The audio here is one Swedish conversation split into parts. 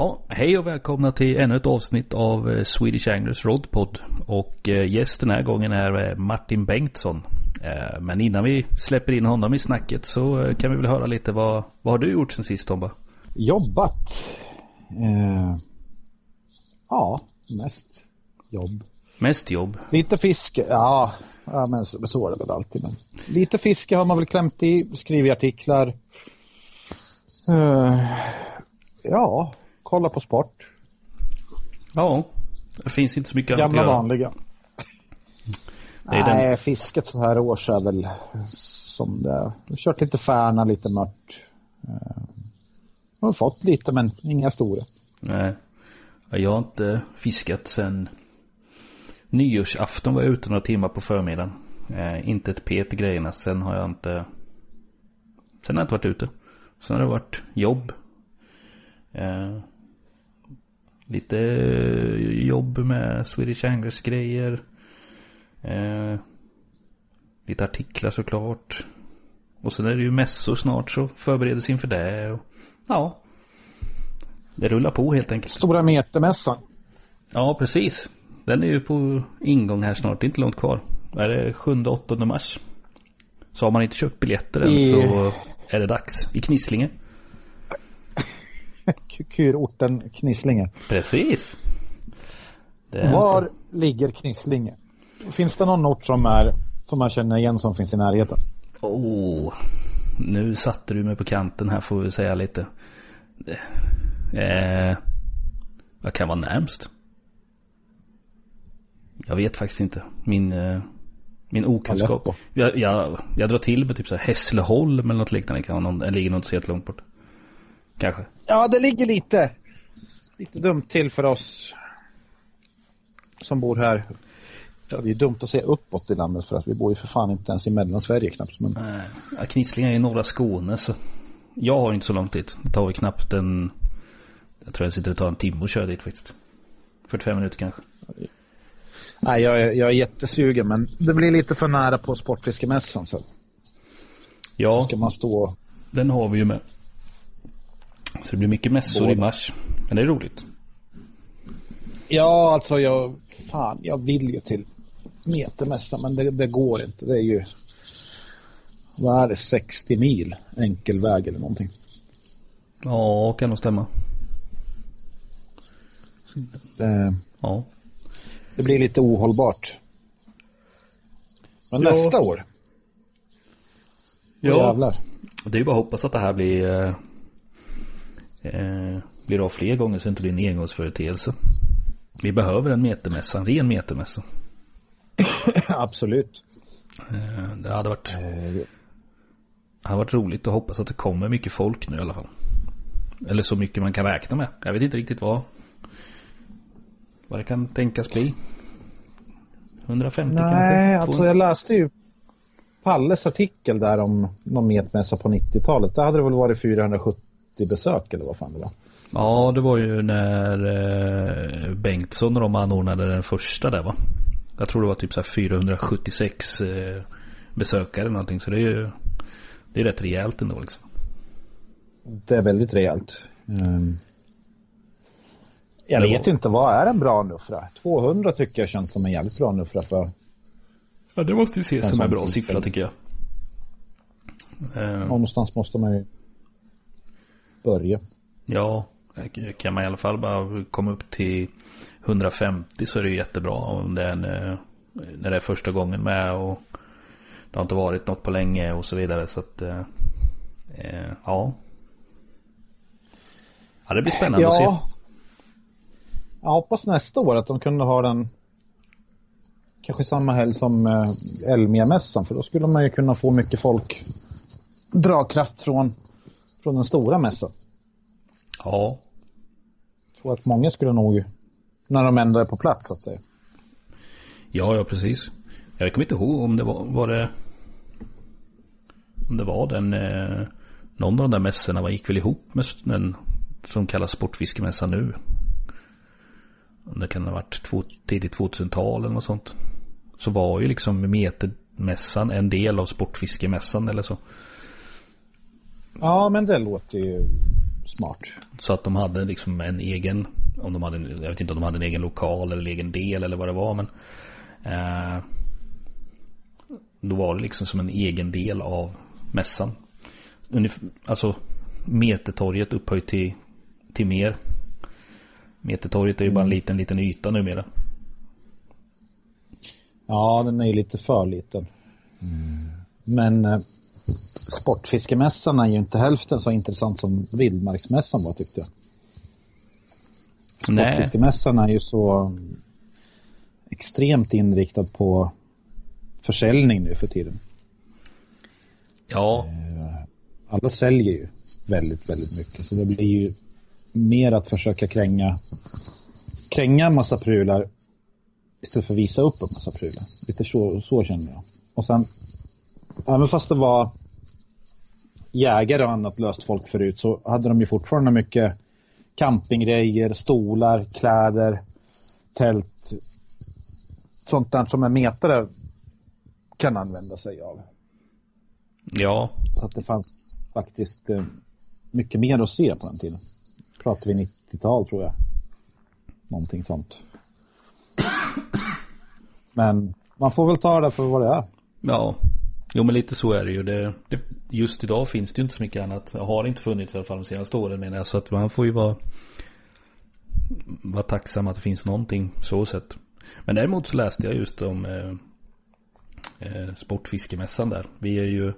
Ja, hej och välkomna till ännu ett avsnitt av eh, Swedish Anglers Rodpod. Och eh, gäst den här gången är eh, Martin Bengtsson. Men innan vi släpper in honom i snacket så kan vi väl höra lite vad, vad har du gjort sen sist Tomba? Jobbat. Eh, ja, mest jobb. Mest jobb? Lite fiske, ja, ja men så, så är det väl alltid. Men lite fiske har man väl klämt i, skrivit artiklar. Eh, ja, kolla på sport. Ja, det finns inte så mycket annat Gamla vanliga. Nej, den... fisket så här års är väl som det är. Jag har kört lite färna, lite mört. Eh, jag har fått lite men inga stora. Nej, jag har inte fiskat sen nyårsafton var jag ute några timmar på förmiddagen. Eh, inte ett pet i grejerna. Sen har jag inte... Sen har jag inte varit ute. Sen har det varit jobb. Eh, lite jobb med Swedish Anglers grejer. Eh, lite artiklar såklart. Och sen är det ju mässor snart så förberedelser inför det. Och, ja. Det rullar på helt enkelt. Stora metermässan. Ja, precis. Den är ju på ingång här snart. Det är inte långt kvar. Är det 7-8 mars? Så har man inte köpt biljetter än I... så är det dags. I Knislinge. Kurorten Knislinge. Precis. Var inte... ligger Knislinge? Finns det någon ort som, är, som man känner igen som finns i närheten? Oh, nu satte du mig på kanten här får vi säga lite. Eh, vad kan vara närmst? Jag vet faktiskt inte. Min, eh, min okunskap. Jag, jag, jag drar till med typ så här Hässleholm eller något liknande. Kan någon, eller ligger något så långt bort. Kanske. Ja, det ligger lite, lite dumt till för oss som bor här. Ja, det är dumt att se uppåt i landet för att vi bor ju för fan inte ens i Mellansverige knappt. Men... Ja, Knisslingar är i norra Skåne så jag har inte så långt dit. Det tar vi knappt en... Jag tror jag sitter och tar en timme och kör dit faktiskt. 45 minuter kanske. Nej, jag är, jag är jättesugen men det blir lite för nära på Sportfiskemässan så. Ja. Så ska man stå... Den har vi ju med. Så det blir mycket mässor Båda. i mars. Men det är roligt. Ja, alltså jag... Fan, jag vill ju till metermässan men det, det går inte. Det är ju... Vad är det? 60 mil enkel väg eller någonting. Ja, kan nog stämma. Det, ja. det blir lite ohållbart. Men ja. nästa år. Ja, jävlar. det är ju bara att hoppas att det här blir eh, blir av fler gånger så det inte blir en engångsföreteelse. Vi behöver en metermässa, en ren metermässa. Absolut. Eh, det hade varit, eh. det hade varit roligt att hoppas att det kommer mycket folk nu i alla fall. Eller så mycket man kan räkna med. Jag vet inte riktigt vad. Vad det kan tänkas bli. 150 Nej, kanske? Nej, alltså jag läste ju Palles artikel där om någon metmässa på 90-talet. Där hade det väl varit 470 besök eller vad fan det var. Ja, det var ju när eh, Bengtsson och de anordnade den första där va? Jag tror det var typ så 476 eh, besökare eller någonting. Så det är ju det är rätt rejält ändå liksom. Det är väldigt rejält. Um, jag vet var... inte, vad är en bra nuffra? 200 tycker jag känns som en jävligt bra nuffra för. Ja, det måste ju ses som en bra siffra tycker jag. Um, Någonstans måste man ju börja. Ja, kan man i alla fall bara komma upp till 150 så är det jättebra om det är en, eh, när det är första gången med och det har inte varit något på länge och så vidare så att eh, eh ja. Ja det blir spännande ja. att se. Jag hoppas nästa år att de kunde ha den kanske samma helg som eh, Elmia-mässan för då skulle man ju kunna få mycket folk dragkraft från, från den stora mässan. Ja. Jag tror att många skulle nog, när de ändå är på plats så att säga. Ja, ja precis. Jag kommer inte ihåg om det var, var det om det var den eh, någon av de där mässorna gick väl ihop med den som kallas Sportfiskemässan nu. Det kan ha varit två, tidigt 2000-tal eller något sånt. Så var ju liksom metermässan en del av Sportfiskemässan eller så. Ja, men det låter ju smart. Så att de hade liksom en egen, om de hade, jag vet inte om de hade en egen lokal eller en egen del eller vad det var men. Eh, då var det liksom som en egen del av mässan. Alltså Metertorget upphöjt till, till mer. Metertorget är ju bara en mm. liten, liten yta numera. Ja, den är ju lite för liten. Mm. Men eh, Sportfiskemässan är ju inte hälften så intressant som Vildmarksmässan var tyckte jag. Sportfiskemässan är ju så extremt inriktad på försäljning nu för tiden. Ja. Eh, alla säljer ju väldigt, väldigt mycket. Så det blir ju mer att försöka kränga, kränga en massa prylar istället för att visa upp en massa prylar. Lite så, så känner jag. Och sen, även fast det var jägare och annat löst folk förut så hade de ju fortfarande mycket campinggrejer, stolar, kläder, tält. Sånt där som en metare kan använda sig av. Ja. Så att det fanns faktiskt eh, mycket mer att se på den tiden. Pratar vi 90-tal tror jag. Någonting sånt. Men man får väl ta det för vad det är. Ja, jo men lite så är det ju. Det, det, just idag finns det ju inte så mycket annat. Har inte funnits i alla fall de senaste åren menar jag. Så att man får ju vara, vara tacksam att det finns någonting så sett. Men däremot så läste jag just om eh, eh, Sportfiskemässan där. Vi är ju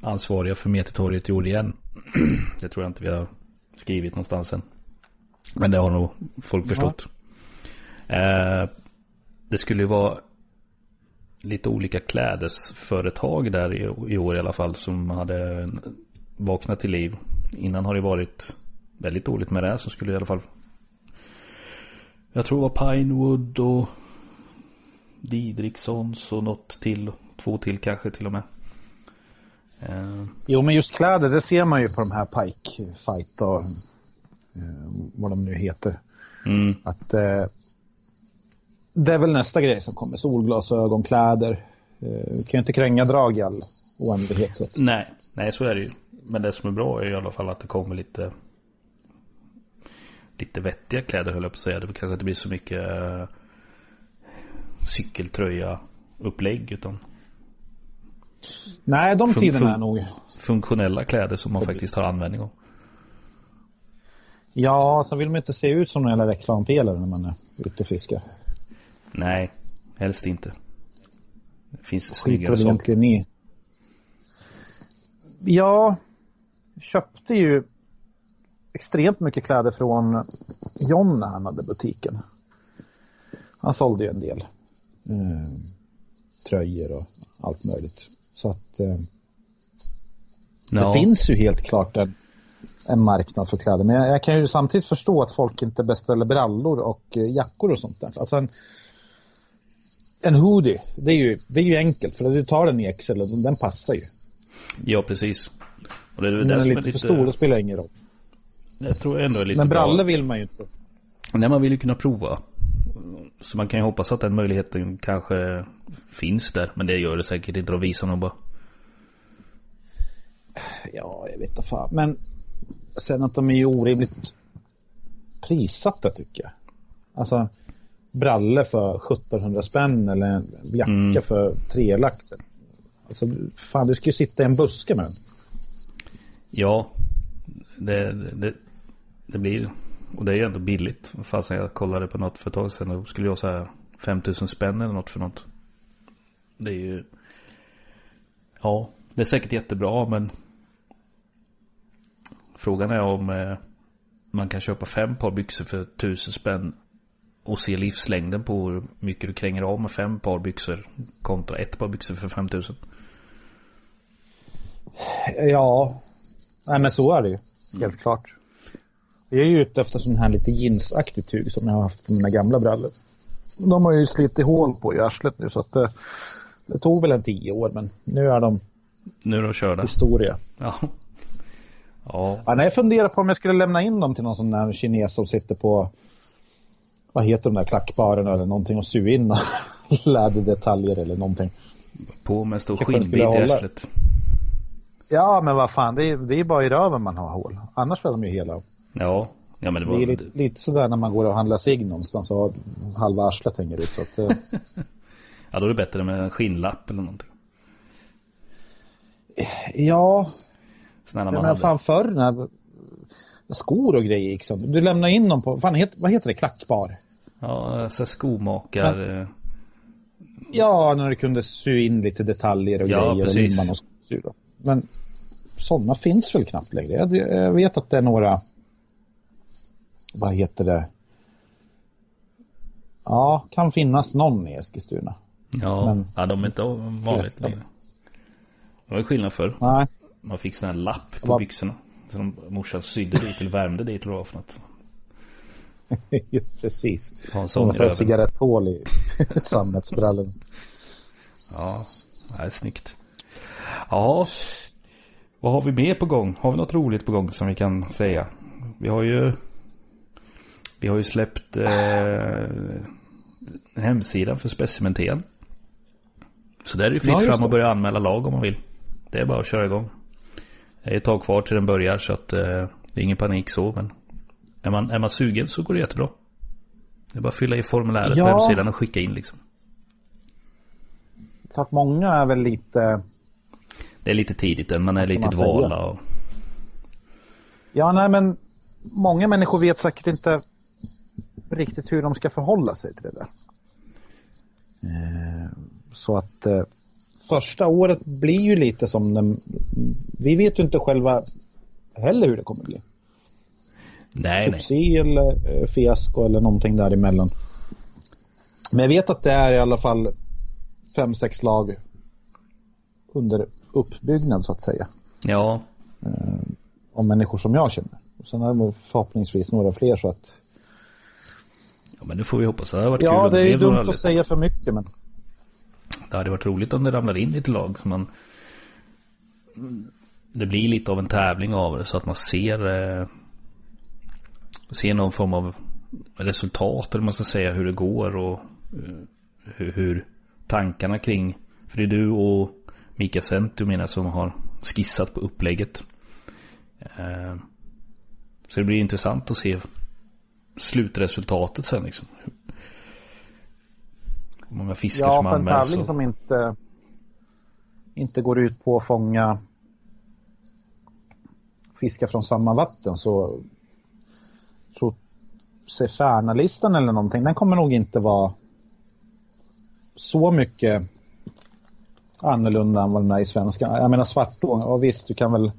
ansvariga för Metertorget i år igen. det tror jag inte vi har skrivit någonstans än. Men det har nog folk förstått. Ja. Eh, det skulle ju vara lite olika klädesföretag där i, i år i alla fall som hade vaknat till liv. Innan har det varit väldigt dåligt med det som skulle i alla fall jag tror det var Pinewood och Didrikssons och något till. Två till kanske till och med. Uh. Jo men just kläder det ser man ju på de här Pike Fight och uh, vad de nu heter. Mm. Att uh, det är väl nästa grej som kommer. Solglasögon, kläder. Uh, kan ju inte kränga drag i all oändlighet. Så. Nej, nej så är det ju. Men det som är bra är i alla fall att det kommer lite lite vettiga kläder höll jag på att säga. Det kanske inte blir så mycket cykeltröja upplägg utan Nej, de tiderna är nog funktionella kläder som man faktiskt har användning av. Ja, sen vill man inte se ut som någon jävla reklampelare när man är ute och fiskar. Nej, helst inte. Det finns snyggare saker. egentligen i. Jag köpte ju extremt mycket kläder från John när han hade butiken. Han sålde ju en del eh, tröjor och allt möjligt. Så att eh, no. det finns ju helt klart en, en marknad för kläder. Men jag, jag, kan ju samtidigt förstå att folk inte beställer brallor och eh, jackor och sånt där. Alltså en, en hoodie, det är, ju, det är ju enkelt för du tar den i Excel och den passar ju. Ja, precis. Och det är den är lite, lite för stor, det spelar ingen roll. Jag tror ändå är lite Men brallor vill man ju inte. Nej, man vill ju kunna prova. Så man kan ju hoppas att den möjligheten kanske finns där. Men det gör det säkert inte. Då visar nog bara. Ja, jag vet inte fan. Men sen att de är ju orimligt prissatta tycker jag. Alltså bralle för 1700 spänn eller en jacka mm. för tre laxen. Alltså fan du ska ju sitta i en buske med den. Ja, det, det, det blir och det är ju ändå billigt. Fast jag kollade på något för ett tag sedan. Då skulle jag säga 5000 spänn eller något för något. Det är ju. Ja, det är säkert jättebra men. Frågan är om eh, man kan köpa fem par byxor för 1000 spänn. Och se livslängden på hur mycket du kränger av med fem par byxor. Kontra ett par byxor för 5000. Ja, nej men så är det ju. Helt mm. klart. Jag är ju ute efter sån här lite jeansaktigt tyg som jag har haft på mina gamla brallor. De har ju slitit hål på i arslet nu så att det, det, tog väl en tio år men nu är de Nu är de körda. Historia. Ja. Ja. ja nej, jag funderar på om jag skulle lämna in dem till någon sån där kines som sitter på vad heter de där klackbarerna eller någonting och sy in läderdetaljer eller någonting. På med stor skinnbit i arslet. Ja, men vad fan, det är, det är bara i röven man har hål. Annars är de ju hela. Ja, ja men det Det var... är lite, lite sådär när man går och handlar sig någonstans och halva arslet hänger ut. Så att, eh, Ja, då är det bättre med en skinnlapp eller någonting. ja, Sådana man men hade. fan förr när skor och grejer gick sönder. Du lämnar in dem på, fan, het, vad heter det, klackbar? Ja, så här skomakar... eh, Ja, när du kunde sy in lite detaljer och Ja, grejer precis. och då. Men sådana finns väl knappt längre. Jag, jag vet att det är några, vad heter det? Ja, kan finnas någon i Eskilstuna. Ja, Men- ja, de är inte vanligt längre. Det var skillnad förr. Nej, Man fick sån här lapp på Vad- byxorna. Som morsan sydde dit eller värmde dit eller vad för något. precis. Ha en sån i cigaretthål i sammetsbrallen. Ja, det är snyggt. Ja, vad har vi mer på gång? Har vi något roligt på gång som vi kan säga? Vi har ju Vi har ju släppt eh, hemsidan för specimenten. Så där är det fritt Ja, fram att börja anmäla lag om man vill. Det är bara att köra igång. Det är ett tag kvar till den börjar så att eh, det är ingen panik så men är man, är man sugen så går det jättebra. Det är bara att fylla i formuläret på Ja. hemsidan och skicka in liksom. Så att många är väl lite, Det är lite tidigt än, man är lite dvala och ja nej men många människor vet säkert inte riktigt hur de ska förhålla sig till det där. Eh, Så att eh, första året blir ju lite som den, vi vet ju inte själva heller hur det kommer bli. Nej, nej. Succé eller eh, fiasko eller någonting däremellan. Men jag vet att det är i alla fall fem, sex lag under uppbyggnad så att säga. Ja, Om människor som jag känner. Och sen är det förhoppningsvis några fler så att ja men nu får vi hoppas. Det hade varit kul Ja, om det är ju dumt att lite. säga för mycket men det hade varit roligt om det ramlar in lite lag så man Det blir lite av en tävling av det så att man ser eh, Ser någon form av resultat eller man ska säga hur det går och eh, hur, hur tankarna kring För det är du och Mika Centu menar som har skissat på upplägget. Eh, så det blir intressant att se slutresultatet sen liksom många fiskar Ja, som för en anmäls tävling och- som inte inte går ut på att fånga fiska från samma vatten så tror Sefärna-listan eller någonting, den kommer nog inte vara så mycket annorlunda än vad den är i svenska. Jag menar svartång, och visst du kan väl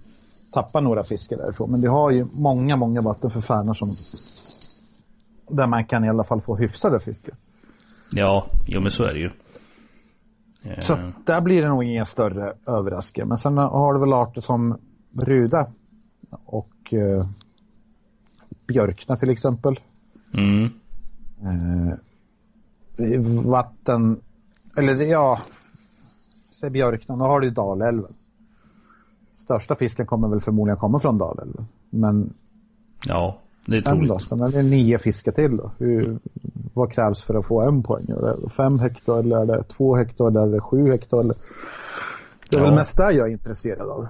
tappa några fiskar därifrån men du har ju många, många vatten för färnor som där man kan i alla fall få hyfsade fiskar. Ja, jo men så är det ju. Eh, Så där blir det nog ingen större överraskning. Men sen har du väl arter som Ruda och eh, Björkna till exempel. Mm, Eh, vatten, eller ja, säg Björkna, då har du Dalälven. Största fisken kommer väl förmodligen komma från Dalälven. Men ja, det är sen troligt. då, sen är det nio fiskar till då. Hur, vad krävs för att få en poäng? Fem hektar eller är det två hektar eller är det sju hektar? Eller? Det är Ja. väl mest det jag är intresserad av.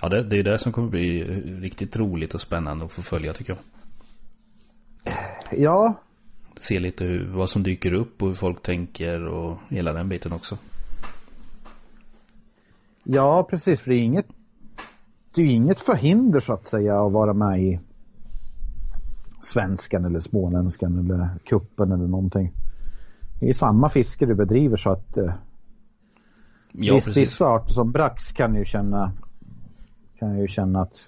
Ja, det, det är det som kommer bli riktigt roligt och spännande att få följa tycker jag. Ja, Se lite hur, vad som dyker upp och hur folk tänker och hela den biten också. ja precis. För det är inget, det är inget förhinder så att säga att vara med i svenskan eller småländskan eller kuppen eller någonting. Det är samma fiske du bedriver så att eh, Ja, vissa arter som brax kan ju känna kan ju känna att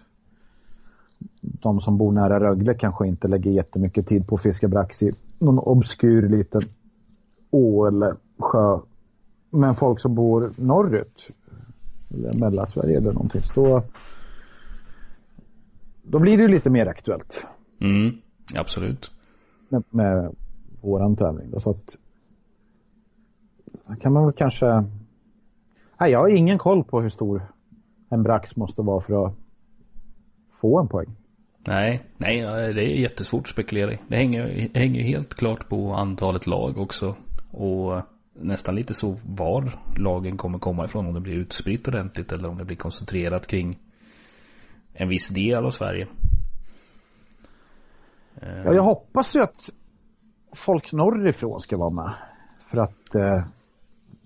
de som bor nära Rögle kanske inte lägger jättemycket tid på att fiska brax i någon obskyr liten å eller sjö. Men folk som bor norrut eller Mellansverige eller någonting då, då blir det ju lite mer aktuellt Mm, absolut. med, med våran tävling. Då, så att kan man väl kanske... Nej, jag har ingen koll på hur stor en brax måste vara för att få en poäng. Nej, nej, det är jättesvårt att spekulera i. Det hänger, hänger ju helt klart på antalet lag också. Och nästan lite så var lagen kommer komma ifrån. Om det blir utspritt ordentligt eller om det blir koncentrerat kring en viss del av Sverige. Ja, jag hoppas ju att folk norrifrån ska vara med. För att det eh,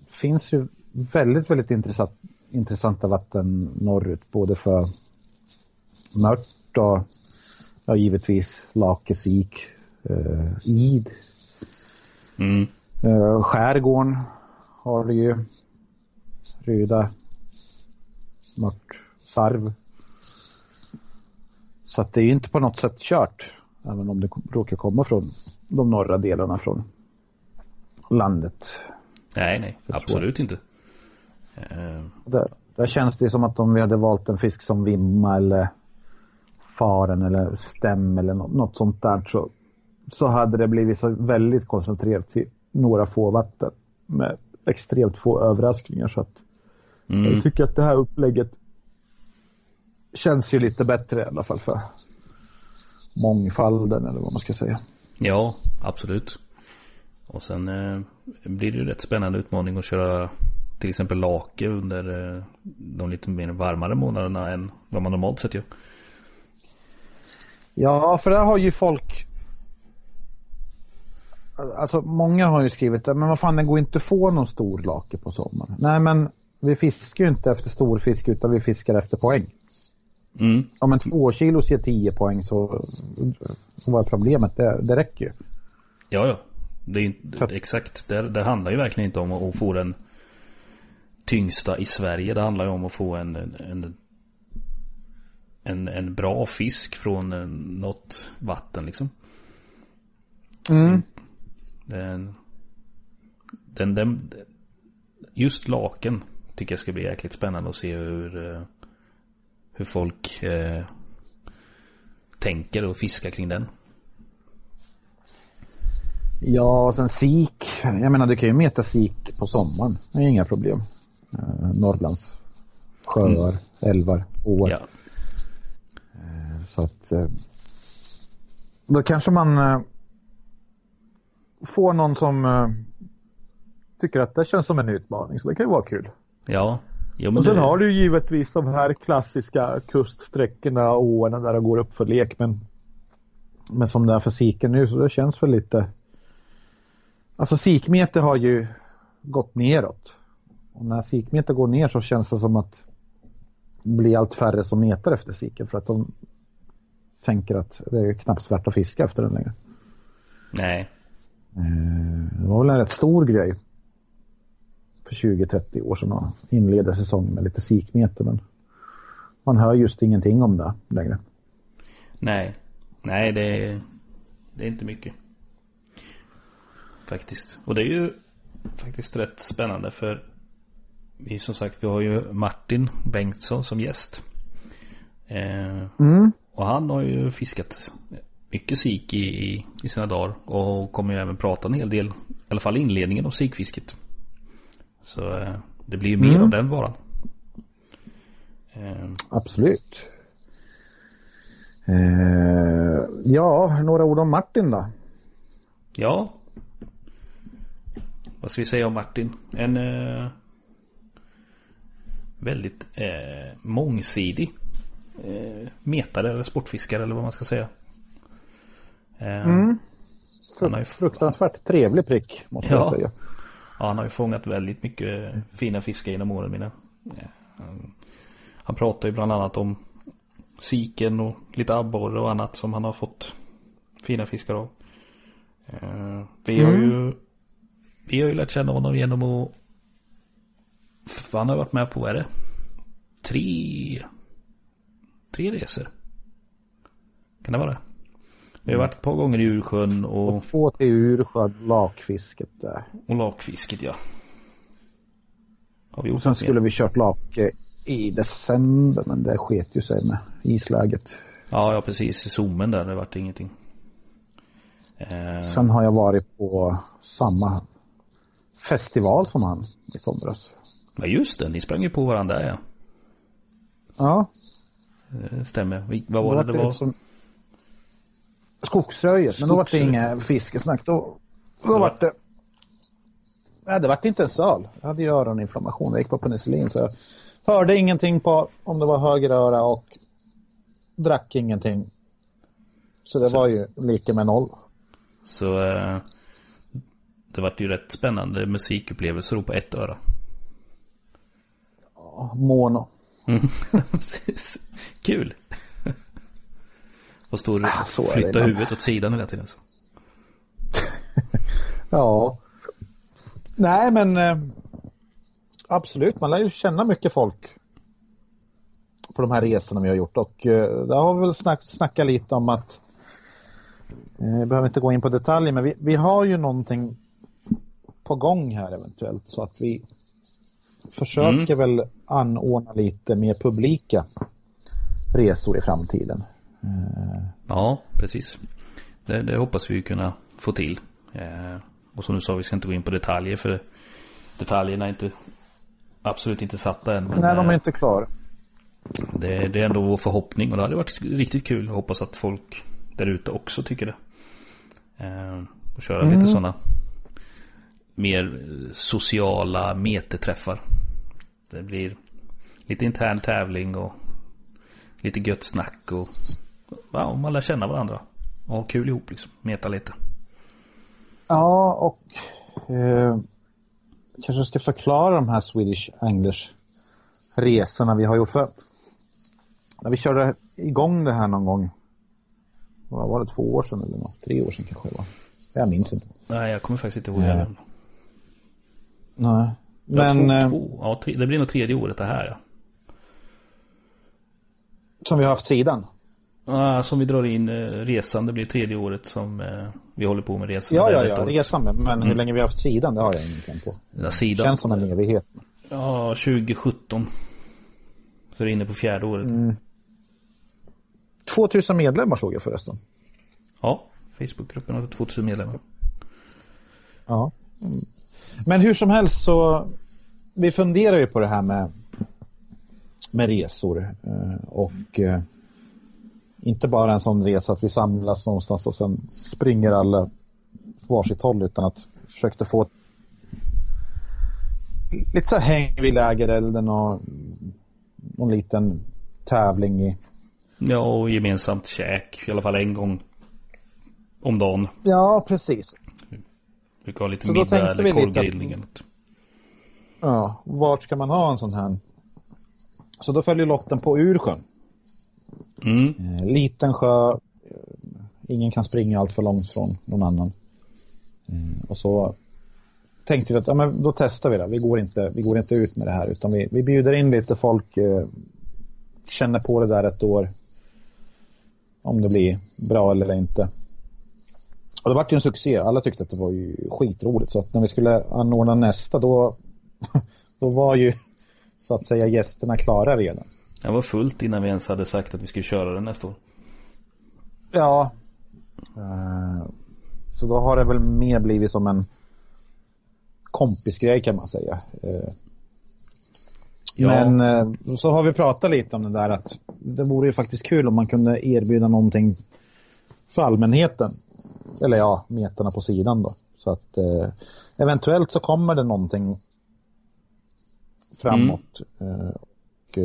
finns ju väldigt, väldigt intressant, intressanta vatten norrut. Både för mört och ja, givetvis Lakesik, eh, Id. Mm. Eh, skärgården har du ju. Ryda, mört, sarv. Så att det är ju inte på något sätt kört. Även om det råkar komma från de norra delarna från landet. Nej, nej, absolut inte. Uh... Där, där känns det som att om vi hade valt en fisk som vimma eller faren eller stäm eller något, något sånt där så, så hade det blivit så väldigt koncentrerat till några få vatten med extremt få överraskningar så att mm. jag tycker att det här upplägget känns ju lite bättre i alla fall för mångfalden eller vad man ska säga. Ja, absolut. Och sen eh, blir det ju rätt spännande utmaning att köra till exempel lake under eh, de lite mer varmare månaderna än vad man normalt sett gör. Ja, för där har ju folk Alltså många har ju skrivit men vad fan det går inte att få någon stor lake på sommaren. Nej men vi fiskar ju inte efter stor fisk utan vi fiskar efter poäng. Mm. Om en två kilos ger 10 poäng så, vad är problemet? Det, det räcker ju. Ja, ja. Det är ju exakt. Det, det handlar ju verkligen inte om att få den tyngsta i Sverige. Det handlar ju om att få en, en, en, en bra fisk från något vatten liksom. Mm. Den, den, den, just laken tycker jag ska bli jäkligt spännande att se hur, eh, hur folk eh, tänker och fiskar kring den. Ja, och sen sik. Jag menar, du kan ju meta sik på sommaren. Det är inga problem. Eh, Norrlands sjöar, mm. älvar, åar. Ja. Eh, så att eh, då kanske man eh, får någon som eh, tycker att det känns som en utmaning. Så det kan ju vara kul. Ja. Jo, och sen det... har du ju givetvis de här klassiska kuststräckorna och åarna där det går upp för lek. Men, men som det är för siken nu så det känns väl lite Alltså sikmeter har ju gått neråt. Och när sikmeter går ner så känns det som att det blir allt färre som metar efter siken för att de tänker att det är knappt värt att fiska efter den längre. Nej. Eh, det var väl en rätt stor grej för 20-30 år sedan att inleda säsongen med lite sikmeter men man hör just ingenting om det längre. Nej, nej det är, det är inte mycket. Faktiskt. Och det är ju faktiskt rätt spännande för vi som sagt vi har ju Martin Bengtsson som gäst. Eh, mm. Och han har ju fiskat mycket sik i, i sina dagar och kommer ju även prata en hel del, i alla fall inledningen av sikfisket. Så eh, det blir ju mer mm. av den varan. Eh. Absolut. Eh, ja, några ord om Martin då? Ja, vad ska vi säga om Martin? En eh, väldigt eh, mångsidig eh, metare eller sportfiskare eller vad man ska säga. Eh, mm. Fruktansvärt trevlig prick måste ja. jag säga. Ja, han har ju fångat väldigt mycket fina fiskar genom åren mina. Han pratar ju bland annat om siken och lite abborre och annat som han har fått fina fiskar av. Eh, vi har ju mm. Vi har ju lärt känna honom genom att... Han har varit med på, vad är det? Tre... Tre resor. Kan det vara det? Vi har varit ett par gånger i Ursjön och... och två till Ursjön, lakfisket där. Och lakfisket ja. Har vi Sen skulle vi kört lake i december men det sket ju sig med isläget. Ja, ja precis. I zoomen där, det vart ingenting. Eh... Sen har jag varit på samma festival som han i somras. Ja just det, ni sprang ju på varandra ja. Ja. Eh, stämmer. Vad var det det var? Som... Skogsröjet, men då var det inga fiskesnack. Då, då var det Nej, det vart inte en öl. Jag hade ju öroninflammation. Jag gick på penicillin så jag hörde ingenting på om det var höger öra och drack ingenting. Så det så. var ju lika med noll. Så eh, det vart ju rätt spännande musikupplevelser på ett öra. Ja, mono. Mm. Kul. Och stå och ah, flytta huvudet åt sidan hela tiden. ja. Nej men eh, absolut, man lär ju känna mycket folk på de här resorna vi har gjort och eh, där har vi väl snack, snackat lite om att eh, behöver inte gå in på detaljer men vi, vi har ju någonting på gång här eventuellt så att vi försöker mm. väl anordna lite mer publika resor i framtiden. Eh, ja, precis. Det, det hoppas vi kunna få till. Eh, och som du sa, vi ska inte gå in på detaljer för detaljerna är inte absolut inte satta än. Men, Nej, de är eh, inte klara. Det, det, är ändå vår förhoppning och det hade varit riktigt kul. Jag hoppas att folk där ute också tycker det. och köra mm. lite sådana mer sociala meterträffar. Det blir lite intern tävling och lite gött snack och ja, man lär känna varandra. Och ha kul ihop liksom. Meta lite. Ja, och eh, kanske ska förklara de här Swedish Anglers resorna vi har gjort. För när vi körde igång det här någon gång. Vad var det, två år sedan eller något? Tre år sedan kanske det var. Jag minns inte. Nej, jag kommer faktiskt inte ihåg heller. Nej. Men... Jag tror två, ja, det blir nog tredje året det här ja. Som vi har haft sidan? Ja, som vi drar in eh, resan. Det blir tredje året som eh, vi håller på med resan. Ja, ja, ja. Resan. Men mm. hur länge vi har haft sidan, det har jag ingen på. Ja, sidan. Känns som en evighet. Ja, 2017. Så det är inne på fjärde året. Mm. 2000 medlemmar såg jag förresten. Ja, Facebookgruppen har 2000 medlemmar. Ja. Men hur som helst så vi funderar ju på det här med med resor eh, och inte bara en sån resa att vi samlas någonstans och sen springer alla varsitt håll utan att försökte få lite så här häng vid lägerelden och någon liten tävling i. Ja, och gemensamt käk i alla fall en gång om dagen. Ja, precis. Vi brukar ha lite så middag eller korvgrillning. Ja, vart ska man ha en sån här? Så då följer lotten på Ursjön. Mm. Eh, liten sjö, eh, ingen kan springa allt för långt från någon annan. Eh, och så tänkte vi att ja, men då testar vi det. Vi går inte, vi går inte ut med det här utan vi, vi bjuder in lite folk, eh, känner på det där ett år. Om det blir bra eller inte. Och det var ju en succé. Alla tyckte att det var ju skitroligt. Så att när vi skulle anordna nästa då, då var ju så att säga gästerna klara redan. Det var fullt innan vi ens hade sagt att vi skulle köra den nästa år. Ja. Eh, så då har det väl mer blivit som en kompisgrej kan man säga. Eh, ja. Men eh, så har vi pratat lite om det där att det vore ju faktiskt kul om man kunde erbjuda någonting för allmänheten. Eller ja, meterna på sidan då. Så att eventuellt så kommer det någonting framåt. Mm. Och,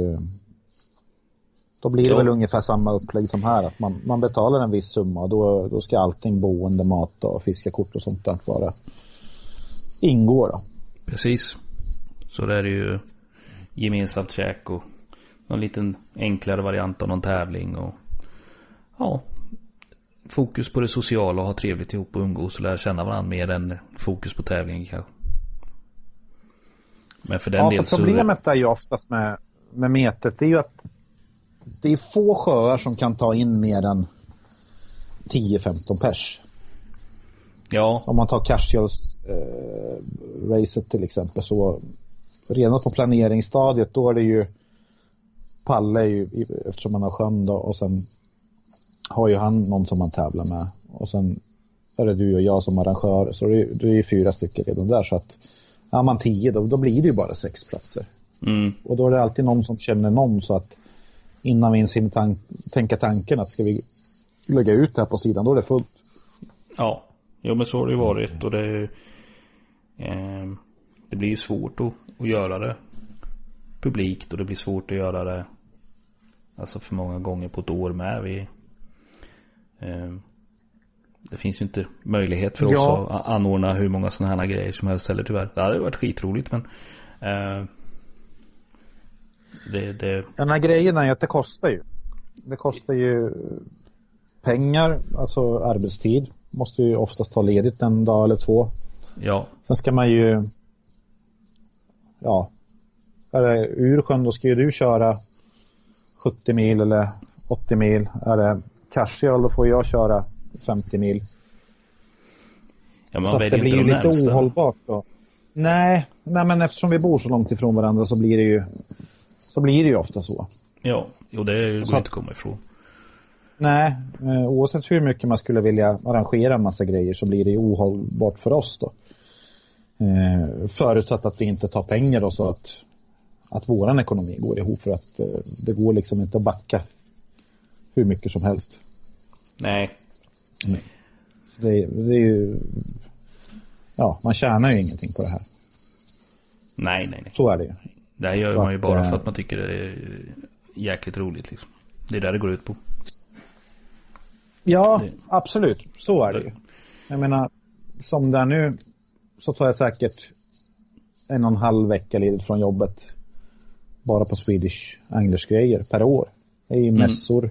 då blir det ja. väl ungefär samma upplägg som här. Att man, man betalar en viss summa och då, då ska allting boende, mat och fiskekort och sånt där vara ingå då. Precis. Så det är ju gemensamt käk och någon liten enklare variant av någon tävling och ja, fokus på det sociala och ha trevligt ihop och umgås och lära känna varandra mer än fokus på tävlingen kanske. Men för den ja, del för problemet så... är ju oftast med, med metet, det är ju att det är få sjöar som kan ta in mer än 10-15 pers. Ja. Om man tar Casuals eh, till exempel så redan på planeringsstadiet då är det ju Palle är ju, eftersom man har sjön då och sen har ju han någon som man tävlar med och sen är det du och jag som arrangör så det är, det är fyra stycken redan där så att har man tio då, då blir det ju bara sex platser. Mm. Och då är det alltid någon som känner någon så att innan vi ens hinner tan tänka tanken att ska vi lägga ut det här på sidan, då är det fullt. Ja, jo men så har det ju varit och det eh, det blir ju svårt att, att göra det publikt och det blir svårt att göra det alltså för många gånger på ett år med. Vi, eh, det finns ju inte möjlighet för ja. oss att anordna hur många sådana här grejer som helst heller tyvärr. Det hade varit skitroligt men eh, det, det... Den här grejen är ju att det kostar ju. Det kostar ju pengar, alltså arbetstid. Måste ju oftast ta ledigt en dag eller två. Ja. Sen ska man ju ja, är det Ursjön då ska ju du köra 70 mil eller 80 mil. Är det Karsjöl då får jag köra 50 mil. Ja, så det blir ju lite närmsta. ohållbart då. Nej, nej, men eftersom vi bor så långt ifrån varandra så blir det ju så blir det ju ofta så. Ja, och det går inte att komma ifrån. Nej, eh, oavsett hur mycket man skulle vilja arrangera en massa grejer så blir det ohållbart för oss då. Eh, förutsatt att vi inte tar pengar då så att, att våran ekonomi går ihop för att eh, det går liksom inte att backa hur mycket som helst. Nej. Nej. Det, det, är ju, ja, man tjänar ju ingenting på det här. Nej, nej, nej. Så är det ju. Det här gör man ju bara för att man tycker det är jäkligt roligt liksom. Det är där det går ut på. Ja, det. absolut. Så är det ju. Jag menar, som det är nu så tar jag säkert en och en halv vecka ledigt från jobbet. Bara på Swedish Anglers grejer per år. Det är ju mm. mässor.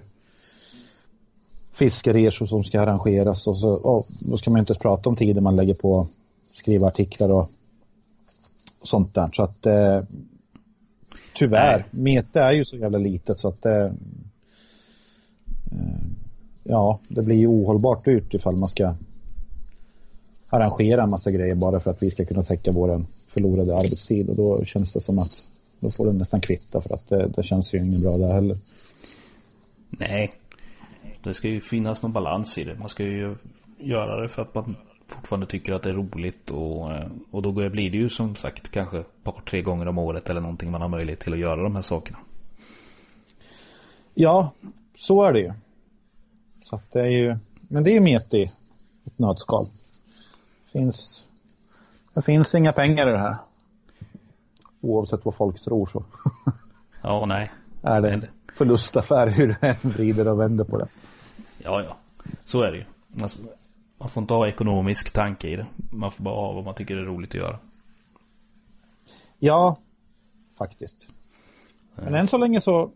Fiskeresor som ska arrangeras och så, och då ska man inte prata om tiden man lägger på skriva artiklar och, och sånt där. Så att eh, tyvärr, Mete är ju så jävla litet så att det eh, ja, det blir ju ohållbart ut ifall man ska arrangera en massa grejer bara för att vi ska kunna täcka vår förlorade arbetstid och då känns det som att då får det nästan kvitta för att det, det känns ju inget bra där heller. Nej, det ska ju finnas någon balans i det. Man ska ju göra det för att man fortfarande tycker att det är roligt och, och då blir det ju som sagt kanske ett par, tre gånger om året eller någonting man har möjlighet till att göra de här sakerna. Ja, så är det ju. Så att det är ju, men det är ju met i ett nötskal finns, det finns inga pengar i det här. Oavsett vad folk tror så. Ja, nej. Är det en förlustaffär hur du än vrider och vänder på det. Ja, ja. Så är det ju. Alltså, man får inte ha ekonomisk tanke i det. Man får bara ha vad man tycker är roligt att göra. Ja, faktiskt. Men än så länge så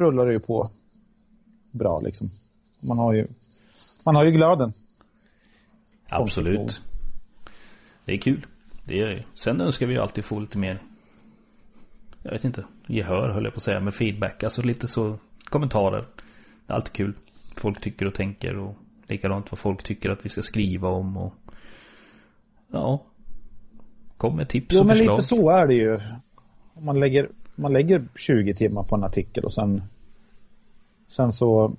rullar det ju på bra liksom. Man har ju, man har ju glöden. Absolut. Det är kul. Det är det. Sen önskar vi alltid få lite mer jag vet inte, gehör höll jag på att säga, med feedback. Alltså lite så kommentarer. Det är alltid kul. Folk tycker och tänker och likadant vad folk tycker att vi ska skriva om och ja. Kom med tips jo, och förslag. Jo men lite så är det ju. Om man lägger, man lägger 20 timmar på en artikel och sen sen så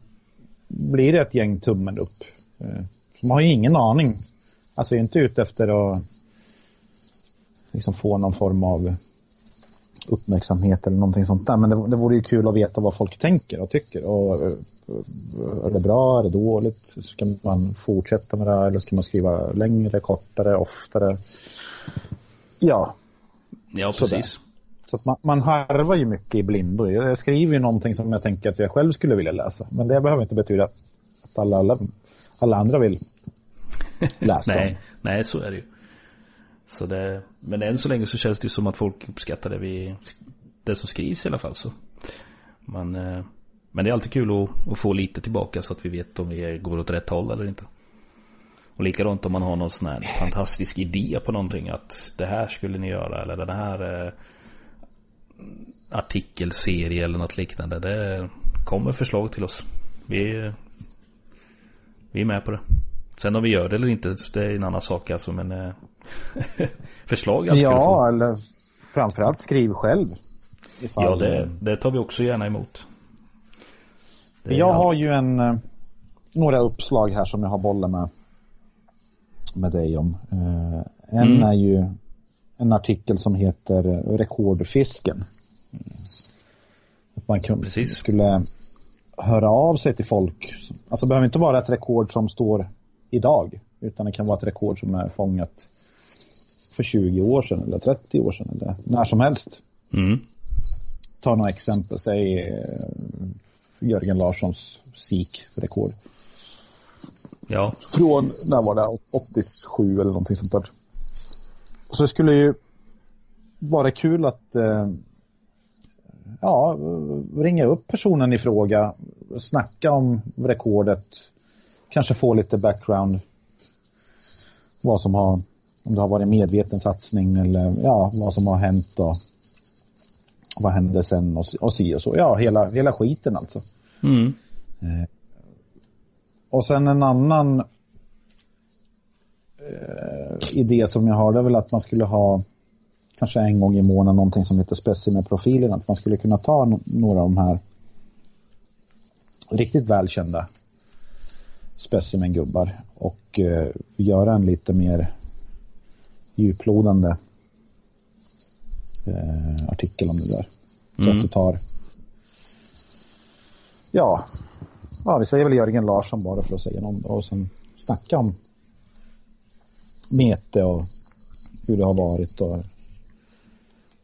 blir det ett gäng tummen upp. Eh, de har ju ingen aning. Alltså inte ute efter att liksom få någon form av uppmärksamhet eller någonting sånt där. Men det, det vore ju kul att veta vad folk tänker och tycker. Och, är det bra? Är det dåligt? Ska man fortsätta med det här eller ska man skriva längre, kortare, oftare? Ja. Ja, precis. Så att man, man harvar ju mycket i blindo. Jag skriver ju någonting som jag tänker att jag själv skulle vilja läsa. Men det behöver inte betyda att alla, alla alla andra vill läsa. nej, nej, så är det ju. Så det, men än så länge så känns det som att folk uppskattar det, vi, det som skrivs i alla fall. Så. Man, eh, men det är alltid kul att, att, få lite tillbaka så att vi vet om vi går åt rätt håll eller inte. Och likadant om man har någon sån här fantastisk idé på någonting att det här skulle ni göra eller den här eh, artikelserie eller något liknande. Det kommer förslag till oss. Vi, vi är med på det. Sen om vi gör det eller inte, det är en annan sak alltså. Men eh, förslag är Ja, eller framförallt skriv själv. Ja, det, det tar vi också gärna emot. Jag allt. har ju en, eh, några uppslag här som jag har bollat med, med dig om. Eh, en mm. är ju en artikel som heter Rekordfisken. Att man kunde, Precis. skulle höra av sig till folk. Alltså det behöver inte vara ett rekord som står idag. Utan det kan vara ett rekord som är fångat för 20 år sedan eller 30 år sedan eller när som helst. Mm. Ta några exempel, säg eh, Jörgen Larssons SIK-rekord. Ja. Från, när var det, 87 eller någonting sånt där. Så det skulle ju vara kul att eh, ja, ringa upp personen i fråga, snacka om rekordet, kanske få lite background, vad som har, om det har varit medveten satsning eller ja, vad som har hänt och vad hände sen och, och si och så. Ja, hela, hela skiten alltså. Mm. Eh, och sen en annan eh, idé som jag har, det är väl att man skulle ha kanske en gång i månaden någonting som heter specimenprofilen. Att man skulle kunna ta no några av de här riktigt välkända specimengubbar och eh, göra en lite mer djuplodande eh, artikel om det där. Så Mm. att du tar ja, ja, vi säger väl Jörgen Larsson bara för att säga någon och sen snacka om mete och hur det har varit och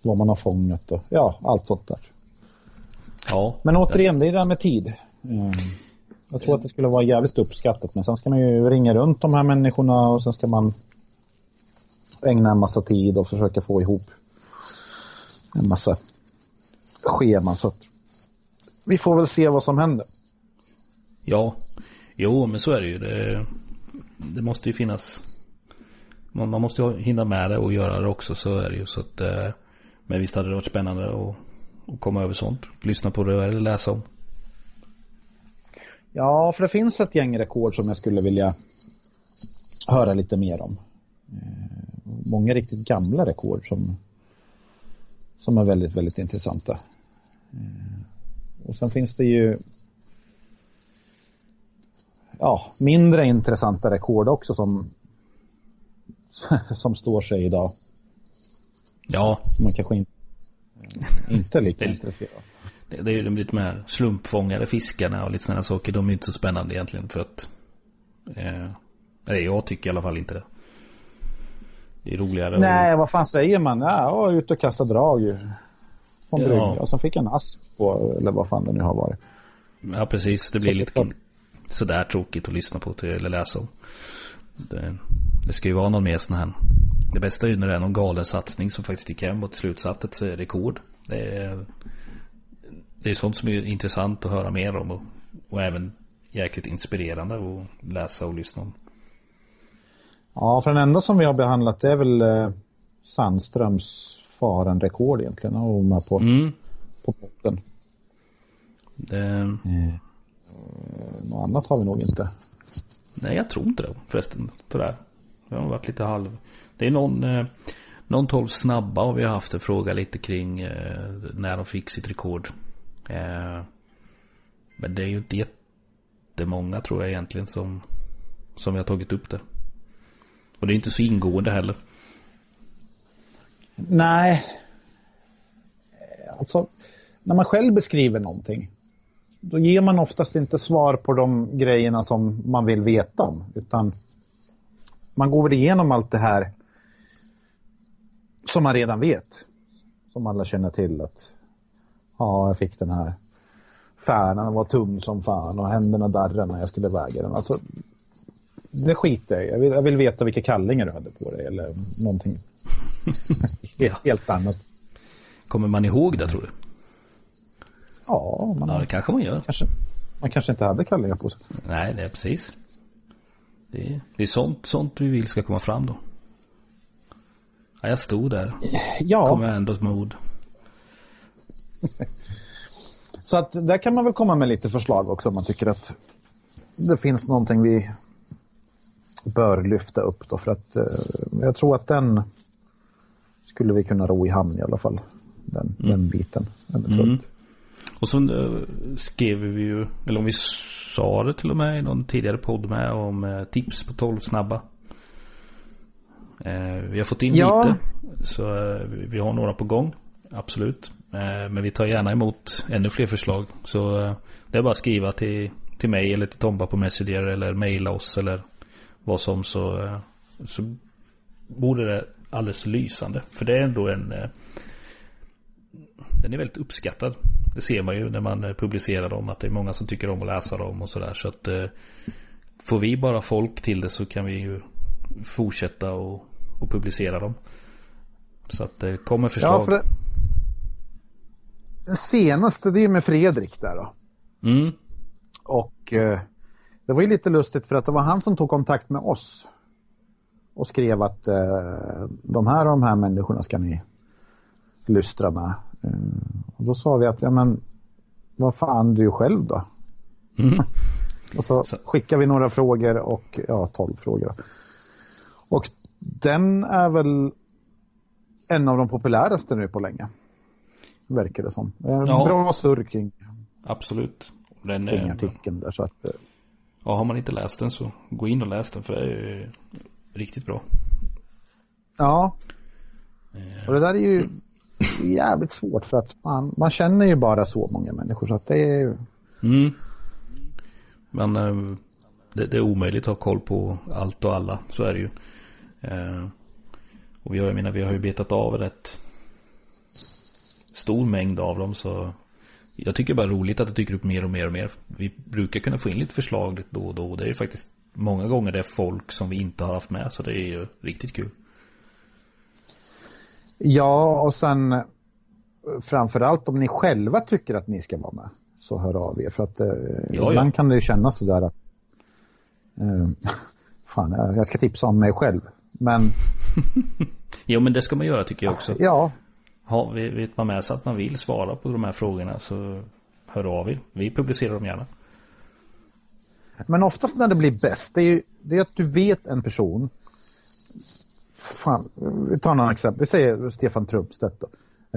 vad man har fångat och ja, allt sånt där. Ja. Men återigen, det är det där med tid. Mm. Jag tror att det skulle vara jävligt uppskattat men sen ska man ju ringa runt de här människorna och sen ska man ägna en massa tid och försöka få ihop en massa scheman så vi får väl se vad som händer. Ja. Jo, men så är det ju. Det, det måste ju finnas. Man, man måste ju hinna med det och göra det också. Så är det ju. Så att, eh, men visst hade det varit spännande att, att komma över sånt. Lyssna på det eller läsa om. Ja, för det finns ett gäng rekord som jag skulle vilja höra lite mer om. Eh, Många riktigt gamla rekord som, som är väldigt, väldigt intressanta. Eh, Och sen finns det ju ja, mindre intressanta rekord också som, som står sig idag. Ja, Som man kanske inte, inte är lika intresserad av. det, det är ju de lite mer slumpfångade fiskarna och lite sådana saker. De är inte så spännande egentligen för att. Eh, jag tycker i alla fall inte det. Det är roligare Nej, vad fan säger man? Ja, ute och kastade drag ju. På en Ja. brygga. Och så fick jag en asp på, eller vad fan det nu har varit. Ja precis, det blir Så- lite så- sådär tråkigt att lyssna på till, eller läsa om. Det, det ska ju vara någon mer sån här. Det bästa är ju när det är någon galen satsning som faktiskt gick hem och till slut satt ett rekord. Det är, det är sånt som är intressant att höra mer om och, och även jäkligt inspirerande att läsa och lyssna om. Ja, för den enda som vi har behandlat är väl eh, Sandströms farenrekord egentligen. Och med på, Mm. på botten. Det, Något annat har vi nog inte. nej jag tror inte det förresten. Sådär. Det har varit lite halv. Det är någon, eh, någon 12 snabba och vi har haft en fråga lite kring eh, när de fick sitt rekord. Eh, men det är ju inte jättemånga tror jag egentligen som, som vi har tagit upp det. Och det är inte så ingående heller. Nej. Alltså, när man själv beskriver någonting. Då ger man oftast inte svar på de grejerna som man vill veta om. Utan man går väl igenom allt det här som man redan vet. Som alla känner till att ja, jag fick den här färnan, den var tung som fan och händerna darrade när jag skulle väga den. Alltså, det skiter jag jag vill, jag vill veta vilka kallingar du hade på dig eller någonting helt, helt annat. Kommer man ihåg det tror du? Ja, man, Ja det kanske man gör. kanske, man kanske inte hade kallingar på sig. Nej det är precis. Det är, det är sånt, sånt vi vill ska komma fram då. Ja, jag stod där. Ja, Commandos mode. så att där kan man väl komma med lite förslag också om man tycker att det finns någonting vi bör lyfta upp då för att eh, jag tror att den skulle vi kunna ro i hamn i alla fall. Den, den biten. Mm. Och så eh, skrev vi ju, eller om vi sa det till och med i någon tidigare podd med om eh, tips på 12 snabba. Vi har fått in Ja. lite. Så vi- har några på gång. Absolut. Men vi tar gärna emot ännu fler förslag. Så det är bara att skriva till, till mig eller till Tomba på Messenger eller mejla oss eller vad som så, eh, så vore det alldeles lysande. För det är ändå en... Eh, den är väldigt uppskattad. Det ser man ju när man eh, publicerar dem. Att det är många som tycker om att läsa dem och sådär. Så att får vi bara folk till det så kan vi ju fortsätta och, och publicera dem. Så att det kommer förslag. Ja, för det... Den senaste det är med Fredrik där då. Mm. Och eh, det var ju lite lustigt för att det var han som tog kontakt med oss. Och skrev att eh, de här och de här människorna ska ni lystra med. Eh, och då sa vi att, ja men vad fan du själv då? Mm. och så, så skickar vi några frågor och ja, tolv frågor. Och den är väl en av de populäraste nu på länge. Verkar det som. En ja. Bra surr kring. Absolut. Den är artikeln där så att. Eh, ja, har man inte läst den så gå in och läs den för det är riktigt bra. Ja. Eh. Och det där är ju jävligt svårt för att man, man känner ju bara så många människor så att det är Mm. Men eh, det, det, är omöjligt att ha koll på allt och alla. Så är det ju. Och vi har, jag menar, vi har ju betat av rätt stor mängd av dem så jag tycker bara roligt att det dyker upp mer och mer och mer. Vi brukar kunna få in lite förslag lite då och då. Det är faktiskt många gånger det är folk som vi inte har haft med så det är ju riktigt kul. Ja och sen framförallt om ni själva tycker att ni ska vara med så hör av er för att eh, ja, ibland ja. kan det ju kännas sådär att eh, fan jag ska tipsa om mig själv men jo men det ska man göra tycker jag också. Ja, ha, vet man med sig att man vill svara på de här frågorna så hör av er. Vi publicerar dem gärna. Men oftast när det blir bäst, det är ju det är att du vet en person. Fan, vi tar några exempel. Vi säger Stefan Trumpstedt då.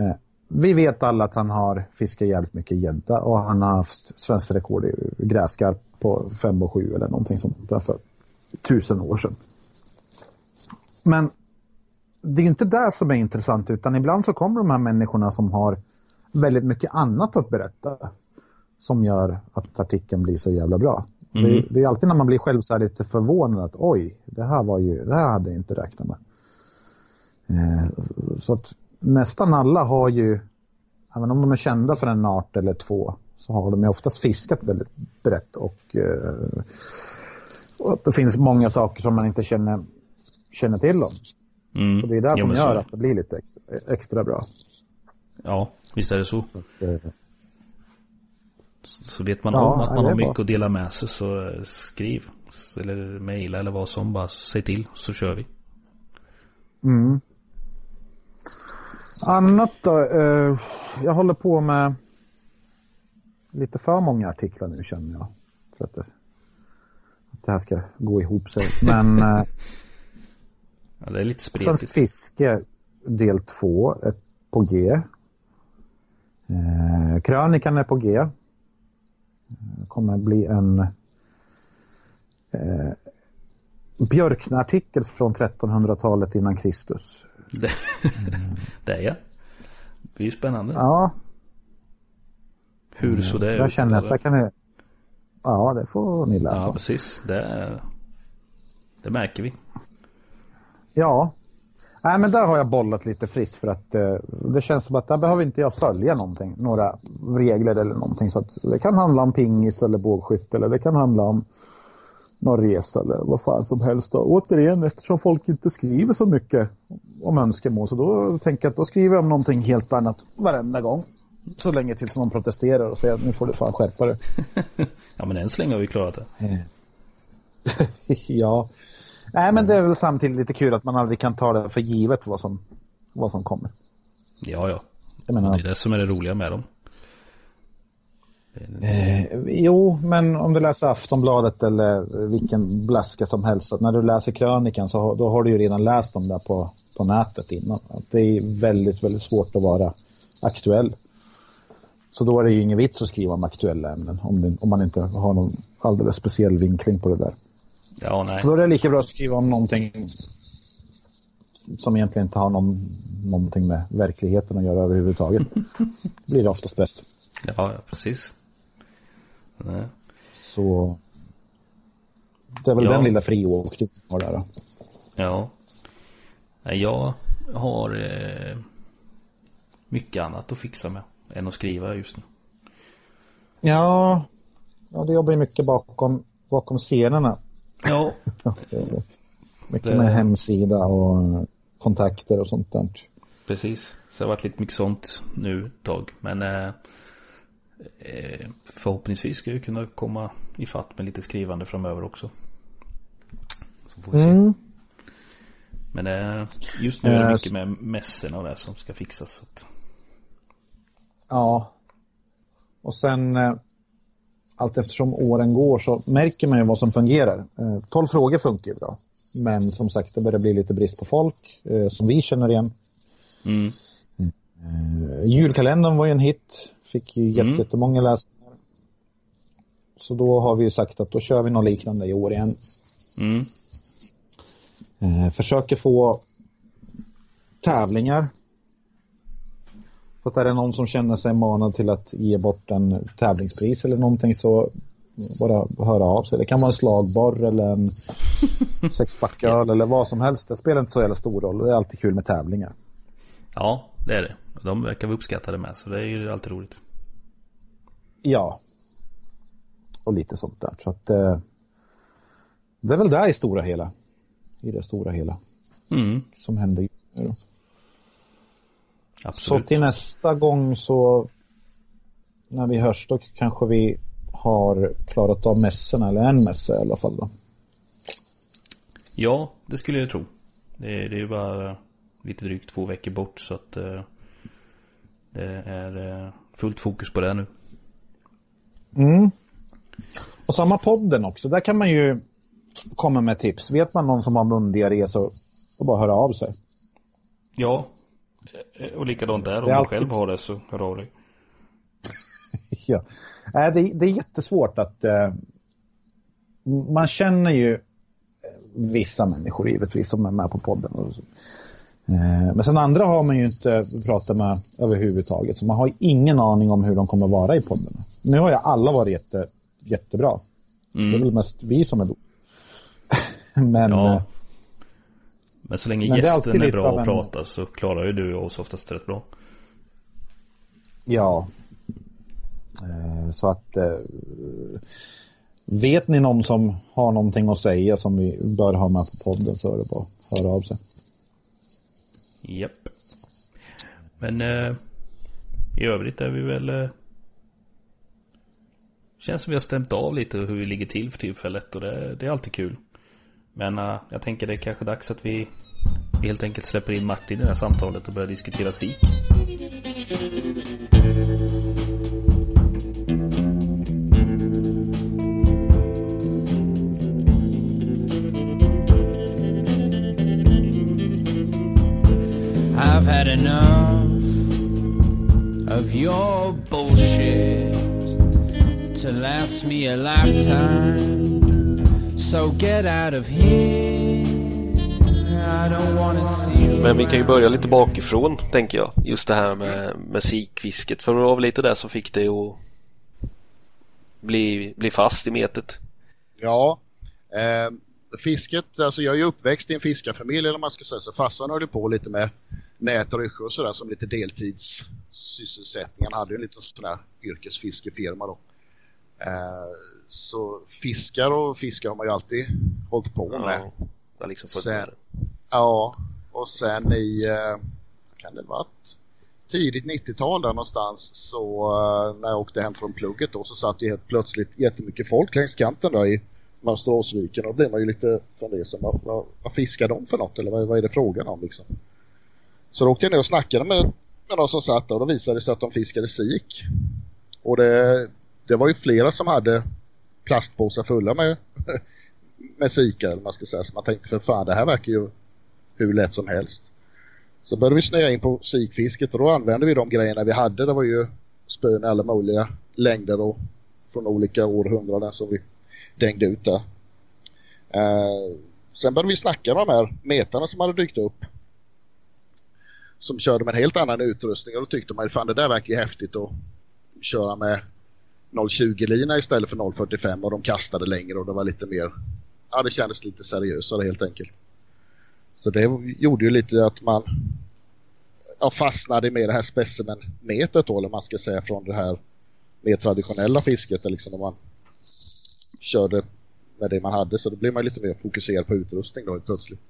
Eh, vi vet alla att han har fiskat jävligt mycket gädda och han har haft svenskt rekord i gräskarp på 5 och 7 eller någonting sånt där för tusen år sedan. Men det är inte det som är intressant utan ibland så kommer de här människorna som har väldigt mycket annat att berätta som gör att artikeln blir så jävla bra. Mm. Det, det, är alltid när man blir själv så lite förvånad att oj, det här var ju, det här hade jag inte räknat med. Eh, så att nästan alla har ju, även om de är kända för en art eller två, så har de ju oftast fiskat väldigt brett och, eh, och det finns många saker som man inte känner, känner till om. Mm. Och det är det som jo, gör att det blir lite extra, extra, bra. Ja, visst är det så. Så, att, eh, så vet man ja, om att man har mycket bra. att dela med sig så skriv. Eller mejla eller vad som. Bara säg till så kör vi. Mm. Annat då? Eh, jag håller på med lite för många artiklar nu känner jag. För att det, att det här ska gå ihop sig. Men eh, Ja, det är lite spretigt. Svenskt fiske del 2 är på G. Eh, krönikan är på G. Det eh, kommer bli en eh, Björkna-artikel från 1300-talet innan Kristus. Det, det är ja. Det blir spännande. Ja. Hur så det Jag känner att det kan ni... Ja, det får ni läsa. Ja, precis. Det, det märker vi. Ja. Nej, men där har jag bollat lite friskt för att eh, det känns som att där behöver inte jag följa någonting, några regler eller någonting. Så att det kan handla om pingis eller bågskytte eller det kan handla om någon resa eller vad fan som helst. Och återigen, eftersom folk inte skriver så mycket om önskemål så då tänker jag att då skriver jag om någonting helt annat varenda gång. Så länge tills någon protesterar och säger att nu får du fan skärpa dig. ja men än så länge har vi klarat det. ja, Nej, men det är väl samtidigt lite kul att man aldrig kan ta det för givet vad som, vad som kommer. Ja, ja. Jag menar, det är det som är det roliga med dem. Eh, jo, men om du läser Aftonbladet eller vilken blaska som helst. När du läser krönikan så då har du ju redan läst dem där på, på nätet innan. Det är väldigt, väldigt svårt att vara aktuell. Så då är det ju ingen vits att skriva om aktuella ämnen om, det, om man inte har någon alldeles speciell vinkling på det där. Ja, nej. Så då är det lika bra att skriva om någonting som egentligen inte har någon, någonting med verkligheten att göra överhuvudtaget. Det blir det oftast bäst. Ja, precis. Nej. Så det är väl ja. den lilla friåkningen har där då. Ja. Jag har eh, mycket annat att fixa med än att skriva just nu. Ja, ja det jobbar ju mycket bakom, bakom scenerna. Ja. mycket det... med hemsida och kontakter och sånt där. Precis. Så det har varit lite mycket sånt nu ett tag. Men eh, eh förhoppningsvis ska jag kunna komma i fatt med lite skrivande framöver också. Så får vi se. Mm. Men eh, just nu är det eh, mycket med mässorna och det som ska fixas. Så att... Ja. Och sen eh, allt eftersom åren går så märker man ju vad som fungerar. 12 frågor funkar ju bra. Men som sagt, det börjar bli lite brist på folk som vi känner igen. Mm. Julkalendern var ju en hit. Fick ju mm. jättemånga läsningar. Så då har vi sagt att då kör vi något liknande i år igen. Mm. Eh, försöker få tävlingar. Så att är det någon som känner sig manad till att ge bort en tävlingspris eller någonting så bara höra av sig. Det kan vara en slagborr eller en sexpacköl eller vad som helst. Det spelar inte så jävla stor roll. Det är alltid kul med tävlingar. Ja, det är det. De verkar vara uppskattade med så det är ju alltid roligt. Ja. Och lite sånt där. Så att eh, det är väl där i stora hela i det stora hela. Mm. Som händer just nu då. Absolut. Så till nästa gång så när vi hörs då kanske vi har klarat av mässorna eller en mässa i alla fall då. Ja, det skulle jag tro. Det är, det är bara lite drygt två veckor bort så att uh, det är uh, fullt fokus på det nu. Mm. Och samma podden också, där kan man ju kommer med tips. Vet man någon som har mundiarré så får bara höra av sig. Ja, och likadant där. Om du alltid... själv har det så hör av dig. ja, det, det är jättesvårt att uh, man känner ju vissa människor givetvis som är med på podden. Och så. Uh, men sen andra har man ju inte pratat med överhuvudtaget. Så man har ingen aning om hur de kommer vara i podden. Nu har ju alla varit jätte, jättebra. Mm. Det är väl mest vi som är dåliga. men, ja. Men så länge men gästen är, är bra att prata så klarar ju du oss oftast rätt bra. Ja. Eh, så att eh, Vet ni någon som har någonting att säga som vi bör ha med på podden så är det bara att höra av sig. Japp. Men eh, i övrigt är vi väl Känns som vi har stämt av lite hur vi ligger till för tillfället och det, det är alltid kul. Men uh, jag tänker det är kanske dags att vi, vi helt enkelt släpper in Martin i det här samtalet och börjar diskutera SIK. I've had enough of your bullshit to last me a lifetime. Men vi kan ju börja lite bakifrån tänker jag. Just det här med musikfisket. För det var väl lite det som fick dig att bli, bli fast i metet. Ja, eh, fisket, alltså jag är ju uppväxt i en fiskarfamilj eller man ska säga så. Farsan höll på lite med nät och och sådär som lite deltidssysselsättning. Han hade ju en liten sån här yrkesfiskefirma då. Eh, så fiskar och fiskar har man ju alltid hållit på med. Ja, liksom sen, ja och sen i, eh, kan det varit tidigt 90-tal där någonstans så eh, när jag åkte hem från plugget då så satt det helt plötsligt jättemycket folk längs kanten där i Mönsteråsviken och då blir man ju lite fundersam. Vad, vad, vad fiskar de för något eller vad, vad är det frågan om liksom? Så då åkte jag ner och snackade med, med någon som satt där och då visade det sig att de fiskade sik. Och det, det var ju flera som hade plastpåsar fulla med, med sika eller man ska säga. Så man tänkte för fan det här verkar ju hur lätt som helst. Så började vi snöa in på sikfisket och då använde vi de grejerna vi hade. Det var ju spön i alla möjliga längder och från olika århundraden som vi dängde ut där. Eh, sen började vi snacka med de här metarna som hade dykt upp. Som körde med en helt annan utrustning och då tyckte man fan det där verkar ju häftigt att köra med 0,20-lina istället för 0,45 och de kastade längre och det var lite mer, ja det kändes lite seriösare helt enkelt. Så det gjorde ju lite att man ja, fastnade med det här specimenmetet då, eller man ska säga från det här mer traditionella fisket, där liksom när man körde med det man hade så då blev man lite mer fokuserad på utrustning då plötsligt.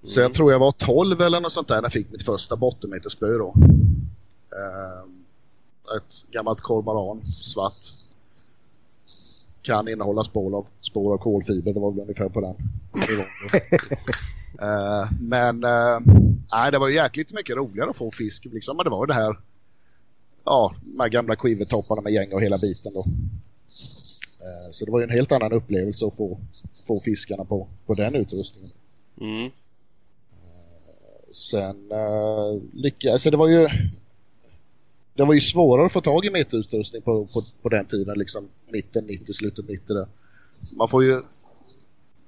Mm. Så jag tror jag var 12 eller något sånt där när jag fick mitt första bottenmeterspö då. Ehm, ett gammalt kormoran, svart. Kan innehålla spår av, spår av kolfiber, det var väl ungefär på den uh, men uh, nej, det var ju jäkligt mycket roligare att få fisk. Liksom. Men det var ju det här, ja, de här gamla skivetopparna med gäng och hela biten då. Uh, så det var ju en helt annan upplevelse att få, få fiskarna på, på den utrustningen. Mm. Sen uh, lyckades, alltså det var ju det var ju svårare att få tag i meterutrustning på, på, på den tiden, liksom mitten 90, slutet 90 där. Man får ju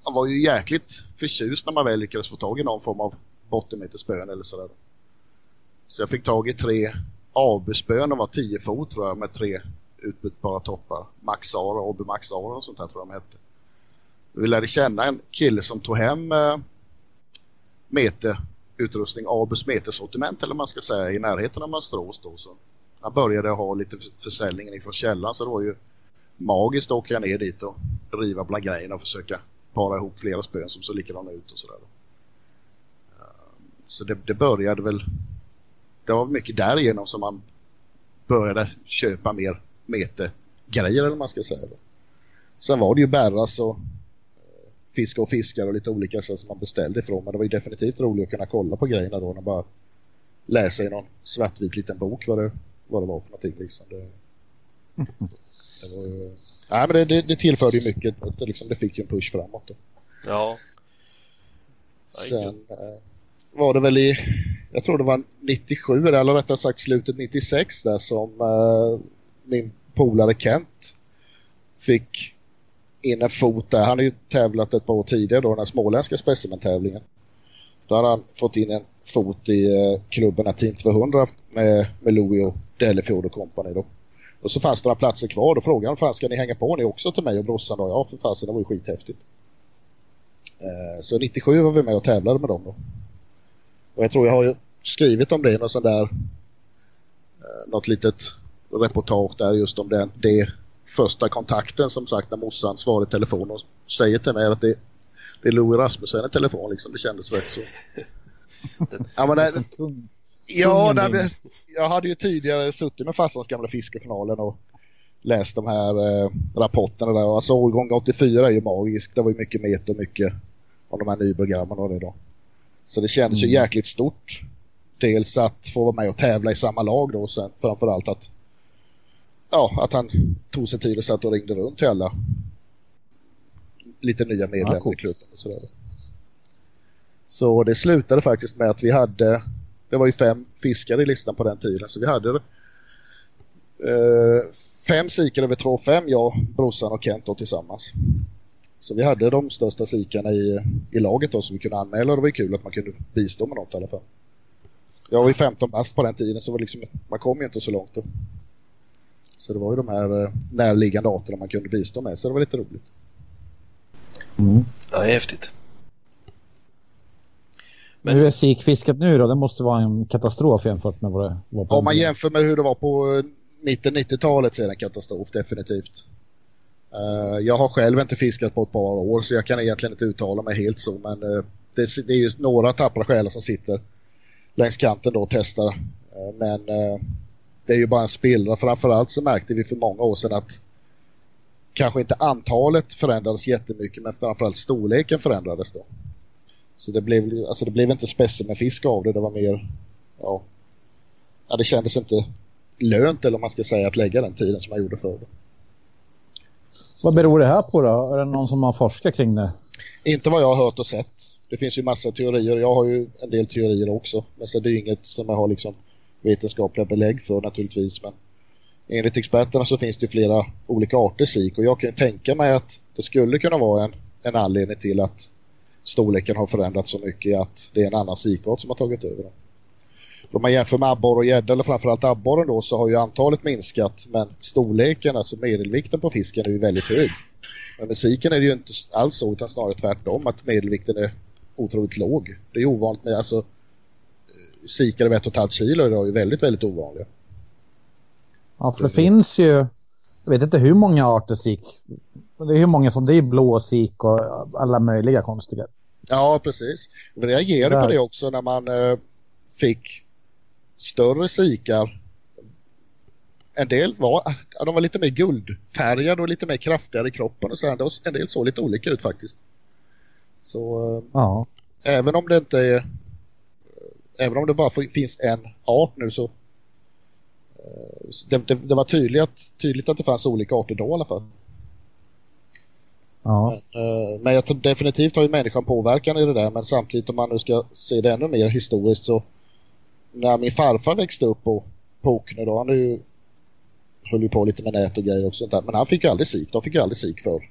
man var ju jäkligt förtjust när man väl lyckades få tag i någon form av bottenmeterspön eller sådär. Så jag fick tag i tre AB-spön, de var 10 fot tror jag med tre utbytbara toppar. Maxara, AB Maxara och sånt där tror jag de hette. Vi lärde känna en kille som tog hem eh, meterutrustning, ABs metersortiment eller man ska säga i närheten av Mönsterås då. Så han började ha lite försäljningen ifrån källan så det var ju magiskt att åka ner dit och riva bland grejerna och försöka para ihop flera spön som såg likadana ut och sådär. Eh, så det, det, började väl det var mycket därigenom som man började köpa mer metegrejer eller man ska säga. Sen var det ju bärras och eh, Fisk fiska och fiskar och lite olika sätt som man beställde ifrån men det var ju definitivt roligt att kunna kolla på grejerna då när bara läsa i någon svartvit liten bok vad det vad det var för någonting. Liksom. Det, det, var, nej, men det, det, det tillförde ju mycket. Det, liksom, det fick ju en push framåt. Då. Ja. Sen eh, var det väl i, jag tror det var 97 eller rättare sagt slutet 96 där som eh, min polare Kent fick in en fot där. Han har ju tävlat ett par år tidigare då, den här småländska specimentävlingen. Då hade han fått in en fot i eh, klubben Team 200 med, med Louis och Dellefjord och company då. Och så fanns det några platser kvar. Då frågade han, fan ska ni hänga på ni också till mig och brorsan då? Ja, för fasen, det var ju skithäftigt. Eh, så 97 var vi med och tävlade med dem då. Och jag tror jag har skrivit om det, något sån där, eh, något litet reportage där just om den, det första kontakten som sagt när morsan svarar i telefon och säger till mig att det, det är Louis Rasmussen i telefon liksom. Det kändes rätt så. ja, men det, Ja, där, jag hade ju tidigare suttit med farsans gamla fiskekanalen och läst de här eh, rapporterna där. Alltså årgång 84 är ju magisk. Det var ju mycket meter och mycket av de här nyprogrammen och det då. Så det kändes mm. ju jäkligt stort. Dels att få vara med och tävla i samma lag då och sen framförallt att ja, att han tog sig tid och satt och ringde runt till alla lite nya medlemmar ja, cool. i klubben och sådär. Så det slutade faktiskt med att vi hade det var ju fem fiskare i listan på den tiden så vi hade eh, fem sikar över 2,5 jag, brorsan och Kent då, tillsammans. Så vi hade de största sikarna i, i laget då som vi kunde anmäla och det var ju kul att man kunde bistå med något i alla fall. Jag var ju 15 bast på den tiden så var liksom, man kom ju inte så långt då. Så det var ju de här eh, närliggande arterna man kunde bistå med så det var lite roligt. Mm. Ja, det är häftigt. Men hur är sikfisket nu då? Det måste vara en katastrof jämfört med vad det var på Om man jämför med hur det var på mitten 90-talet så är det en katastrof definitivt. Uh, jag har själv inte fiskat på ett par år så jag kan egentligen inte uttala mig helt så men uh, det, det, är just några tappra själar som sitter längs kanten då och testar. Uh, men det är ju bara en spillra. Framförallt så märkte vi för många år sedan att kanske inte antalet förändrades jättemycket men framförallt storleken förändrades då. Så det blev, alltså det blev inte specimenfisk av det, det var mer, ja, ja, det kändes inte lönt eller om man ska säga att lägga den tiden som man gjorde förr. Vad beror det här på då? Är det någon som har forskat kring det? Inte vad jag har hört och sett. Det finns ju massa teorier. Jag har ju en del teorier också. Men så det är inget som jag har liksom vetenskapliga belägg för naturligtvis. Men enligt experterna så finns det flera olika arter sik och jag kan tänka mig att det skulle kunna vara en, en anledning till att storleken har förändrats så mycket att det är en annan sikart som har tagit över den. Om man jämför med abborre och gädda eller framförallt abborren då så har ju antalet minskat men storleken, alltså medelvikten på fisken är ju väldigt hög. Men med siken är det ju inte alls så utan snarare tvärtom att medelvikten är otroligt låg. Det är ovanligt med alltså sikar över ett och ett halvt kilo idag är ju väldigt, väldigt ovanliga. Ja, för det finns ju, jag vet inte hur många arter sik. Det är hur många som det är blåsik och alla möjliga konstiga. Ja, precis. Vi reagerade på det också när man eh, fick större sikar. En del var, de var lite mer guldfärgade och lite mer kraftigare i kroppen och så En del såg lite olika ut faktiskt. Så eh, ja. även om det inte är även om det bara finns en art nu så eh, det, det, det, var tydligt, tydligt att det fanns olika arter då i alla fall. Ja. Men, eh, men jag tror definitivt har ju människan påverkan i det där men samtidigt om man nu ska se det ännu mer historiskt så när min farfar växte upp på, på Okne då, han ju, höll ju på lite med nät och grejer och sånt där, men han fick ju aldrig sik, de fick ju aldrig sik för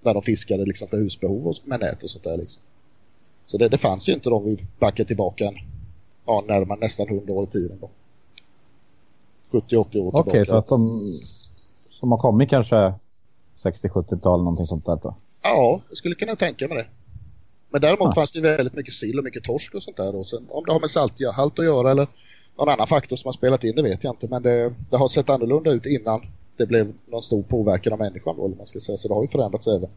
när de fiskade liksom för husbehov och med nät och sånt där liksom. Så det, det fanns ju inte då vi backar tillbaka en ja, närmare nästan 100 år i tiden då. 70-80 år tillbaka. Okej, okay, så att de som har kommit kanske 60-70-tal någonting sånt där då? Ja, jag skulle kunna tänka mig det. Men däremot ah. fanns det väldigt mycket sill och mycket torsk och sånt där. Och sen, om det har med salthalt att göra eller någon annan faktor som har spelat in, det vet jag inte. Men det, det har sett annorlunda ut innan det blev någon stor påverkan av människan. Då, man ska säga. Så det har ju förändrats även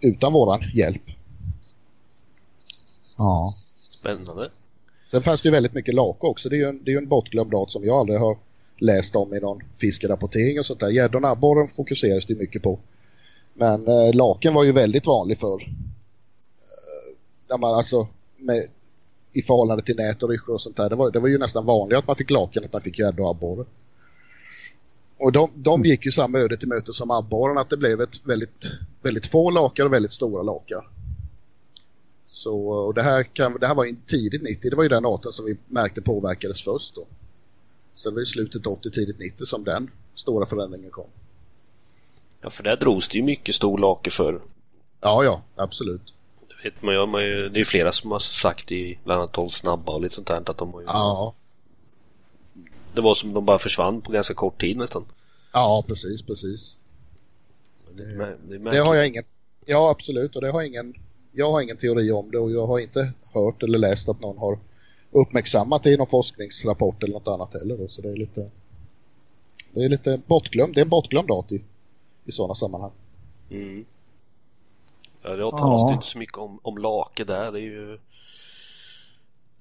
utan våran hjälp. Ja. Spännande. Sen fanns det ju väldigt mycket lake också. Det är ju en, det är en bortglömd art som jag aldrig har läst om i någon fiskerapportering och sånt där. Gäddorna, abborren fokuseras det mycket på. Men eh, laken var ju väldigt vanlig för eh, man alltså med, i förhållande till nät och ryssjor och sånt där. Det var, det var ju nästan vanligt att man fick laken att man fick gädda och abborre. Och de, de gick ju samma öde till möte som abborren att det blev ett väldigt, väldigt få lakar och väldigt stora lakar. Så, och det, här kan, det här var ju tidigt 90, det var ju den arten som vi märkte påverkades först då. Sen var det slutet 80, tidigt 90 som den stora förändringen kom. Ja, för där drogs det ju mycket stor lake för. Ja, ja, absolut. Det vet man ju, man ju, det är ju flera som har sagt i bland annat 12 snabba och lite sånt där att de har ju... Ja. Det var som de bara försvann på ganska kort tid nästan. Ja, precis, precis. Det, det, det har jag ingen... Ja, absolut. Och det har ingen jag har ingen teori om det och jag har inte hört eller läst att någon har uppmärksammat det i någon forskningsrapport eller något annat heller. Så det är lite det är lite bortglömd. Det är en bortglömd art i, i sådana sammanhang. Mm. Ja, det har talats ja. inte så mycket om, om lake där. Det är ju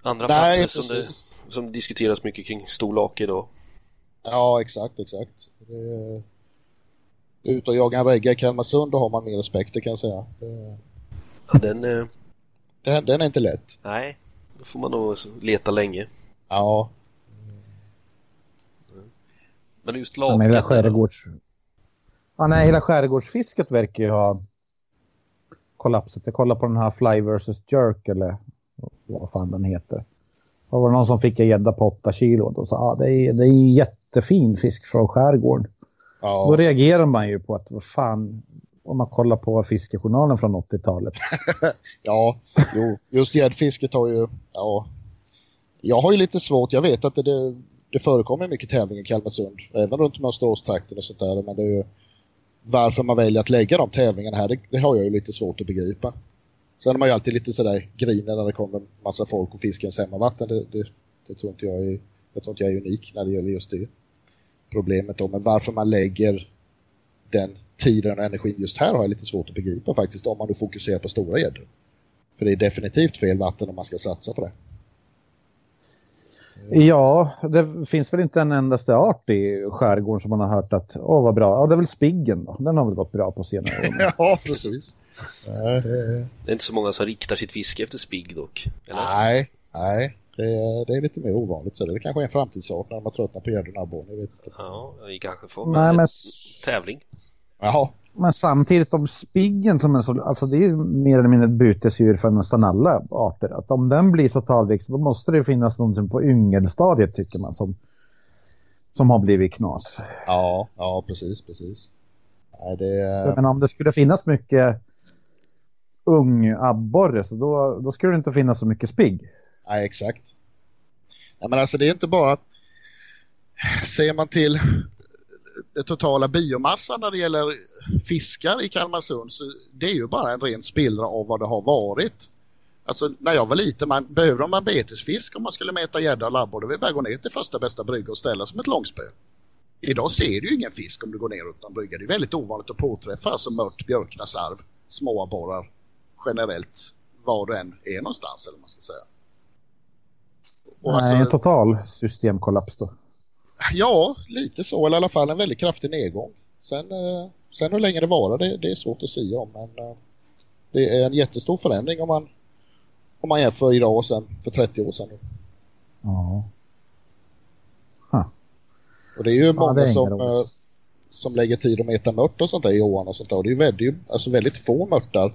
andra Nej, platser som, det, som diskuteras mycket kring stor lake idag. Ja, exakt, exakt. Det är, ut och jaga en regga i Kalmarsund då har man mer respekt, det kan jag säga. Det, Ja, den, eh... den, den är inte lätt. Nej, då får man nog leta länge. Ja. Men just lakan... Men hela skärgårds... Ja, nej, hela skärgårdsfisket verkar ju ha kollapsat. Jag kollar på den här Fly vs Jerk eller vad fan den heter. Det var någon som fick en gädda på 8 kilo och sa ah, det, är, det är en jättefin fisk från skärgården. Ja. Då reagerar man ju på att vad fan, om man kollar på fiskejournalen från 80-talet. ja, jo, just gäddfisket har ju, ja, jag har ju lite svårt, jag vet att det, det, det förekommer mycket tävling i Kalmarsund, även runt Mönsteråstrakten och sånt där, men det är ju varför man väljer att lägga de tävlingarna här, det, det, har jag ju lite svårt att begripa. Sen är man ju alltid lite sådär griner när det kommer massa folk och fiskar ens hemmavatten, det, det, det tror inte jag är, jag tror inte jag är unik när det gäller just det problemet då, men varför man lägger den tiden och energin just här har jag lite svårt att begripa faktiskt om man nu fokuserar på stora gäddor. För det är definitivt fel vatten om man ska satsa på det. Ja, det finns väl inte en endaste art i skärgården som man har hört att åh vad bra, ja det är väl spiggen då, den har väl gått bra på senare år. ja, precis. Det är inte så många som riktar sitt fiske efter spigg dock. Eller? Nej, nej. Det är, det är, lite mer ovanligt så det är kanske en framtidsart när man tröttnar på gäddorna abborren. Ja, vi kanske får med Nej, men... tävling. Jaha. Men samtidigt om spiggen som en så, alltså det är ju mer eller mindre ett bytesdjur för nästan alla arter. Att om den blir så talväxt då måste det finnas någonting på yngelstadiet tycker man som, som har blivit knas. Ja, ja precis, precis. Nej, det... Men om det skulle finnas mycket ung abborre så då, då skulle det inte finnas så mycket spigg. Nej, exakt. Ja, men alltså det är inte bara ser man till den totala biomassan när det gäller fiskar i Kalmarsund så det är ju bara en ren spillra av vad det har varit. Alltså när jag var liten, man, behövde man betesfisk om man skulle mäta gädda och labbor? Det var bara gå ner till första bästa brygga och ställa som ett långspö. Idag ser du ju ingen fisk om du går ner runt en brygga. Det är väldigt ovanligt att påträffa alltså mört, björknasarv, småabborrar generellt var du än är någonstans eller man ska säga. Och Nej, alltså, en total systemkollaps då? Ja, lite så. Eller i alla fall en väldigt kraftig nedgång. Sen, eh, sen hur länge det varar, det, det är svårt att säga om. Men eh, det är en jättestor förändring om man, om man jämför idag och sen för 30 år sedan. Ja. Huh. Och det är ju ja, många är som, eh, som lägger tid att mäta mört och sånt där i åarna och sånt där. Och det är ju väldigt, alltså väldigt få mörtar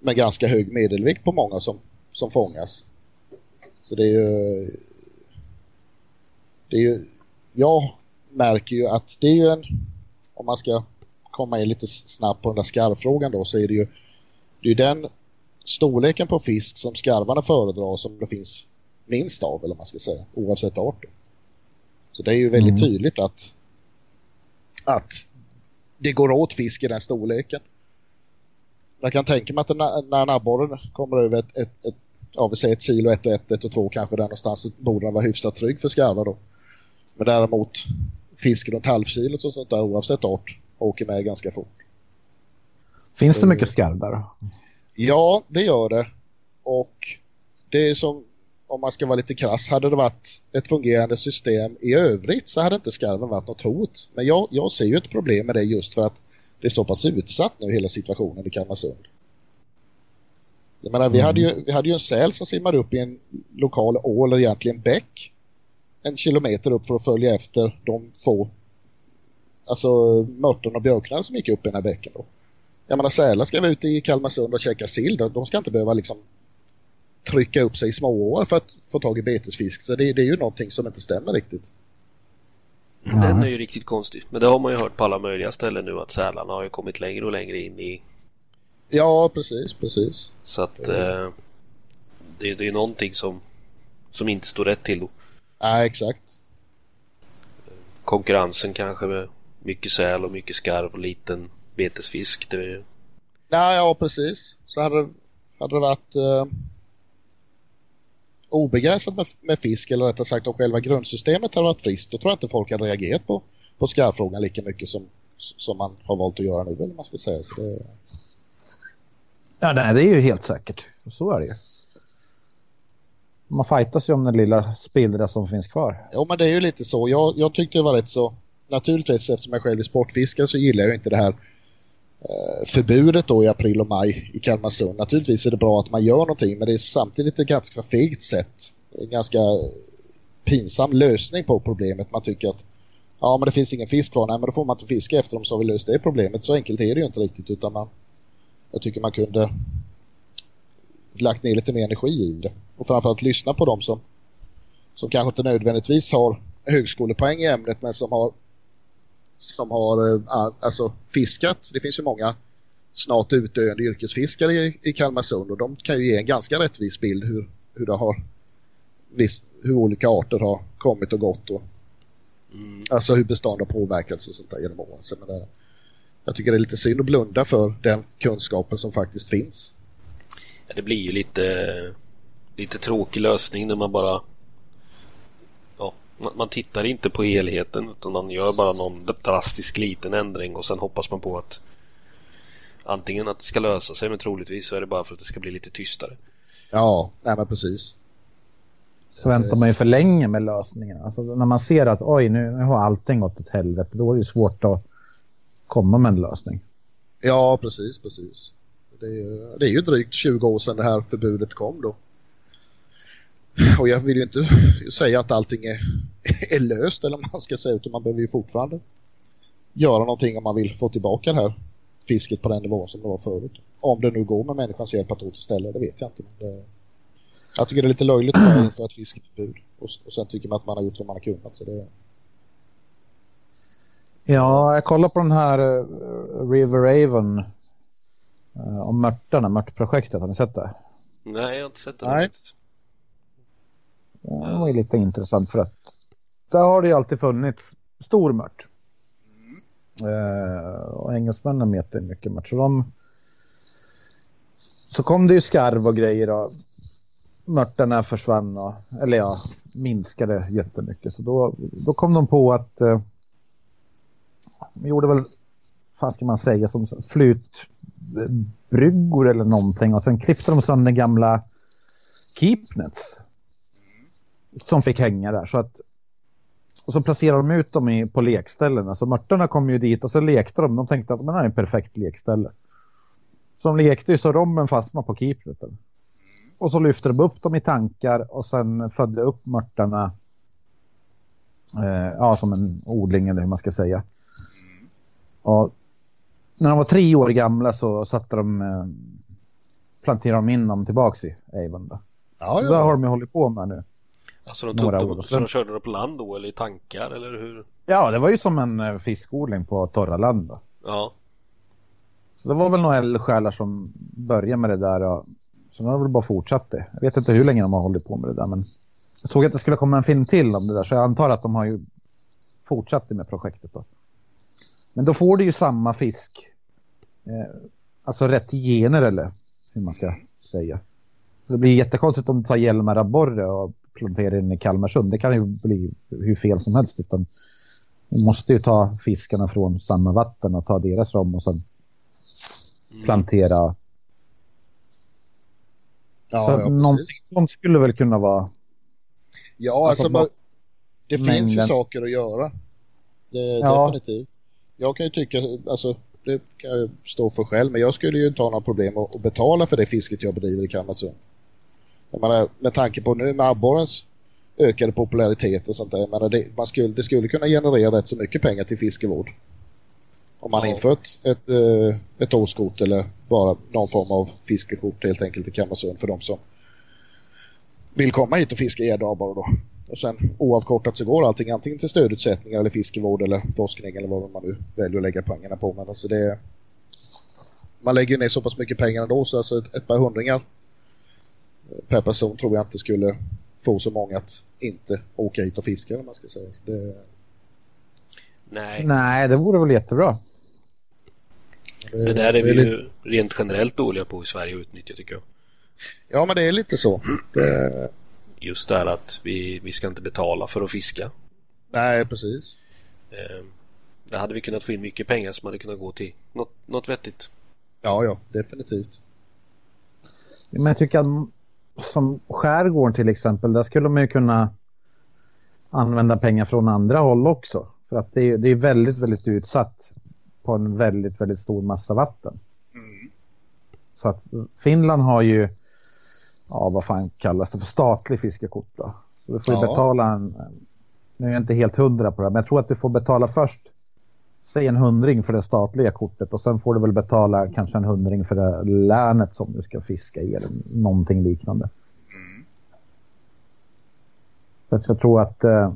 med ganska hög medelvikt på många som, som fångas. Så det är ju... Det är ju... Jag märker ju att det är ju en... Om man ska komma in lite snabbt på den där skarvfrågan då så är det ju det är den storleken på fisk som skarvarna föredrar som det finns minst av eller man ska säga oavsett art. Så det är ju väldigt mm. tydligt att att det går åt fisk i den storleken. Jag kan tänka mig att när, när en abborre kommer över ett, ett, ett, ja, vi säger ett kilo, ett och ett, ett och två kanske där någonstans så borde den vara hyfsat trygg för skarvar då. Men däremot fisk runt halvkilot och sånt där oavsett art åker med ganska fort. Finns det mycket skarv där? Ja, det gör det. Och det är som, om man ska vara lite krass, hade det varit ett fungerande system i övrigt så hade inte skarven varit något hot. Men jag, jag ser ju ett problem med det just för att det är så pass utsatt nu hela situationen i Kalmarsund. Jag menar, vi, mm. hade ju, vi hade ju en säl som simmade upp i en lokal ål, eller egentligen bäck, en kilometer upp för att följa efter de få alltså mörten och björknar som gick upp i den här bäcken då. Jag menar sälar ska vara ute i Kalmarsund och käka sill. De ska inte behöva liksom trycka upp sig i småår för att få tag i betesfisk. Så det, det är ju någonting som inte stämmer riktigt. Den är ju riktigt konstig. Men det har man ju hört på alla möjliga ställen nu att sälarna har ju kommit längre och längre in i... Ja, precis, precis. Så att eh, det, det är någonting som, som inte står rätt till då. Ja, exakt. Konkurrensen kanske med mycket säl och mycket skarv och liten betesfisk. Det är... Nej, ja, precis. Så hade, hade det varit eh, obegränsat med, med, fisk eller rättare sagt om själva grundsystemet hade varit friskt då tror jag inte folk hade reagerat på, på skarvfrågan lika mycket som, som man har valt att göra nu eller man ska säga. Så det... Ja, nej, det är ju helt säkert. Så är det ju. Man fightas ju om den lilla spillra som finns kvar. Jo, men det är ju lite så. Jag, jag tyckte det var rätt så... Naturligtvis, eftersom jag själv är sportfiskare så gillar jag inte det här Eh, förbudet då i april och maj i Kalmarsund. Naturligtvis är det bra att man gör någonting men det är samtidigt ett ganska fegt sätt. En ganska pinsam lösning på problemet. Man tycker att ja men det finns ingen fisk kvar. Nej men då får man inte fiska efter dem så har vi löst det problemet. Så enkelt är det ju inte riktigt utan man jag tycker man kunde lagt ner lite mer energi i det. Och framförallt lyssna på dem som som kanske inte nödvändigtvis har högskolepoäng i ämnet men som har som har eh, alltså, fiskat. Det finns ju många snart utdöende yrkesfiskare i, i Kalmarsund och de kan ju ge en ganska rättvis bild hur, hur det har viss, hur olika arter har kommit och gått och mm. alltså hur bestånd har påverkats och sånt där genom åren. Så det, jag tycker det är lite synd att blunda för den kunskapen som faktiskt finns. Ja, det blir ju lite lite tråkig lösning när man bara man, tittar inte på helheten utan man gör bara någon drastisk liten ändring och sen hoppas man på att antingen att det ska lösa sig men troligtvis så är det bara för att det ska bli lite tystare. Ja, nej men precis. Så väntar man ju för länge med lösningen. Alltså när man ser att oj nu, nu har allting gått åt helvete då är det svårt att komma med en lösning. Ja, precis, precis. Det är, det är ju drygt 20 år sedan det här förbudet kom då. Och jag vill ju inte säga att allting är, är löst eller man ska säga utan man behöver ju fortfarande göra någonting om man vill få tillbaka det här fisket på den nivån som det var förut. Om det nu går med människans hjälp att återställa det vet jag inte. Men det, jag tycker det är lite löjligt att införa ett fiskeförbud och, och sen tycker man att man har gjort vad man har kunnat. Så det... Ja, jag kollar på den här uh, River Raven uh, om mörtarna, mörtprojektet. Har ni sett det? Nej, jag har inte sett det. Nej. Det var ju lite intressant för att där har det ju alltid funnits stor mört. Mm. Eh, och engelsmännen mäter mycket mört. Så de så kom det ju skarv och grejer och mörtarna försvann och, eller ja, minskade jättemycket. Så då, då kom de på att eh, de gjorde väl, vad ska man säga, som flytbryggor eller någonting och sen klippte de sönder gamla keepnets som fick hänga där. Så att, och så placerade de ut dem i, på lekställen. Så mörtarna kom ju dit och så lekte de. De tänkte att det här är en perfekt lekställe. Så de lekte ju så rommen fastnade på keepneten. Och så lyfte de upp dem i tankar och sen födde upp mörtarna eh, ja, som en odling eller hur man ska säga. Och när de var tre år gamla så satte de eh, planterade de in dem tillbaks i Avon. Då. Ja, så ja. det har de ju hållit på med nu. Alltså de, tog dem, så de körde det på land då eller i tankar eller hur? Ja, det var ju som en eh, fiskodling på torra land. Då. Ja. Så det var väl några eldsjälar som började med det där och så har väl bara fortsatt det. Jag vet inte hur länge de har hållit på med det där men jag såg att det skulle komma en film till om det där så jag antar att de har ju fortsatt det med projektet då. Men då får du ju samma fisk. Eh, alltså rätt gener eller hur man ska säga. Det blir jättekonstigt om du tar Hjälmar abborre och in i Kalmarsund. Det kan ju bli hur fel som helst. Utan du måste ju ta fiskarna från samma vatten och ta deras rom och sen mm. plantera. Ja, så ja, någonting sånt skulle väl kunna vara. Ja, alltså, alltså det mängden. finns ju saker att göra. Det, ja. Definitivt. Jag kan ju tycka, alltså det kan jag stå för själv, men jag skulle ju inte ha några problem att, betala för det fisket jag bedriver i Kalmarsund. Jag menar, med tanke på nu med abborrens ökade popularitet och sånt där, jag menar, det, man skulle, det skulle kunna generera rätt så mycket pengar till fiskevård. Om man ja. infört ett, eh, ett årskort eller bara någon form av fiskekort helt enkelt i Kalmarsund för de som vill komma hit och fiska gäddabborre då. Och sen oavkortat så går allting antingen till stödutsättningar eller fiskevård eller forskning eller vad man nu väljer att lägga pengarna på. Men alltså det man lägger ner så pass mycket pengar ändå så alltså ett, ett par hundringar per person tror jag inte skulle få så många att inte åka hit och fiska om man ska säga. Det... Nej. Nej, det vore väl jättebra. Det, det där är vi ju rent generellt dåliga på i Sverige att utnyttja tycker jag. Ja, men det är lite så. Det just det här att vi, vi ska inte betala för att fiska. Nej, precis. Eh, där hade vi kunnat få in mycket pengar som hade kunnat gå till något, något vettigt. Ja, ja, definitivt. Men jag tycker att som skärgården till exempel, där skulle man ju kunna använda pengar från andra håll också. För att det är, det är väldigt, väldigt utsatt på en väldigt, väldigt stor massa vatten. Mm. Så att Finland har ju ja, vad fan kallas det för statlig fiskekort då. Så du får ja. betala en, nu är jag inte helt hundra på det, men jag tror att du får betala först, säg en hundring för det statliga kortet och sen får du väl betala kanske en hundring för det länet som du ska fiska i eller någonting liknande. Mm. Så jag tror att eh,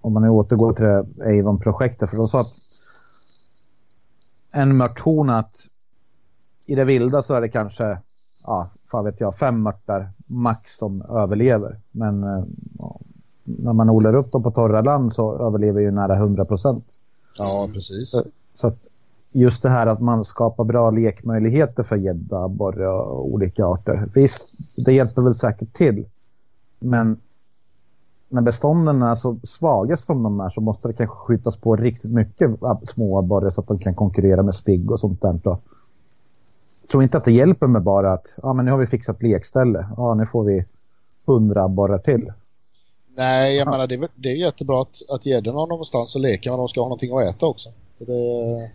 om man nu återgår till Avon-projektet, för då sa att en mört att i det vilda så är det kanske ja, fan vet jag, fem mörtar max som överlever. Men eh, när man odlar upp dem på torra land så överlever ju nära 100 procent. Ja, precis. Så, så, att just det här att man skapar bra lekmöjligheter för gädda, borre och olika arter. Visst, det hjälper väl säkert till. Men när bestånden är så svaga som de är så måste det kanske skjutas på riktigt mycket små abborre så att de kan konkurrera med spigg och sånt där. Jag tror inte att det hjälper med bara att ja, men nu har vi fixat lekställe. Ja, nu får vi hundra abborrar till. Nej, jag ja. menar det är, det är jättebra att, att gäddorna har någonstans att leka men de ska ha någonting att äta också. Det...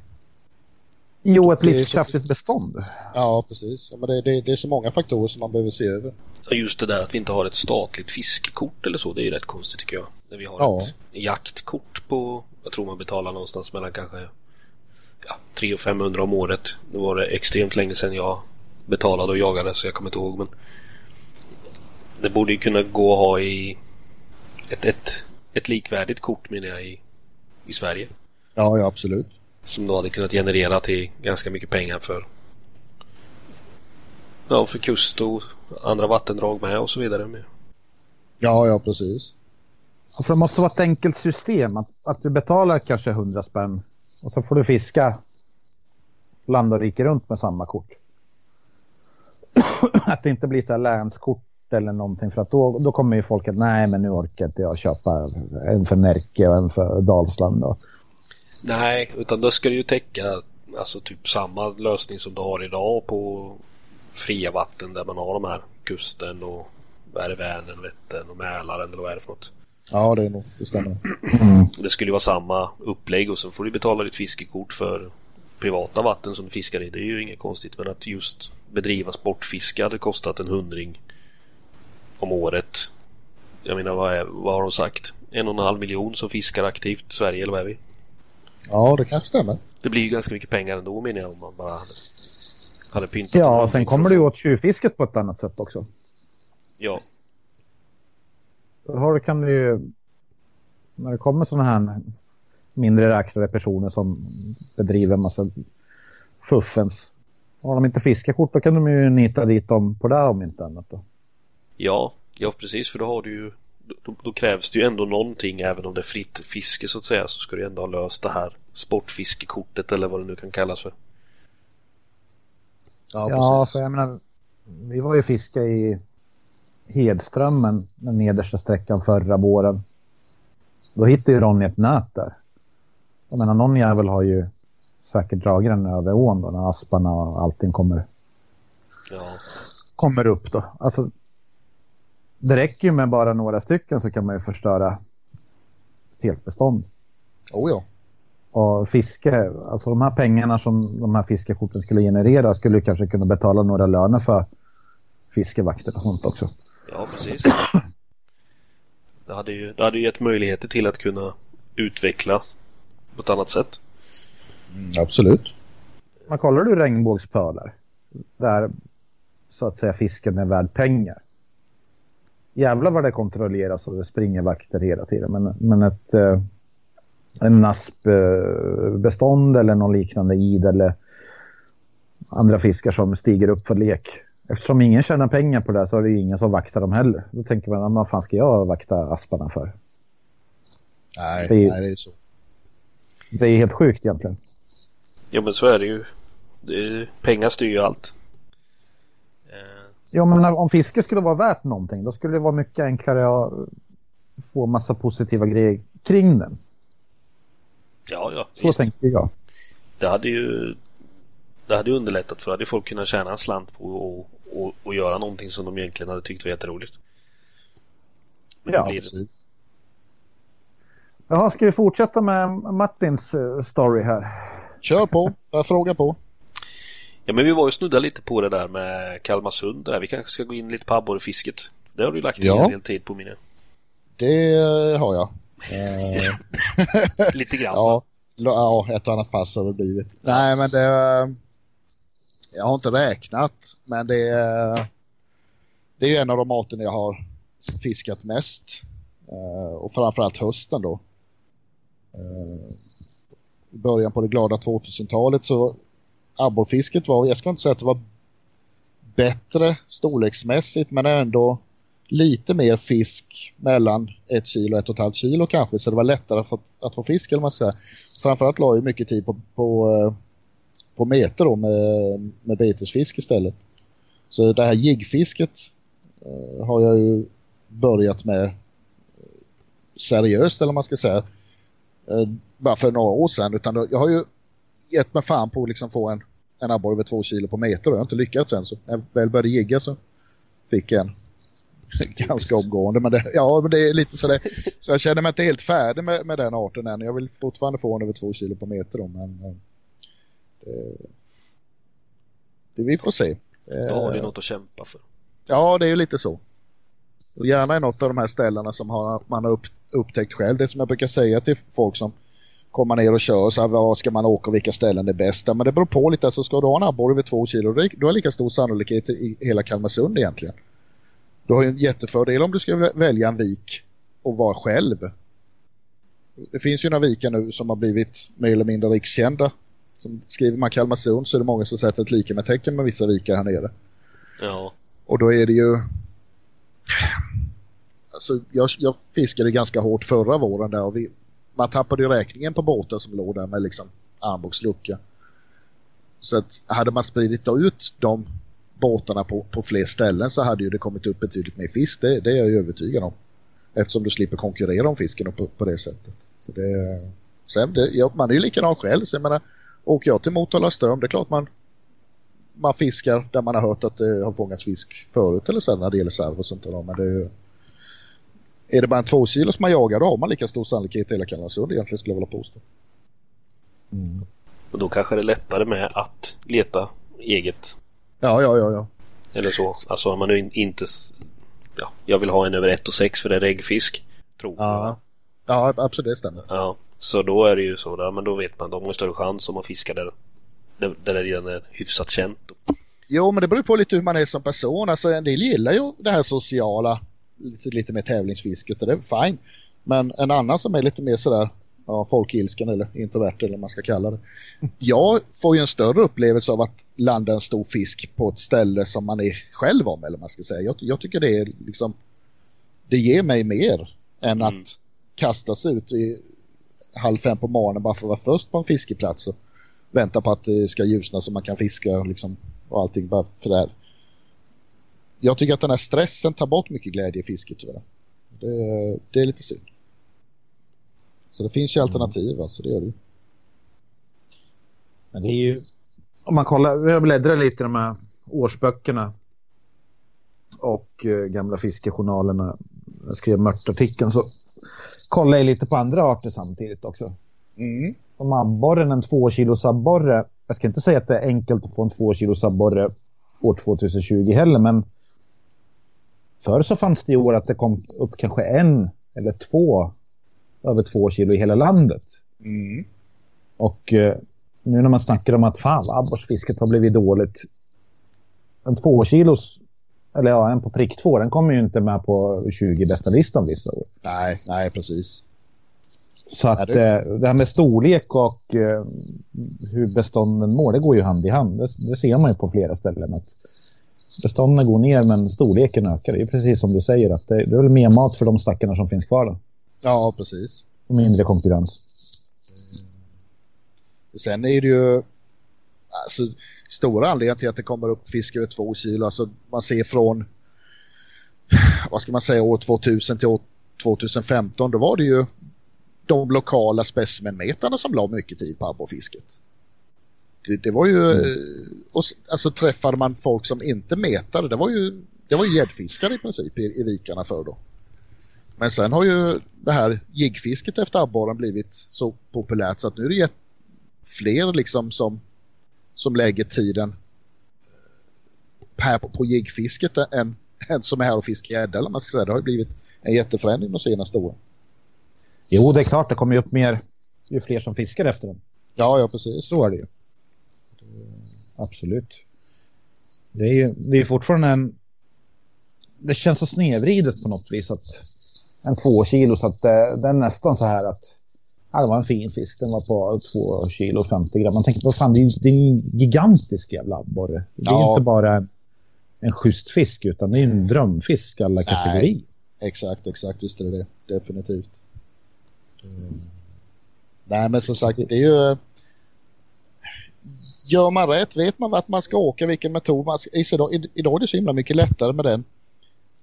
Jo, ett livskraftigt bestånd. Ja, precis. Ja, men det, det, det, är så många faktorer som man behöver se över. Just det där att vi inte har ett statligt fiskekort eller så, det är ju rätt konstigt tycker jag. När vi har ja. ett jaktkort på, jag tror man betalar någonstans mellan kanske ja, 300 500 om året. Nu var det extremt länge sedan jag betalade och jagade så jag kommer inte ihåg. Men det borde ju kunna gå att ha i ett, ett, ett likvärdigt kort menar jag i, i Sverige. Ja, ja, absolut. Som då hade kunnat generera till ganska mycket pengar för Ja, för kust och andra vattendrag med och så vidare. Med. Ja, ja, precis. för det måste vara ett enkelt system. Att, att du betalar kanske 100 spänn och så får du fiska land och rike runt med samma kort. det inte blir så här länskort eller någonting för att då, då kommer ju folk att nej men nu orkar inte jag köpa en för Närke och en för Dalsland. Då. Nej, utan då ska det ju täcka alltså typ samma lösning som du har idag på fria vatten där man har de här kusten och vad är det, Vänern, Vättern och Mälaren eller vad är det för något? Ja, det, är nog, det stämmer. Mm. Det skulle ju vara samma upplägg och sen får du betala ditt fiskekort för privata vatten som du fiskar i. Det är ju inget konstigt. Men att just bedriva sportfiske hade kostat en hundring om året. Jag menar, vad, är, vad har de sagt? En och en halv miljon som fiskar aktivt i Sverige, eller vad är vi? Ja, det kanske stämmer. Det blir ju ganska mycket pengar ändå menar jag om man bara hade, hade pyntat. Ja, och sen kommer ju åt tjuvfisket på ett annat sätt också. Ja. Då har, kan du ju, när det kommer sådana här mindre räknade personer som bedriver en massa fuffens. Har de inte fiskekort då kan de ju nita dit dem på det om inte annat då. Ja, ja precis för då har du ju då, då, krävs det ju ändå någonting även om det är fritt fiske så att säga så ska du ändå ha löst det här sportfiskekortet eller vad det nu kan kallas för. Ja, ja för jag menar vi var ju fiska i Hedströmmen, den nedersta sträckan förra våren. Då hittade ju Ronny ett nät där. Jag menar, någon jävel har ju säkert dragit den över ån då, när asparna och allting kommer, ja. kommer upp då. Alltså, det räcker ju med bara några stycken så kan man ju förstöra ett helt bestånd. Oh ja. Och fiske, alltså de här pengarna som de här fiskekorten skulle generera skulle kanske kunna betala några löner för fiskevakter och sånt också. Ja, precis. Det hade ju, det hade ju gett möjligheter till att kunna utveckla på ett annat sätt. Mm, absolut. Man kollar du regnbågspölar där så att säga fisken är värd pengar. Jävlar vad det kontrolleras och det springer vakter hela tiden. Men, men ett eh, en naspbestånd eller någon liknande id eller andra fiskar som stiger upp för lek. Eftersom ingen tjänar pengar på det så är det ju ingen som vaktar dem heller. Då tänker man, vad fan ska jag vakta asparna för? Nej, det är, nej, det är så. Det är helt sjukt egentligen. Ja men så är det ju. Det är, pengar styr ju allt. Ja men om fiske skulle vara värt någonting då skulle det vara mycket enklare att få massa positiva grejer kring den. Ja, ja. Så visst. tänker jag. Det hade ju det hade underlättat för att hade folk kunnat tjäna en slant på och, och, och göra någonting som de egentligen hade tyckt var jätteroligt. Men ja, precis. Jaha, ska vi fortsätta med Martins eh, story här? Kör på, jag frågar på. Ja men vi var ju snudda lite på det där med Kalmarsund där. Vi kanske ska gå in lite på abborrefisket. Det har du lagt ja. en del tid på minne. Det har jag. lite grann. Ja, ja, ett och annat pass har det blivit. Ja. Nej men det... Jag har inte räknat men det. Det är en av de arter jag har fiskat mest. Och framförallt hösten då. I början på det glada 2000-talet så abborrfisket var, jag ska inte säga att det var bättre storleksmässigt men ändå lite mer fisk mellan ett kilo och ett och ett halvt kilo kanske så det var lättare att få, att få fisk eller man ska säga. Framförallt la jag mycket tid på, på, eh, på meter då med, med betesfisk istället. Så det här jiggfisket eh, har jag ju börjat med eh, seriöst eller man ska säga bara för några år sedan utan jag har ju gett mig fan på att liksom få en, en abborre över två kilo på meter och jag har inte lyckats än. Så när jag väl började gigga så fick jag en ganska omgående. Men det, ja, men det är lite så det, Så jag känner mig inte helt färdig med, med den arten än. Jag vill fortfarande få en över två kilo på meter då, men eh, det, det vi får se. Då har du något att kämpa för. Ja, det är ju lite så. Och gärna i något av de här ställena som har, man har upp, upptäckt själv. Det som jag brukar säga till folk som komma ner och köra så här, vad ska man åka och vilka ställen är bäst. Men det beror på lite, alltså ska du ha en abborre över två kilo, du har lika stor sannolikhet i hela Kalmarsund egentligen. Du har ju en jättefördel om du ska välja en vik och vara själv. Det finns ju några vikar nu som har blivit mer eller mindre rikskända. Som skriver man Kalmarsund så är det många som sätter ett lika med tecken med vissa vikar här nere. Ja. Och då är det ju... Alltså jag, jag fiskade ganska hårt förra våren där och vi, man tappade ju räkningen på båtar som låg där med liksom armbågslucka. Så att hade man spridit ut de båtarna på, på fler ställen så hade ju det kommit upp betydligt mer fisk. Det, det är jag ju övertygad om. Eftersom du slipper konkurrera om fisken på, på det sättet. Så det, sen det, ja, man är ju likadan själv. Så jag menar, åker jag till Motala ström, det är klart man, man fiskar där man har hört att det har fångats fisk förut eller sen när det gäller serv och sånt där. Men det är ju, är det bara en två kilos man jagar då har man lika stor sannolikhet i hela Kalmarsund egentligen skulle jag vilja påstå. Mm. Och då kanske det är lättare med att leta eget. Ja, ja, ja, ja. Eller så. Alltså om man nu inte... Ja, jag vill ha en över 1 och 6 för det är reggfisk. Tror ja. ja, absolut det stämmer. Ja, så då är det ju så där. Men då vet man, de har större chans om man fiskar där, där, där det redan är hyfsat känt. Jo, men det beror på lite hur man är som person. Alltså en del gillar ju det här sociala, lite, lite mer tävlingsfisket och det är fine. Men en annan som är lite mer sådär ja, folkilskan eller introvert eller vad man ska kalla det. Jag får ju en större upplevelse av att landa en stor fisk på ett ställe som man är själv om eller man ska säga. Jag, jag tycker det är liksom det ger mig mer än mm. att kastas ut i halv fem på morgonen bara för att vara först på en fiskeplats och vänta på att det ska ljusna så man kan fiska liksom, och allting bara för det här. Jag tycker att den här stressen tar bort mycket glädje i fisket tyvärr. Det, det är lite synd. Så det finns ju alternativ, alltså det gör det Men det är ju, om man kollar, jag bläddrar lite i de här årsböckerna och eh, gamla fiskejournalerna. Jag skrev mörtartikeln så kollar jag lite på andra arter samtidigt också. Mm. Som abborren, en två kilos abborre. Jag ska inte säga att det är enkelt att få en två kilos abborre år 2020 heller, men förr så fanns det i år att det kom upp kanske en eller två över två kilo i hela landet. Mm. Och eh, nu när man snackar om att fan abborrsfisket har blivit dåligt. En två kilos, eller ja, en på prick två, den kommer ju inte med på 20 bästa listan vissa år. Nej, nej precis. Så att det... Eh, det här med storlek och eh, hur bestånden mår, det går ju hand i hand. Det, det, ser man ju på flera ställen. att Bestånden går ner men storleken ökar. Det är precis som du säger, att det, är väl mer mat för de stackarna som finns kvar då. Ja, precis. Och mindre konkurrens. Mm. Sen är det ju alltså, stora anledningen till att det kommer upp fisk över två kilo. Alltså, man ser från vad ska man säga år 2000 till år 2015 då var det ju de lokala specimenmetarna som la mycket tid på abborrfisket. Det, det var ju mm. och, alltså träffade man folk som inte metade det var ju det var ju gäddfiskare i princip i, i vikarna för då. Men sen har ju det här jiggfisket efter abborren blivit så populärt så att nu är det fler liksom som, som lägger tiden här på, på jiggfisket än, än som är här och fiskar gädda eller man ska säga. Det har ju blivit en jätteförändring de senaste åren. Jo, det är klart. Det kommer ju upp mer ju fler som fiskar efter den. Ja, ja, precis. Så är det ju. Absolut. Det är ju det är fortfarande en... Det känns så snedvridet på något vis att en två kilo så att det, det är nästan så här att ja, det var en fin fisk. Den var på två kilo 50 gram. Man tänker på fan det är, det är en gigantisk jävla abborre. Det är ja. inte bara en, en schysst fisk utan det är en drömfisk alla kategorier. Exakt, exakt. Visst är det det. Definitivt. Mm. Nej men som sagt det är ju Gör man rätt, vet man vart man ska åka, vilken metod man ska... Idag, idag är det så himla mycket lättare med den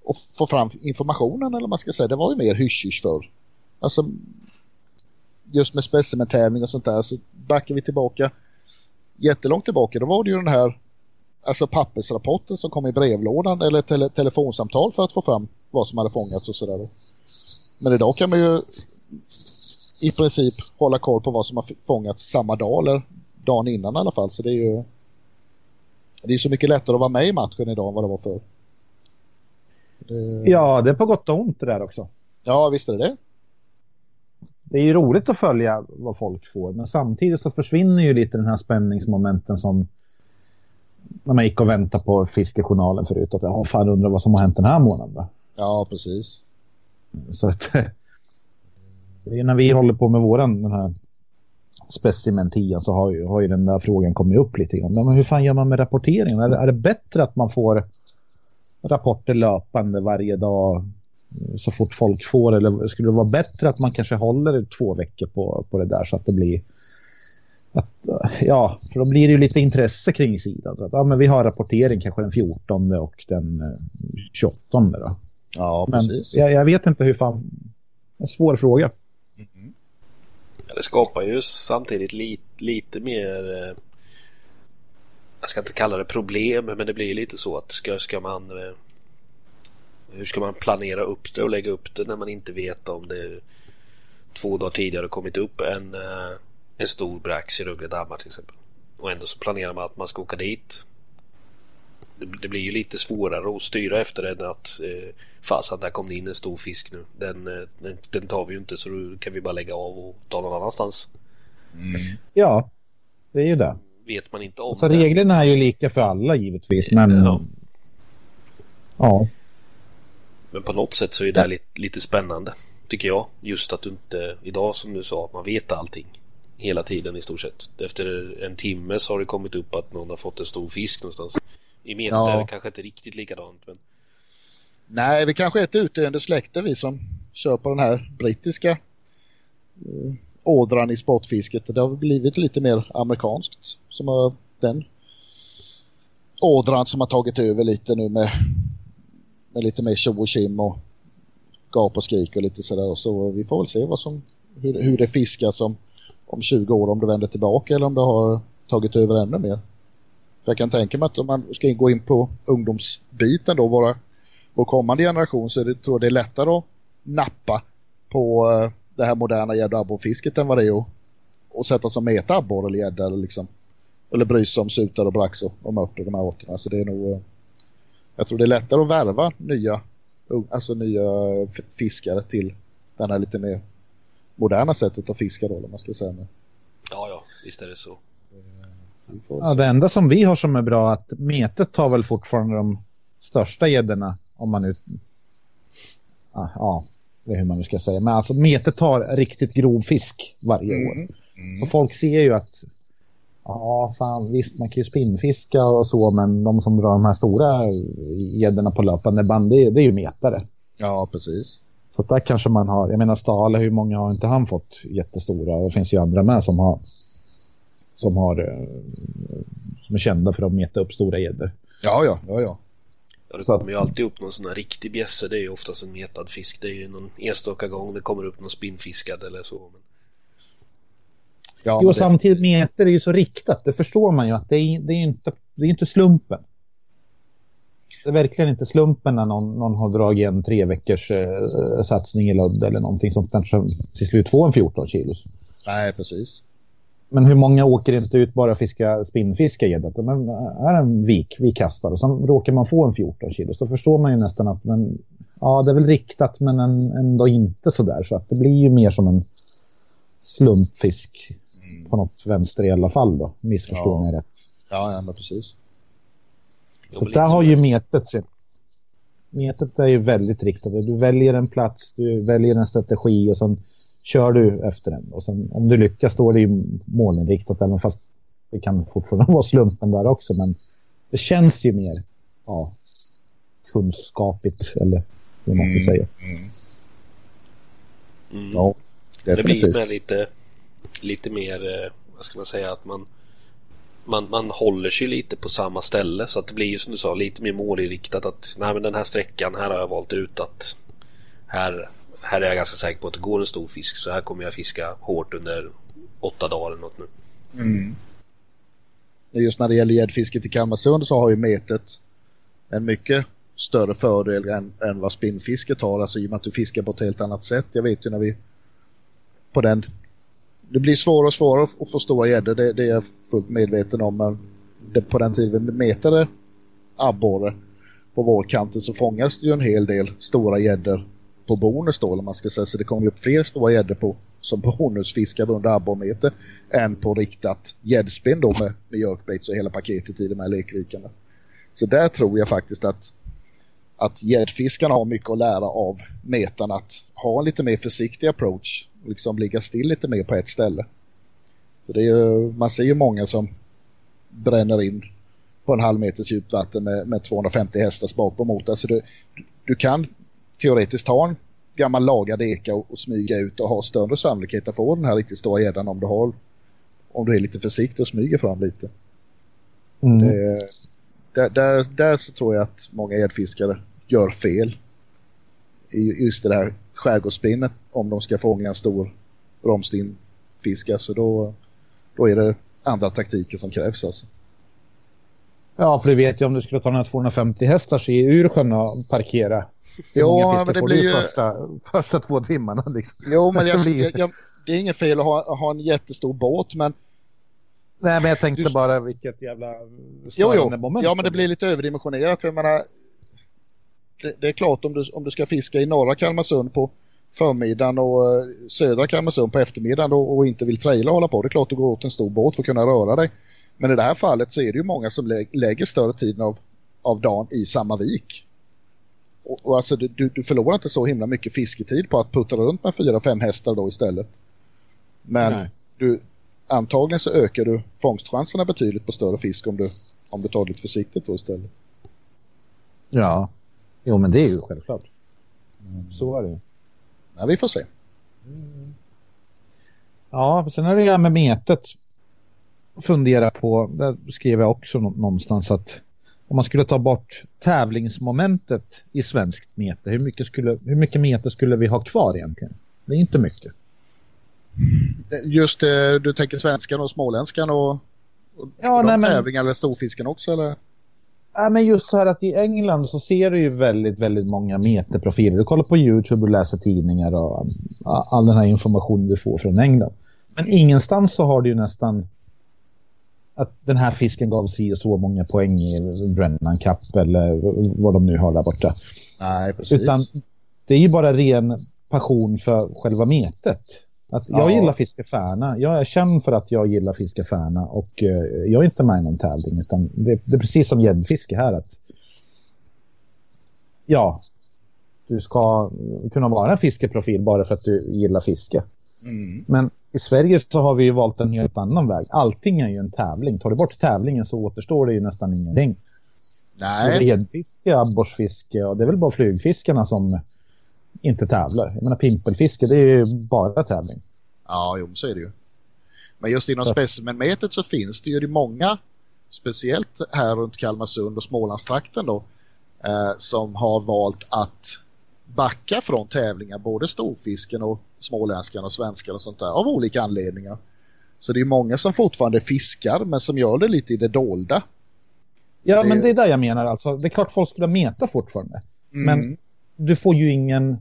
och få fram informationen eller man ska säga. Det var ju mer hysch förr. Alltså just med specimentävling och sånt där så backar vi tillbaka jättelångt tillbaka. Då var det ju den här alltså pappersrapporten som kom i brevlådan eller tele telefonsamtal för att få fram vad som hade fångats och sådär. Men idag kan man ju i princip hålla koll på vad som har fångats samma dag eller dagen innan i alla fall. Så det är ju det är så mycket lättare att vara med i matchen idag än vad det var förr. Det... Ja, det är på gott och ont det där också. Ja, visst är det det. Det är ju roligt att följa vad folk får, men samtidigt så försvinner ju lite den här spänningsmomenten som när man gick och väntade på fiskejournalen förut. Att jag fan undrar vad som har hänt den här månaden. Då. Ja, precis. Så att det är när vi håller på med våran den här specimen 10 så har ju, har ju den där frågan kommit upp lite grann. Men hur fan gör man med rapporteringen? Är, är det bättre att man får rapporter löpande varje dag eh, så fort folk får eller skulle det vara bättre att man kanske håller två veckor på, på det där så att det blir att, ja, för då blir det ju lite intresse kring sidan. Att, ja, men vi har rapportering kanske den 14 och den 28 då. Ja, men precis. Jag, jag, vet inte hur fan... En svår fråga. Ja, det skapar ju samtidigt li, lite mer... Eh, jag ska inte kalla det problem, men det blir lite så att ska, ska man... Eh, hur ska man planera upp det och lägga upp det när man inte vet om det två dagar tidigare kommit upp en, eh, en stor brax i Rögle dammar till exempel. Och ändå så planerar man att man ska åka dit. Det, blir ju lite svårare att styra efter än att eh, fasen där kom det in en stor fisk nu. Den, eh, den, den, tar vi ju inte så då kan vi bara lägga av och ta någon annanstans. Mm. Ja, det är ju det. Vet man inte om Så det. reglerna är ju lika för alla givetvis. Men ja. ja. Men på något sätt så är det ja. lite, lite spännande. Tycker jag. Just att du inte idag som du sa att man vet allting. Hela tiden i stort sett. Efter en timme så har det kommit upp att någon har fått en stor fisk någonstans. I meter ja. är det kanske inte riktigt likadant. Men... Nej, vi kanske är ett utdöende släkte vi som kör på den här brittiska uh, ådran i sportfisket. Det har blivit lite mer amerikanskt. Som har den ådran som har tagit över lite nu med, med lite mer tjo och kim och gap och skrik och lite sådär. Så vi får väl se vad som, hur, hur det fiskas om, om 20 år, om det vänder tillbaka eller om det har tagit över ännu mer. För jag kan tänka mig att om man ska gå in på ungdomsbiten då, våra, vår kommande generation, så det, tror jag det är lättare att nappa på uh, det här moderna gäddabborrfisket än vad det är att, att sätta som metabborre eller gädda eller liksom eller bry sig om sutar och brax och, och mört och de här återna. Så det är nog uh, jag tror det är lättare att värva nya alltså nya eh, fiskare till den här lite mer moderna sättet att fiska då, om man ska säga. Ja, ja, visst är det så. Ja, det enda som vi har som är bra är att metet tar väl fortfarande de största gäddorna om man nu... Ja, ja, det är hur man nu ska säga. Men alltså metet tar riktigt grov fisk varje mm. år. Mm. Så folk ser ju att Ja, fan visst man kan ju spinnfiska och så men de som drar de här stora gäddorna på löpande band det, det är ju metare. Ja, precis. Så där kanske man har, jag menar Stale, hur många har inte han fått jättestora? Det finns ju andra med som har som har eh, som är kända för att meta upp stora gäddor. Ja, ja, ja, ja. Ja, det kommer ju alltid upp någon sån här riktig bjässe. Det är ju oftast en metad fisk. Det är ju någon enstaka gång det kommer upp någon spinnfiskad eller så. Men... Ja, jo, det... samtidigt meter är ju så riktat. Det förstår man ju att det är, det är inte, det är inte slumpen. Det är verkligen inte slumpen när någon, någon har dragit en tre veckors eh, satsning i ludd eller någonting sånt som till slut får en 14 kilos. Nej, precis. Men hur många åker inte ut bara fiska spinnfiska gädda? Men är en vik, vi kastar och sen råkar man få en 14 kilos. Då förstår man ju nästan att men, ja, det är väl riktat men ändå inte så där. Så att det blir ju mer som en slumpfisk på något vänster i alla fall då. Missförstår ja. mig rätt. Ja, ja men precis. Så där har ju metet sin. Metet är ju väldigt riktat. Du väljer en plats, du väljer en strategi och sen kör du efter den. Och sen om du lyckas är det ju målinriktat även fast det kan fortfarande vara slumpen där också. Men det känns ju mer ja, kunskapigt eller hur man ska mm. säga. Mm. Mm. Ja, definitivt. Det blir med lite lite mer, eh, vad ska man säga, att man man, man håller sig lite på samma ställe så att det blir ju som du sa lite mer målinriktat att nej men den här sträckan här har jag valt ut att här, här är jag ganska säker på att det går en stor fisk så här kommer jag fiska hårt under åtta dagar eller något nu. Mm. Just när det gäller gäddfisket i Kalmarsund så har ju metet en mycket större fördel än, än vad spinnfisket har. Alltså i och med att du fiskar på ett helt annat sätt. Jag vet ju när vi på den det blir svårare och svårare att få stora gäddor, det, det, är jag fullt medveten om. Men det, på den tiden vi metade abborre på vårkanten så fångas det ju en hel del stora gäddor på bonus då, eller man ska säga. Så det kommer upp fler stora gäddor på som bonusfiskar under abborrmete än på riktat gäddspinn då med, med jerkbaits och hela paketet i de här lekrikarna. Så där tror jag faktiskt att att gäddfiskarna har mycket att lära av metan att ha en lite mer försiktig approach liksom ligga still lite mer på ett ställe. För det är ju, man ser ju många som bränner in på en halv meters djupt vatten med, med 250 hästars bakom mot. motor. Du, du kan teoretiskt ta en gammal lagad eka och, och, smyga ut och ha större sannolikhet att få den här riktigt stora gäddan om du har om du är lite försiktig och smyger fram lite. Mm. Det, där, där, där så tror jag att många gäddfiskare gör fel. I just det här skärgårdsspinnet om de ska fånga en stor romstinfisk. Alltså då, då är det andra taktiker som krävs alltså. Ja, för du vet ju om du skulle ta några 250 hästar i ur sjön och parkera. Ja, men det blir ju... Första, första två timmarna liksom. Jo, men jag, jag, jag, det är inget fel att ha, ha en jättestor båt, men... Nej, men jag tänkte du... bara vilket jävla jo, jo. moment. Ja, men det blir lite överdimensionerat. För jag menar, det, det, är klart om du, om du ska fiska i norra Kalmarsund på förmiddagen och uh, södra Kalmarsund på eftermiddagen och, och inte vill traila och hålla på. Det är klart du går åt en stor båt för att kunna röra dig. Men i det här fallet så är det ju många som lä lägger större tiden av, av dagen i samma vik. Och, och alltså du, du, förlorar inte så himla mycket fisketid på att putta runt med fyra, fem hästar då istället. Men du, antagligen så ökar du fångstchanserna betydligt på större fisk om du, om du tar det lite försiktigt då istället. Ja, jo men det är ju självklart. Mm. Så är det ju. Ja, vi får se. Mm. Ja, sen är det här med metet fundera på, där skrev jag också någonstans att om man skulle ta bort tävlingsmomentet i svenskt mete, hur mycket, skulle, hur mycket mete skulle vi ha kvar egentligen? Det är inte mycket. Just det, du tänker svenskan och småländskan och, och ja, nej, tävlingar men... eller storfisken också eller? Ja, men just så här att i England så ser du ju väldigt, väldigt många meterprofiler. Du kollar på Youtube och läser tidningar och all den här informationen du får från England. Men ingenstans så har du ju nästan att den här fisken gav sig så många poäng i Brennan Cup eller vad de nu har där borta. Nej, precis. Utan det är ju bara ren passion för själva metet. Att jag ja. gillar fiskefärna. Jag är känd för att jag gillar fiskefärna och uh, jag är inte med i någon tävling utan det, det är precis som gäddfiske här att ja, du ska kunna vara en fiskeprofil bara för att du gillar fiske. Mm. Men i Sverige så har vi ju valt en helt annan väg. Allting är ju en tävling. Tar du bort tävlingen så återstår det ju nästan ingenting. Nej. Redfiske, abborrsfiske och det är väl bara flygfiskarna som inte tävlar. Jag menar pimpelfiske, det är ju bara tävling. Ja, jo, så är det ju. Men just inom specimenmetet så finns det ju många, speciellt här runt Kalmarsund och Smålandstrakten då, eh, som har valt att backa från tävlingar, både storfisken och småländskan och svenskan och sånt där, av olika anledningar. Så det är många som fortfarande fiskar men som gör det lite i det dolda. ja, det... men det är där jag menar alltså. Det är klart folk skulle meta fortfarande. Mm. Men du får ju ingen...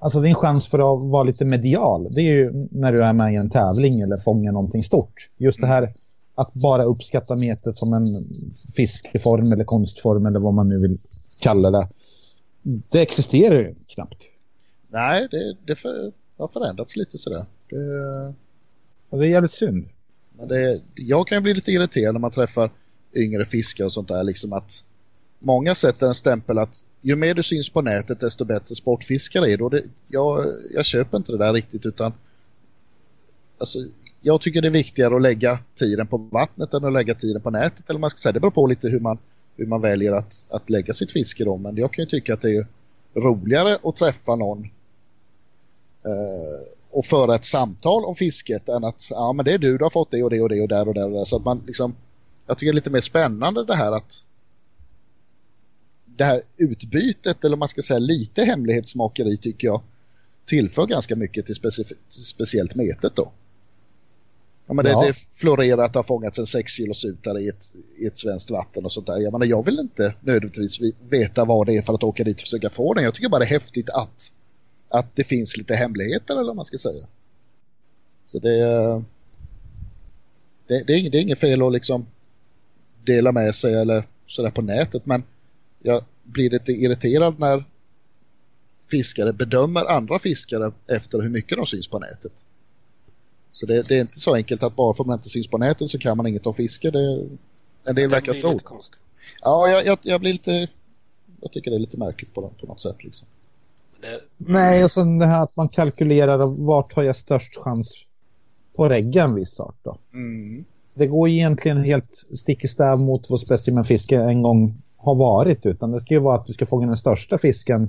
Alltså en chans för att vara lite medial. Det är ju när du är med i en tävling eller fångar någonting stort. Just det här att bara uppskatta metet som en fiskform eller konstform eller vad man nu vill kalla det. Det existerar ju knappt. Nej, det, det, för, har förändrats lite sådär. Det, och det är jävligt synd. Men det, jag kan bli lite irriterad när man träffar yngre fiskare och sånt där. Liksom att många sätter en stämpel att ju mer du syns på nätet desto bättre sportfiskare är du. Det, jag, jag köper inte det där riktigt utan alltså, jag tycker det är viktigare att lägga tiden på vattnet än att lägga tiden på nätet. Eller man ska säga, det beror på lite hur man, hur man väljer att, att lägga sitt fiske då. Men jag kan ju tycka att det är roligare att träffa någon och föra ett samtal om fisket än att ja men det är du, du har fått det och det och det och där och där, och där. så att man liksom jag tycker det är lite mer spännande det här att det här utbytet eller man ska säga lite hemlighetsmakeri tycker jag tillför ganska mycket till, speci till speciellt metet då. Ja, men det, ja. det florerar att det har fångats en 6 kilo sutare i ett, i ett svenskt vatten och sånt där. Jag, menar, jag vill inte nödvändigtvis veta vad det är för att åka dit och försöka få den. Jag tycker bara det är häftigt att att det finns lite hemligheter eller vad man ska säga. Så det, det, det, är, det är inget fel att liksom dela med sig eller sådär på nätet men jag blir lite irriterad när fiskare bedömer andra fiskare efter hur mycket de syns på nätet. Så det, det är inte så enkelt att bara för att man inte syns på nätet så kan man inget om fiske. Det, en del verkar tro. Ja, jag, jag, jag, blir lite... Jag tycker det är lite märkligt på, på något sätt liksom. Det... Nej, och sen det här att man kalkylerar vart har jag störst chans på regga en viss art då. Mm. Det går egentligen helt stick i stäv mot vad specimenfiske en gång har varit utan det ska ju vara att du ska fånga den största fisken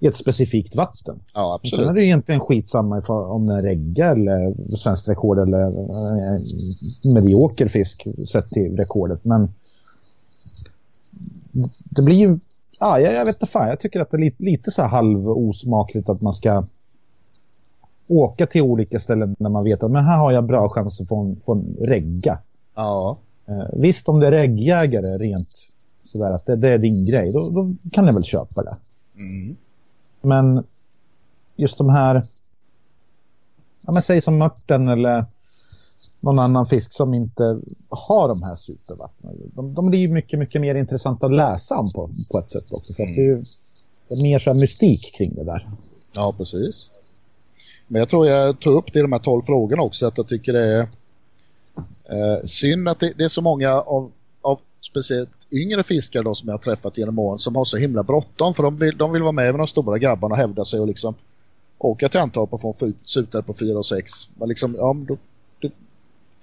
i ett specifikt vatten. Ja, absolut. sen är det egentligen skitsamma om det är regga eller svenskt rekord eller eh, medioker fisk sett till rekordet. Men det blir ju, ja, jag, jag vet inte fan, jag tycker att det är lite, lite så här halvosmakligt att man ska åka till olika ställen när man vet att men här har jag bra chans att få en, få en regga. Ja, Eh, visst, om det är reggjägare rent sådär att det, det är din grej, då, då kan jag väl köpa det. mm. Men just de här, ja men säg som mörten eller någon annan fisk som inte har de här supervattnen. De, de blir ju mycket, mycket mer intressanta att läsa om på, på ett sätt också. För att det är ju det är mer så här mystik kring det där. ja precis. Men jag tror jag tog upp det i de här 12 frågorna också att jag tycker det är eh, synd att det, det är så många av, av speciellt yngre fiskare då som jag har träffat genom åren som har så himla bråttom för de vill, de vill vara med med de stora grabbarna och hävda sig och liksom åka till Antorp och få en sutare på 4 och 6. Men liksom, ja, då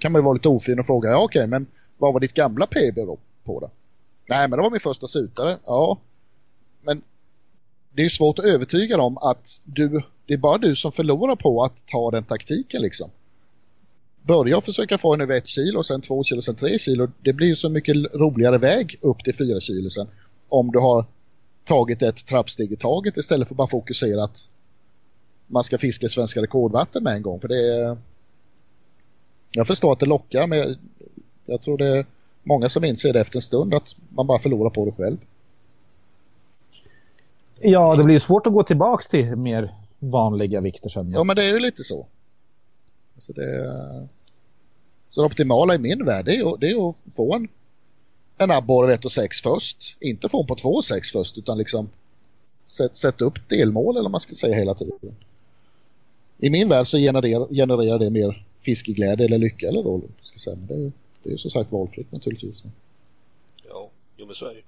kan man ju vara lite ofin och fråga, ja okej men vad var ditt gamla PB då på det? Nej men det var min första sutare, ja. Men det är ju svårt att övertyga dem att du, det är bara du som förlorar på att ta den taktiken liksom. Börja och försöka få en över ett kilo, sen två kilo, sen tre kilo. Det blir ju så mycket roligare väg upp till fyra kilo sen. Om du har tagit ett trappsteg i taget istället för bara fokusera att man ska fiska i svenska rekordvatten med en gång. För det är... Jag förstår att det lockar men jag, tror det är många som inser det efter en stund att man bara förlorar på det själv. Ja, det blir ju svårt att gå tillbaks till mer vanliga vikter sen. Ja men det är ju lite så. Så det, så det optimala i min värld det är, det är att få en, en abborre 1,6 först. Inte få en på 2,6 först utan liksom sätt, sätta upp delmål eller man ska säga hela tiden. I min värld så genererar, genererar det mer fiskeglädje eller lycka eller då. Ska säga. Men det är ju det är ju som sagt valfritt naturligtvis. Ja, jo men så är det.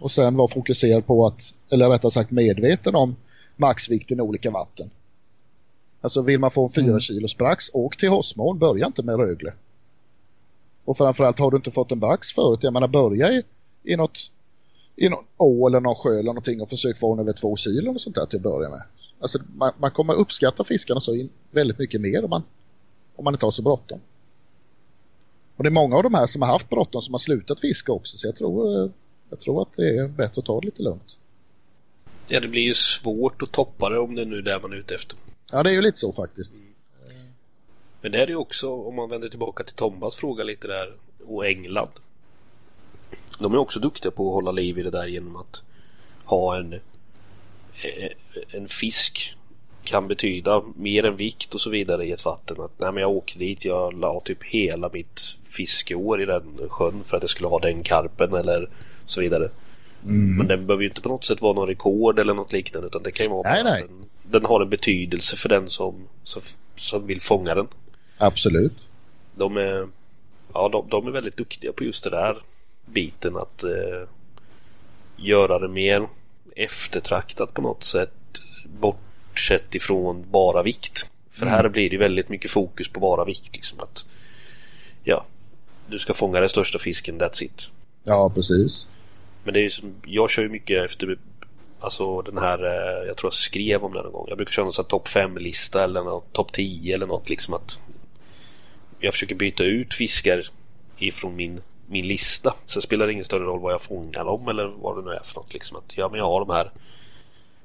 Och sen vara fokuserad på att, eller rättare sagt medveten om maxvikten i olika vatten. Alltså vill man få en 4 Mm. kilos brax, åk till Hossmån, börja inte med Rögle. Och framförallt har du inte fått en brax förut, jag menar börja i, i något i någon å eller någon sjö eller någonting och försök få den över 2 kilo och sånt där till att börja med. Alltså man, man kommer uppskatta fiskarna så in, väldigt mycket mer om man, om man inte har så bråttom. Och det är många av de här som har haft bråttom som har slutat fiska också så jag tror, eh, jag tror att det är bättre att ta det lite lugnt. Ja, det blir ju svårt att toppa det om det nu är det man är ute efter. Ja det är ju lite så faktiskt. Men det är det ju också om man vänder tillbaka till Tombas fråga lite där och England. De är också duktiga på att hålla liv i det där genom att ha en eh, en fisk kan betyda mer än vikt och så vidare i ett vatten. Att nej men jag åker dit, jag la typ hela mitt fiskeår i den sjön för att jag skulle ha den karpen eller så vidare. Men den behöver ju inte på något sätt vara någon rekord eller något liknande utan det kan ju vara Nej, nej. Den, den har en betydelse för den som, som, som vill fånga den. Absolut. De är, ja, de, de är väldigt duktiga på just det där biten att eh, göra det mer eftertraktat på något sätt bortsett ifrån bara vikt. För här blir det väldigt mycket fokus på bara vikt. Liksom att, ja, du ska fånga den största fisken, that's it. Ja precis. Men det är som, jag kör ju mycket efter Alltså den här, eh, jag tror jag skrev om det någon gång. Jag brukar köra någon sån här topp 5-lista eller topp 10 eller något liksom att Jag försöker byta ut fiskar ifrån min, min lista. Så spelar det ingen större roll vad jag fångar dem eller vad det nu är för något liksom att ja men jag har de här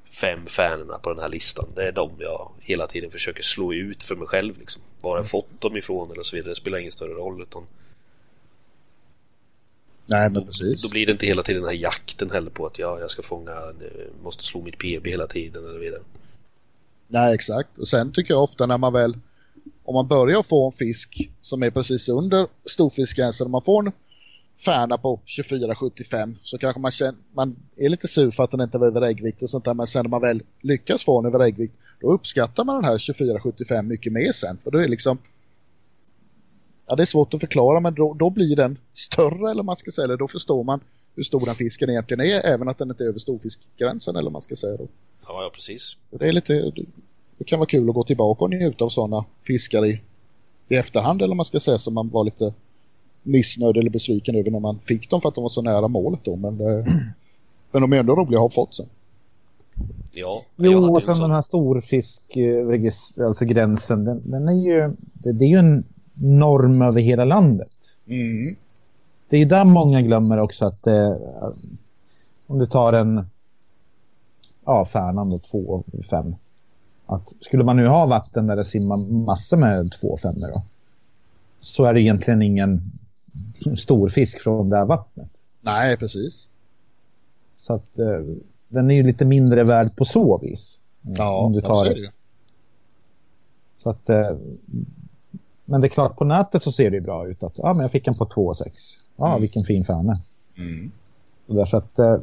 fem fanerna på den här listan. Det är de jag hela tiden försöker slå ut för mig själv liksom. Var har jag fått dem ifrån eller så vidare. Det spelar ingen större roll utan Nej men precis. då blir det inte hela tiden den här jakten heller på att ja, jag ska fånga, eh, måste slå mitt PB hela tiden eller vidare. Nej exakt. Och sen tycker jag ofta när man väl om man börjar få en fisk som är precis under storfiskgränsen, om man får en färna på 24,75 så kanske man känner, man är lite sur för att den inte var över äggvikt och sånt där men sen när man väl lyckas få den över äggvikt då uppskattar man den här 24,75 mycket mer sen för då är liksom Ja det är svårt att förklara men då, då blir den större eller man ska säga eller då förstår man hur stor den fisken egentligen är även att den inte är över storfiskgränsen eller man ska säga då. Ja, ja precis. Det är lite det kan vara kul att gå tillbaka och njuta av sådana fiskar i, i efterhand eller man ska säga som man var lite missnöjd eller besviken över när man fick dem för att de var så nära målet då men, det, men de är ändå roliga att ha fått sen. Ja. Jo, och sen den här storfisk, alltså gränsen, den, den är ju, det, det, är ju en norm över hela landet. Mm. Det är ju där många glömmer också att eh, om du tar en ja, Färnan då, 2,5. Att skulle man nu ha vatten där det simmar massor med 2,5 då så är det egentligen ingen stor fisk från det här vattnet. Nej, precis. Så att eh, den är ju lite mindre värd på så vis. Ja, om du tar det. Så att, eh, men det är klart, på nätet så ser det ju bra ut att ja, men jag fick en på 2,6. Ja, mm. vilken fin färne. Mm. Därför att, eh,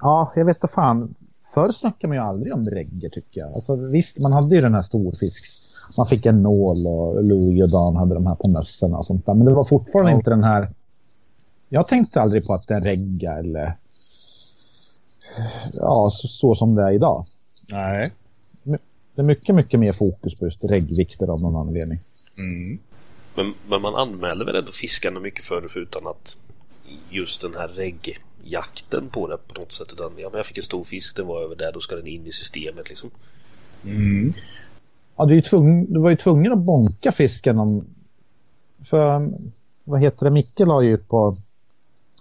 ja, jag vet inte fan. Förr snackade man ju aldrig om regger tycker jag. Alltså, visst, man hade ju den här storfisk. Man fick en nål och Louis och Dan hade de här på mössorna och sånt där. Men det var fortfarande ja. inte den här... Jag tänkte aldrig på att det är regga eller... Ja, så, så som det är idag. Nej. Det är mycket, mycket mer fokus på just reggvikter av någon anledning. Mm. Men, men man anmäler väl ändå fiskarna mycket förr utan att just den här reggjakten på det på något sätt. Utan ja, men jag fick en stor fisk, den var över där, då ska den in i systemet liksom. Mm. Ja, du, är tvungen, du var ju tvungen att bonka fisken om... För, vad heter det, Micke la ju ut på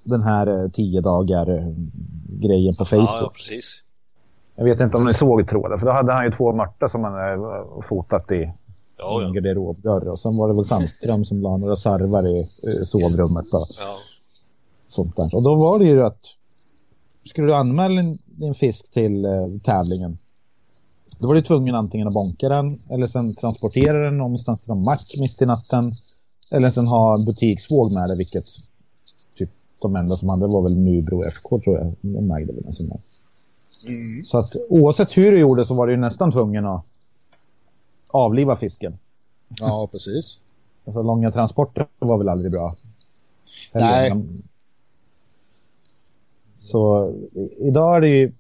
den här eh, tio dagar eh, grejen på Facebook. Ja, precis. Jag vet inte om ni såg tråden, för då hade han ju två mörtar som han hade fotat i ja, en garderobdörr. Och sen var det väl Sandström som la några sarvar i sovrummet. Då. Ja. Sånt där. Och då var det ju att skulle du anmäla din fisk till eh, tävlingen då var du tvungen antingen att bonka den eller sen transportera den någonstans till en mack mitt i natten. Eller sen ha butiksvåg med det, vilket typ de enda som hade var väl Nybro FK tror jag. De ägde väl en sån där. Mm. Så att oavsett hur du gjorde så var du nästan tvungen att avliva fisken. Ja, precis. alltså långa transporter var väl aldrig bra. Nej. Så idag är det ju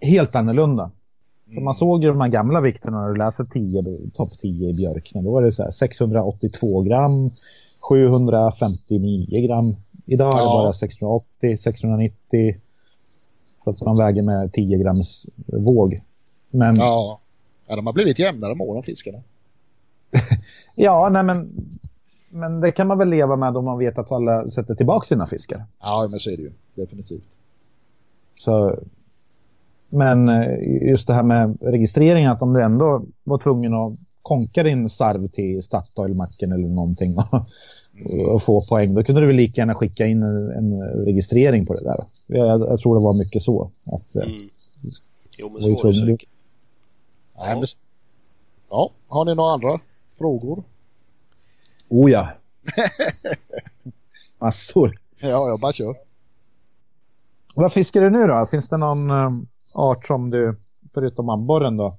helt annorlunda. Så man såg ju de här gamla vikterna när du läser 10, topp 10 i Björkne. Då var det så här 682 gram, 759 gram. Idag är det bara 680, 690. För att man väger med 10 grams våg. Men... Ja. ja, de har blivit jämnare med åren fiskarna. ja, nej men... Men det kan man väl leva med om man vet att alla sätter tillbaka sina fiskar. Ja, men så är det ju. Definitivt. Så men eh, just det här med registreringen, att om du ändå var tvungen att konka din sarv till Statoil-macken eller någonting och, och, få poäng, då kunde du väl lika gärna skicka in en, en registrering på det där. Jag, jag, tror det var mycket så. Att, eh, mm. Jo, men så var det säkert. Ja. ja, har ni några andra frågor? Oh ja. Massor. Ja, jag bara kör. Vad fiskar du nu då? Finns det någon eh, art som du, förutom abborren då?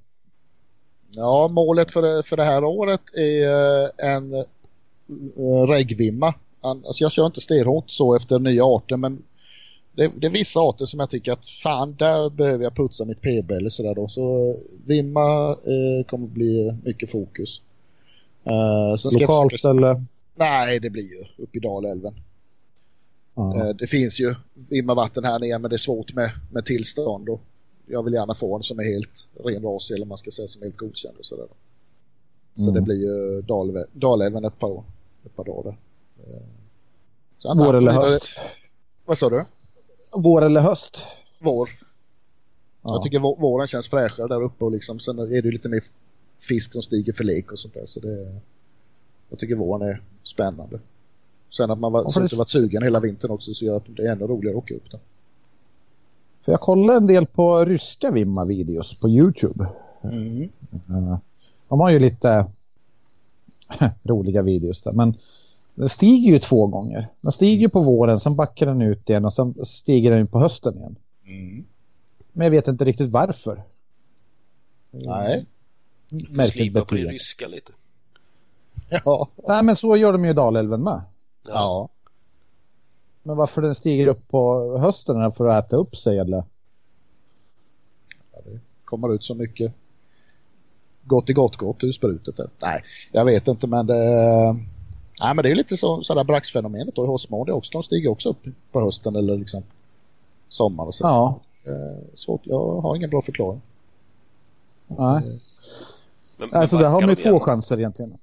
Ja, målet för för det här året är eh, en uh, reggvimma. Alltså jag kör inte stenhårt så efter nya arter men det, det, är vissa arter som jag tycker att fan där behöver jag putsa mitt PB eller sådär då. Så vimma eh, kommer bli mycket fokus. Uh, Lokalt försöka... eller? Nej, det blir ju uppe i Dalälven. Uh, det finns ju vimma vatten här nere men det är svårt med, med tillstånd. Och jag vill gärna få en som är helt ren ras eller man ska säga som är helt godkänd och sådär. Så mm. det blir ju Dal, Dalälven ett par, ett par dagar. Så Vår eller höst? Vad sa du? Vår eller höst? Vår. Ja. Jag tycker våren känns fräschare där uppe och liksom, sen är det lite mer fisk som stiger för lek och sånt där. Så det, jag tycker våren är spännande. Sen att man var, det... varit sugen hela vintern också så gör att det är ännu roligare att åka upp där. För jag kollade en del på ryska Vimma-videos på Youtube. Mm. De har ju lite roliga videos där. Men den stiger ju två gånger. Den stiger på våren, sen backar den ut igen och sen stiger den på hösten igen. Mm. Men jag vet inte riktigt varför. Nej. Märkligt beteende. på det ryska lite. Ja. Nej, men så gör de ju i Dalälven med. Ja. Men varför den stiger upp på hösten för att äta upp sig eller? Ja, det kommer ut så mycket gott i gott gott ur sprutet. Där. Nej, jag vet inte men det, nej, men det är lite så, sådär braxfenomenet och i Hosmån också. De stiger också upp på hösten eller liksom sommar och så. Ja. Eh, svårt, jag har ingen bra förklaring. Nej. Men, alltså där har de ju två igen? chanser egentligen.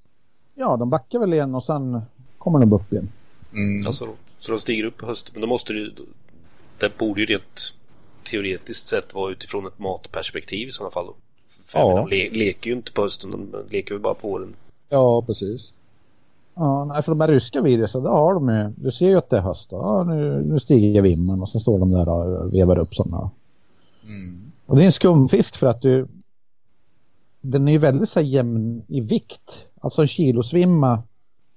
Ja, de backar väl igen och sen kommer de upp igen. Mm. Alltså, så de stiger upp på hösten. Men då måste det Det borde ju rent teoretiskt sett vara utifrån ett matperspektiv i sådana fall. Då. För ja. de le leker ju inte på hösten, de leker ju bara på våren. Ja, precis. Ja, nej, för de här ryska videorna, då har de ju, du ser ju att det är höst. Ja, nu, nu stiger vimmen och så står de där och vevar upp sådana. Mm. Och det är en skumfisk för att du, den är ju väldigt så jämn i vikt. Alltså en kilosvimma,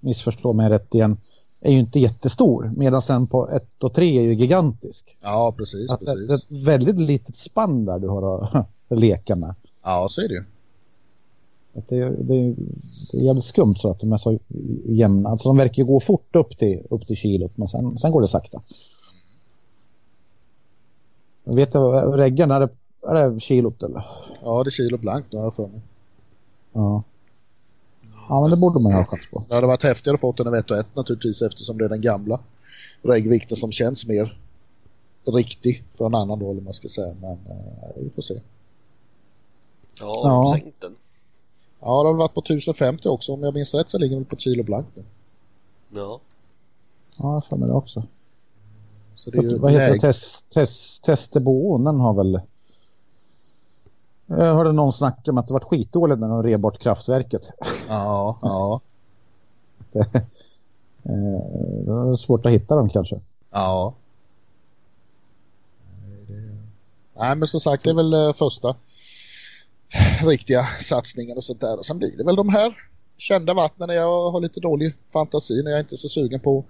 missförstå mig rätt igen, är ju inte jättestor. Medan sen på 1 och 3 är ju gigantisk. Ja, precis. Att precis. Det är ett väldigt litet spann där du har att leka med. Ja, så är det ju. Det, det, det är jävligt skumt så att de är så jämna. Alltså de verkar ju gå fort upp till, upp till kilot men sen, sen går det sakta. Jag vet du, reggen, är det, är det kilot eller? Ja, det är kilo blankt nu har jag för mig. Ja. Ja, men det borde man ju ha chans på. Det hade varit häftigare att få den av 1 och 1 naturligtvis eftersom det är den gamla reggvikten som känns mer riktig för en annan då, eller man ska säga. Men äh, vi får se. Ja, ja. sänkt den. Ja, det har varit på 1050 också. Om jag minns rätt så ligger det på kilo blank nu. Ja. Ja, jag får det också. Så det är ju Vad heter det? Test, test, Testeboen, den har väl... Jag hörde någon snacka om att det var skitdåligt när de rev bort kraftverket. Ja, ja. det, eh, det var svårt att hitta dem kanske. Ja. Nej, men som sagt, det är väl eh, första riktiga satsningen och sånt där. Och sen blir det väl de här kända vattnen när jag har lite dålig fantasi, när jag inte är så sugen på att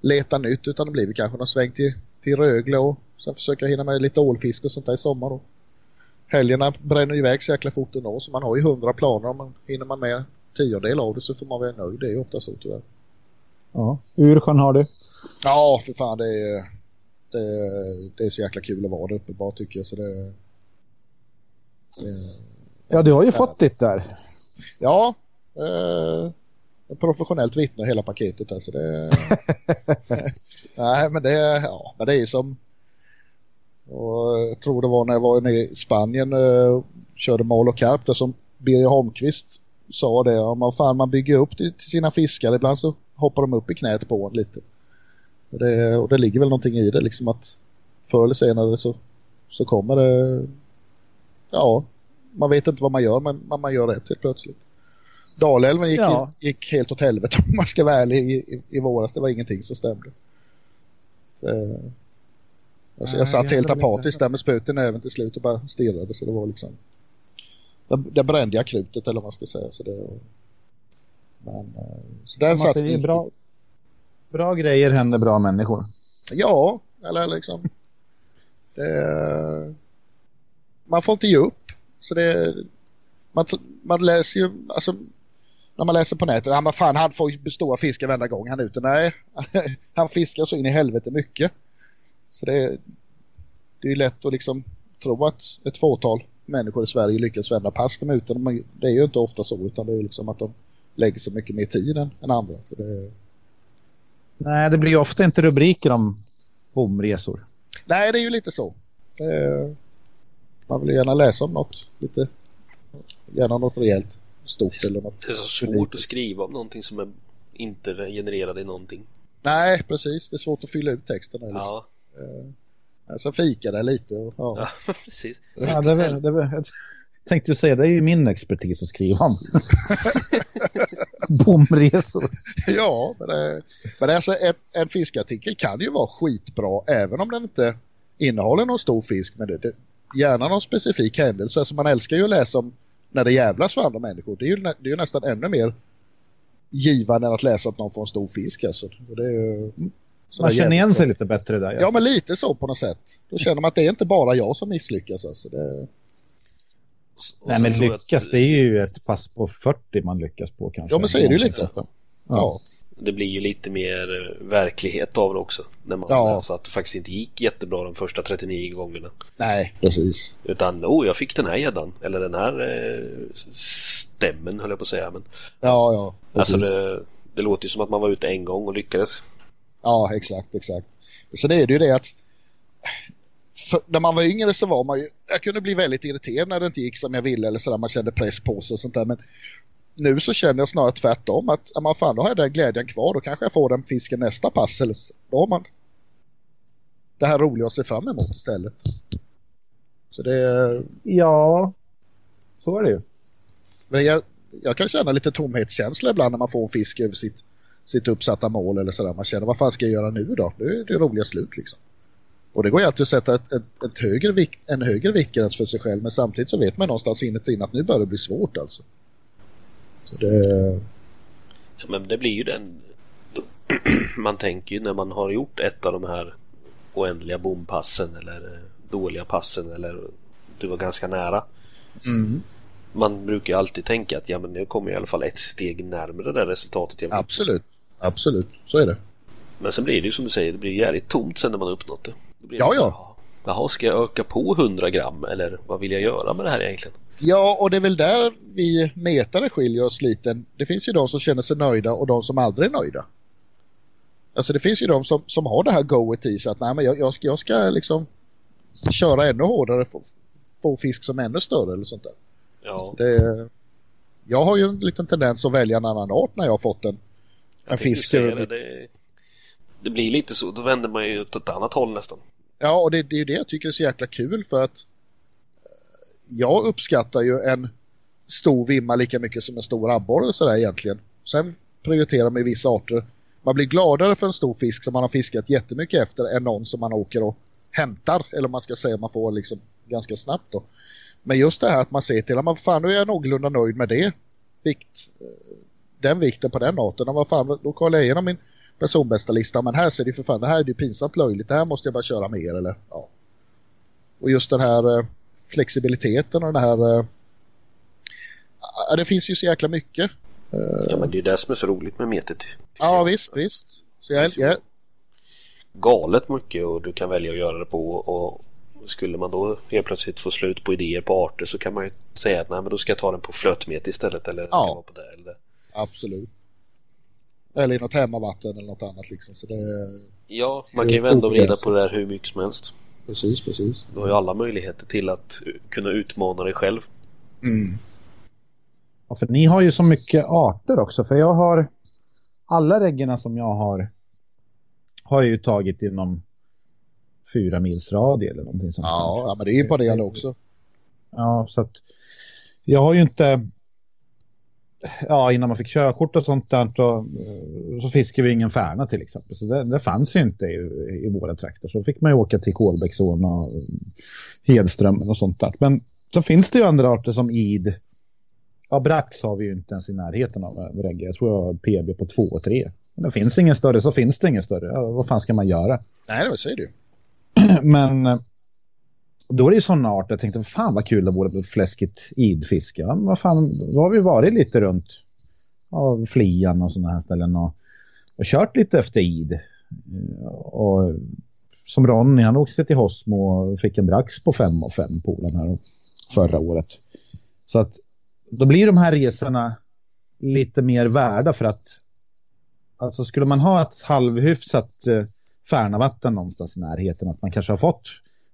leta nytt utan det blir väl kanske någon sväng till, till Rögle och sen försöka hinna med lite ålfisk och sånt där i sommar. Och helgerna bränner iväg så jäkla fort ändå så man har ju hundra planer och hinner man med tiondel av det så får man vara nöjd. Det är ju ofta så tyvärr. Ja, Ursjön har du? Ja, för fan det är, det, det är så jäkla kul att vara där uppe bara tycker jag så det, det Ja, du har ju fått ditt där. Ja, eh, professionellt vittne hela paketet. Alltså det, nej, men det, ja, men det är som och jag tror det var när jag var nere i Spanien eh, körde mal och karp där som Birger Holmqvist sa det. Om man, fan, man bygger upp till, sina fiskar. Ibland så hoppar de upp i knät på en lite. Och det, och det ligger väl någonting i det liksom att förr eller senare så, så kommer det ja, man vet inte vad man gör men man, man gör rätt helt plötsligt. Dalälven gick, ja. gick helt åt helvete om man ska vara ärlig i, i, i våras. Det var ingenting som stämde. Så, alltså, jag satt helt apatisk där med spöten även till slut och bara stirrade så det var liksom där, brände jag krutet eller vad man ska säga. Så det, men, eh, så den satsningen... Bra, bra grejer händer bra människor. Ja, eller liksom det, man får inte ge upp. Så det, man, man läser ju, alltså när man läser på nätet, ja men fan han får ju stora fiskar varenda gång han är ute. Nej, han fiskar så in i helvete mycket. Så det, det är lätt att liksom tro att ett fåtal människor i Sverige lyckas vända pass dem ute. Det är ju inte ofta så utan det är liksom att de lägger så mycket mer tid än, än andra. Så det... Nej, det blir ju ofta inte rubriker om bomresor. Nej, det är ju lite så. Man vill gärna läsa om något lite, gärna något rejält stort eller något. Det är så svårt unikt. att skriva om någonting som är inte genererad i någonting. Nej, precis. Det är svårt att fylla ut texten. Liksom. Ja. Eh, så fika det lite. Och, ja. ja, precis. Ja, det, det, det, jag tänkte säga, det är ju min expertis att skriva om. Bomresor. Ja, men, det, men alltså, en, en fiskartikel kan ju vara skitbra även om den inte innehåller någon stor fisk. Men det, det, gärna någon specifik händelse. Alltså man älskar ju att läsa om när det jävlas för andra människor. Det är ju, det är ju nästan ännu mer givande än att läsa att någon får en stor fisk. Alltså. det är ju, man känner igen sig lite bättre där. Ja. ja. men lite så på något sätt. Då känner man att det är inte bara jag som misslyckas. Alltså. Det... Nej men lyckas, att... det är ju ett pass på 40 man lyckas på kanske. Ja men så är det ju lite. Ja. ja det blir ju lite mer eh, verklighet av det också. När man ja. alltså att det faktiskt inte gick jättebra de första 39 gångerna. Nej, precis. Utan, oh, jag fick den här gäddan. Eller den här eh, stämmen höll jag på att säga. Men, ja, ja. Precis. Alltså det, det låter ju som att man var ute en gång och lyckades. Ja, exakt, exakt. Så det är det ju det att för, när man var yngre så var man ju, jag kunde bli väldigt irriterad när det inte gick som jag ville eller sådär, man kände press på sig och sånt där. Men nu så känner jag snarare tvärtom att, ja, man fan då har jag den glädjen kvar, då kanske jag får den fisken nästa pass eller så, då har man det här roliga att se fram emot istället. Så det... Ja, så är det ju. Men jag, jag kan känna lite tomhetskänsla ibland när man får fisk över sitt, sitt uppsatta mål eller sådär. Man känner, vad fan ska jag göra nu då? Nu är det roliga slut liksom. Och det går ju alltid att sätta ett, ett, ett högre vikt, en högre viktgräns för sig själv men samtidigt så vet man någonstans inuti att nu börjar det bli svårt alltså. Så det... Ja, men det blir ju den... Man tänker ju när man har gjort ett av de här oändliga bompassen eller eh, dåliga passen eller du var ganska nära. Mm. Man brukar ju alltid tänka att ja men jag kommer i alla fall ett steg närmare det resultatet. Jag Absolut, absolut, så är det. Men sen blir det ju som du säger, det blir jävligt tomt sen när man har uppnått det. det ja, ja. Jaha, ska jag öka på 100 gram eller vad vill jag göra med det här egentligen? Ja, och det är väl där vi metare skiljer oss lite. Det finns ju de som känner sig nöjda och de som aldrig är nöjda. Alltså det finns ju de som, som har det här goet i sig att nej men jag, jag, ska, jag ska liksom köra ännu hårdare få, få fisk som är ännu större eller sånt där. Ja. Det, jag har ju en liten tendens att välja en annan art när jag har fått en, en fisk. Det, det, det, blir lite så, då vänder man ju åt ett annat håll nästan. Ja, och det, det är ju det jag tycker är så jäkla kul för att jag uppskattar ju en stor vimma lika mycket som en stor abborre sådär egentligen. Sen prioriterar man vissa arter. Man blir gladare för en stor fisk som man har fiskat jättemycket efter än någon som man åker och hämtar. Eller man ska säga man får liksom ganska snabbt då. Men just det här att man ser till att man fan nu är jag någorlunda nöjd med det. Vikt, den vikten på den arten. Och vad fan, då kollar jag igenom min personbästa lista. Men här ser det för fan, det här är ju pinsamt löjligt. Det här måste jag bara köra mer eller ja. Och just den här flexibiliteten och den här... Ja, det finns ju så jäkla mycket. Ja, men det är ju det som är så roligt med metet. Ja, visst, visst. Så jag, jag... Galet mycket och du kan välja att göra det på och skulle man då helt plötsligt få slut på idéer på arter så kan man ju säga att nej men då ska jag ta den på flötmet istället eller ja. ska vara på det eller Absolut. Eller i något hemmavatten eller något annat liksom. Så det... Ja, man kan ju vända och vrida på det där hur mycket som helst. Precis, precis. Du har ju alla möjligheter till att kunna utmana dig själv. Mm. Ja, för ni har ju så mycket arter också. För jag har alla reggerna som jag har har jag ju tagit inom fyra mils radie eller någonting sånt. Ja, ja men det är imponerande också. Ja, så att jag har ju inte ja, innan man fick körkort och sånt där så, så fiskade vi ingen färna till exempel. Så det, det fanns ju inte i, i våra trakter. Så fick man ju åka till Kolbäcksån och Hedströmmen och sånt där. Men så finns det ju andra arter som id. Ja, brax har vi ju inte ens i närheten av regge. Jag tror jag har PB på 2 och 3. Men det finns ingen större så finns det ingen större. Ja, vad fan ska man göra? Nej, det säger du. Men då är det ju sådana arter. Jag tänkte, fan vad kul det vore med fläskigt idfiske. Ja, vad fan, då har vi varit lite runt ja, Flian och sådana här ställen och, och kört lite efter id. Eh, och som Ronny, han åkte till Hosmo och fick en brax på 5 och 5 polen här förra året. Så att då blir de här resorna lite mer värda för att alltså skulle man ha ett halvhyfsat eh, Färnavatten någonstans i närheten att man kanske har fått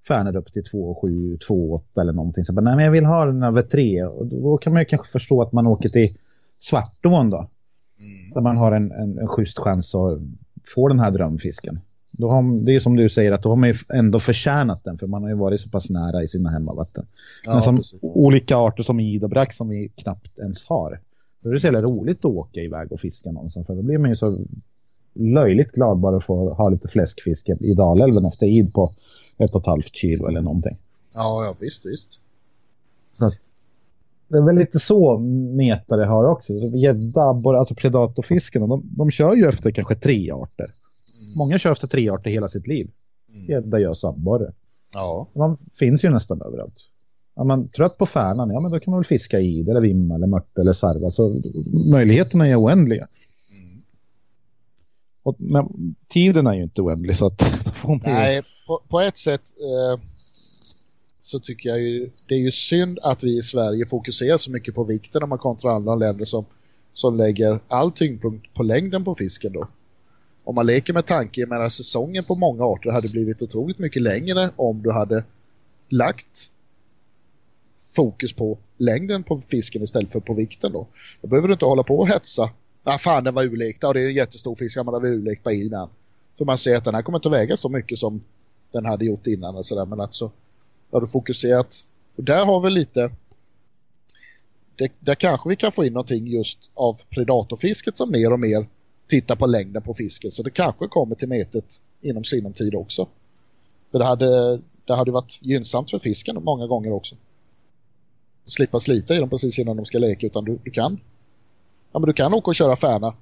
Färner upp till 2,7, 2,8 eller någonting. Så bara, nej men jag vill ha den över 3 och då kan man ju kanske förstå att man åker till Svartån då. Mm. Där man har en, en, en schysst chans att få den här drömfisken. Då har, det är som du säger att då har man ju ändå förtjänat den för man har ju varit så pass nära i sina hemmavatten. Ja, Men som precis. olika arter som id och brax som vi knappt ens har. Då är det så jävla roligt att åka iväg och fiska någonstans för då blir man ju så löjligt glad bara att få ha lite fläskfiske i Dalälven efter id på ett och ett halvt kilo eller någonting. Ja, ja visst, visst. Så det är väl lite så metare har också. Gädda, alltså predatorfiskarna, de, de kör ju efter kanske tre arter. Mm. Många kör efter tre arter hela sitt liv. Mm. Gädda, gös, abborre. Ja. De finns ju nästan överallt. Är man trött på färnan, ja men då kan man väl fiska i eller vimma eller mört eller sarva. Så möjligheterna är oändliga. Och, men tiden är ju inte oändlig så att... Nej, på, på, ett sätt eh, så tycker jag ju det är ju synd att vi i Sverige fokuserar så mycket på vikten om man kontra andra länder som, som lägger all tyngdpunkt på längden på fisken då. om man leker med tanken, med säsongen på många arter hade blivit otroligt mycket längre om du hade lagt fokus på längden på fisken istället för på vikten då. Då behöver du inte hålla på och hetsa. Ah, fan den var urlekt, ja, det är en jättestor fisk, den var urlekt på innan. För man ser att den här kommer inte väga så mycket som den hade gjort innan och sådär. Men alltså, har du fokuserat. Och där har vi lite det, där kanske vi kan få in någonting just av predatorfisket som mer och mer tittar på längden på fisken. Så det kanske kommer till metet inom sinom tid också. För det hade, det hade varit gynnsamt för fisken många gånger också. Slippa slita i dem precis innan de ska leka utan du, du kan ja, men du kan åka och köra färna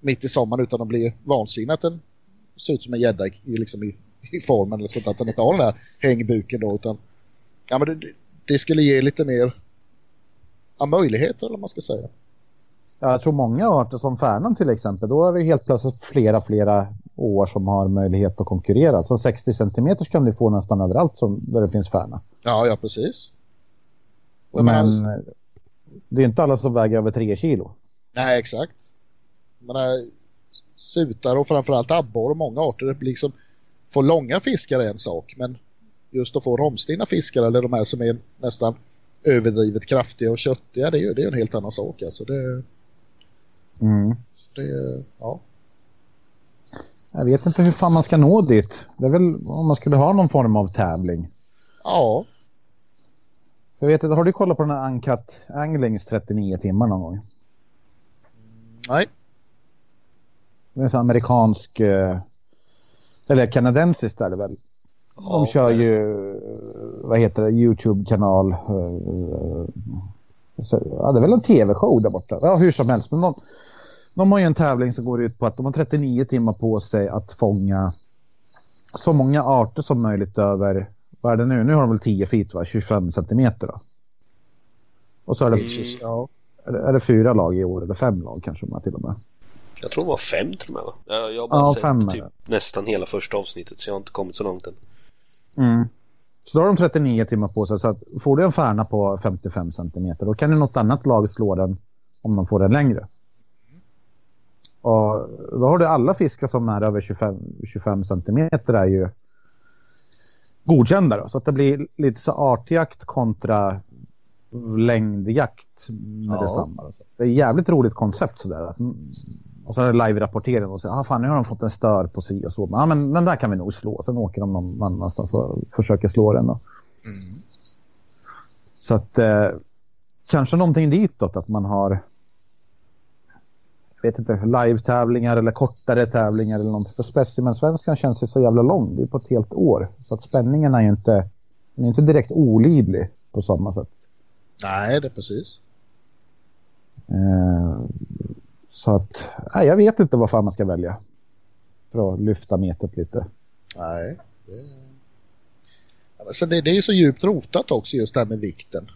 mitt i sommaren utan att bli vansinnig att den ser ut som en gädda i, liksom i, i formen eller sånt att den inte har den där hängbuken då utan ja, men det, det skulle ge lite mer ja, möjligheter eller man ska säga. Ja, jag tror många arter som färnan till exempel, då är det helt plötsligt flera, flera år som har möjlighet att konkurrera. Så 60 cm kan du få nästan överallt som, där det finns färna. Ja, ja precis. Men menar, det är inte alla som väger över 3 kilo. Nej, exakt. Men sutar och framförallt abborre och många arter liksom få långa fiskar är en sak, men just att få romstinna fiskar eller de här som är nästan överdrivet kraftiga och köttiga, det är ju det är en helt annan sak. Alltså det, mm. det, ja. Jag vet inte hur fan man ska nå dit. Det är väl om man skulle ha någon form av tävling. Ja. Jag vet inte, har du kollat på den här Uncut Anglings 39 timmar någon gång? Nej. Det är en sån amerikansk, eh, eller kanadensiskt är det väl. De kör ju, vad heter det, YouTube-kanal. Eh, ja, det är väl en tv-show där borta. Ja, hur som helst. Men de, de har ju en tävling som går ut på att de har 39 timmar på sig att fånga så många arter som möjligt över, vad är det nu? Nu har de väl 10 feet va? 25 centimeter då. Och så är det, mm. ja. Är det, fyra lag i år eller fem lag kanske man till och med. Jag tror det var fem till och med va? Jag, har bara ja, sett typ nästan hela första avsnittet så jag har inte kommit så långt än. Mm. Så då har de 39 timmar på sig. Så att får du en färna på 55 cm då kan ju något annat lag slå den om de får den längre. Och då har du alla fiskar som är över 25, 25 cm är ju godkända. Då. Så att det blir lite så artjakt kontra längdjakt med ja. detsamma. Det är ett jävligt roligt koncept sådär. Och så är det live-rapportering och så ah, fan nu har de fått en stör på si och så. Men, ah, men den där kan vi nog slå. Sen åker de någon annanstans och försöker slå den. Då. Mm. Så att eh, kanske någonting ditåt att man har vet inte, live-tävlingar eller kortare tävlingar eller något. För specimensvenskan känns ju så jävla lång. Det är på ett helt år. Så att spänningen är ju inte, den är inte direkt olidlig på samma sätt. Nej, det är precis. Eh, så att, nej, jag vet inte vad fan man ska välja. För att lyfta metet lite. Nej. Det... Alltså det, det är så djupt rotat också just det här med vikten.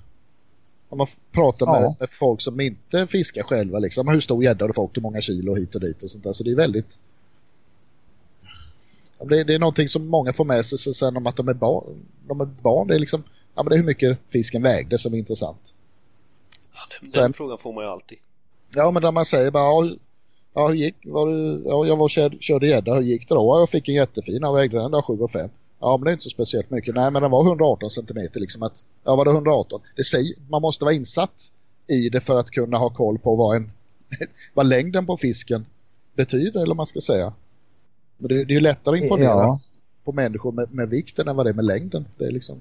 Om man pratar med, ja. med, folk som inte fiskar själva liksom. Hur stor gädda har du fått, hur många kilo hit och dit och sånt där. Så det är väldigt... Det, det är någonting som många får med sig sen om att de är barn. De är barn, det är liksom... Ja men det är hur mycket fisken vägde som är intressant. Ja, den, sen, den frågan får man ju alltid. Ja, men där man säger bara, ja, hur gick, var du, ja, jag var kör, körde gädda, hur gick det då? Jag fick en jättefin, jag vägde den där 7 och 5. Ja, men det är inte så speciellt mycket. Nej, men den var 118 centimeter liksom att, ja var det 118? Det säger, man måste vara insatt i det för att kunna ha koll på vad en, vad längden på fisken betyder, eller man ska säga. Men det, det är ju lättare att imponera ja. på människor med, med vikten än vad det är med längden. Det är liksom...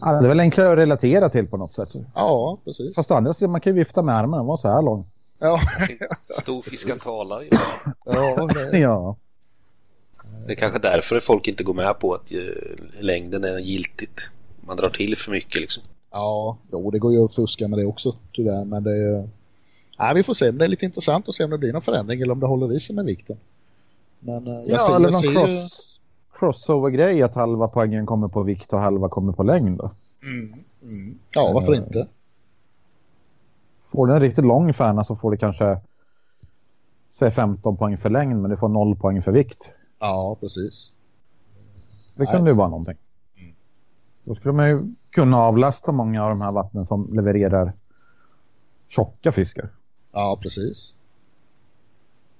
Ja, det är väl enklare att relatera till på något sätt. Ja, precis. Fast andra sidan, man kan ju vifta med armen, den var så här lång. Ja. Storfiskar talar ju. Ja, det... ja. Det är kanske därför folk inte går med på att längden är giltigt. Man drar till för mycket liksom. Ja, jo, det går ju att fuska med det också tyvärr. Men det är... Nej, vi får se. Men det är lite intressant att se om det blir någon förändring eller om det håller i sig med vikten. Men eh, jag ja, ser, eller någon cross crossover-grej att halva poängen kommer på vikt och halva kommer på längd. Mm, mm. Ja, varför uh, inte? Får du en riktigt lång färna så får du kanske säg 15 poäng för längd men du får 0 poäng för vikt. Ja, precis. Det kunde ju vara någonting. Mm. Då skulle man ju kunna avlasta många av de här vattnen som levererar tjocka fiskar. Ja, precis.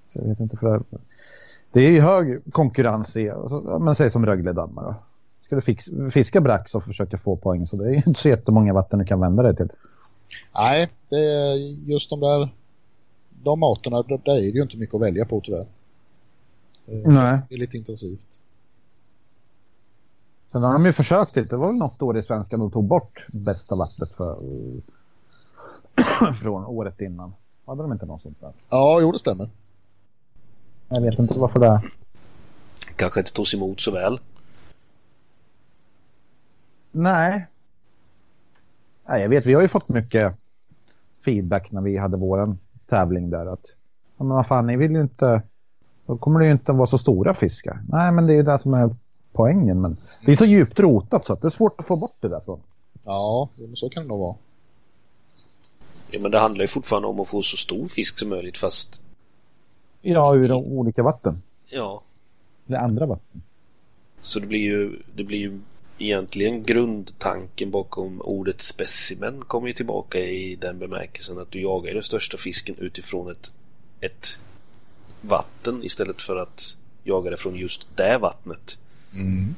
Så jag vet inte för det, är ju hög konkurrens i, men säg som Rögle-dammar då. Ska du fix, fiska brax och försöka få poäng så det är inte så jättemånga vatten du kan vända dig till. Nej, det är just de där de materna, där är det ju inte mycket att välja på tyvärr. Nej. Det är lite intensivt. Sen har de ju försökt lite. Det var väl något år i svenskan de tog bort bästa vattnet för, från året innan. Hade de inte något sånt där? Ja, jo det stämmer. Jag vet inte varför det är. Kanske inte togs emot så väl. Nej. Nej, jag vet. Vi har ju fått mycket feedback när vi hade våran tävling där. Att, men vad fan, ni vill ju inte... Då kommer det ju inte vara så stora fiskar. Nej, men det är ju det som är poängen. Men det är så djupt rotat så att det är svårt att få bort det därifrån. Ja, så kan det nog vara. Ja, men det handlar ju fortfarande om att få så stor fisk som möjligt fast... Ja, ur olika vatten. Ja. Eller andra vatten. Så det blir ju, det blir ju egentligen grundtanken bakom ordet specimen kommer ju tillbaka i den bemärkelsen att du jagar den största fisken utifrån ett, ett vatten istället för att jaga det från just det vattnet. Mm.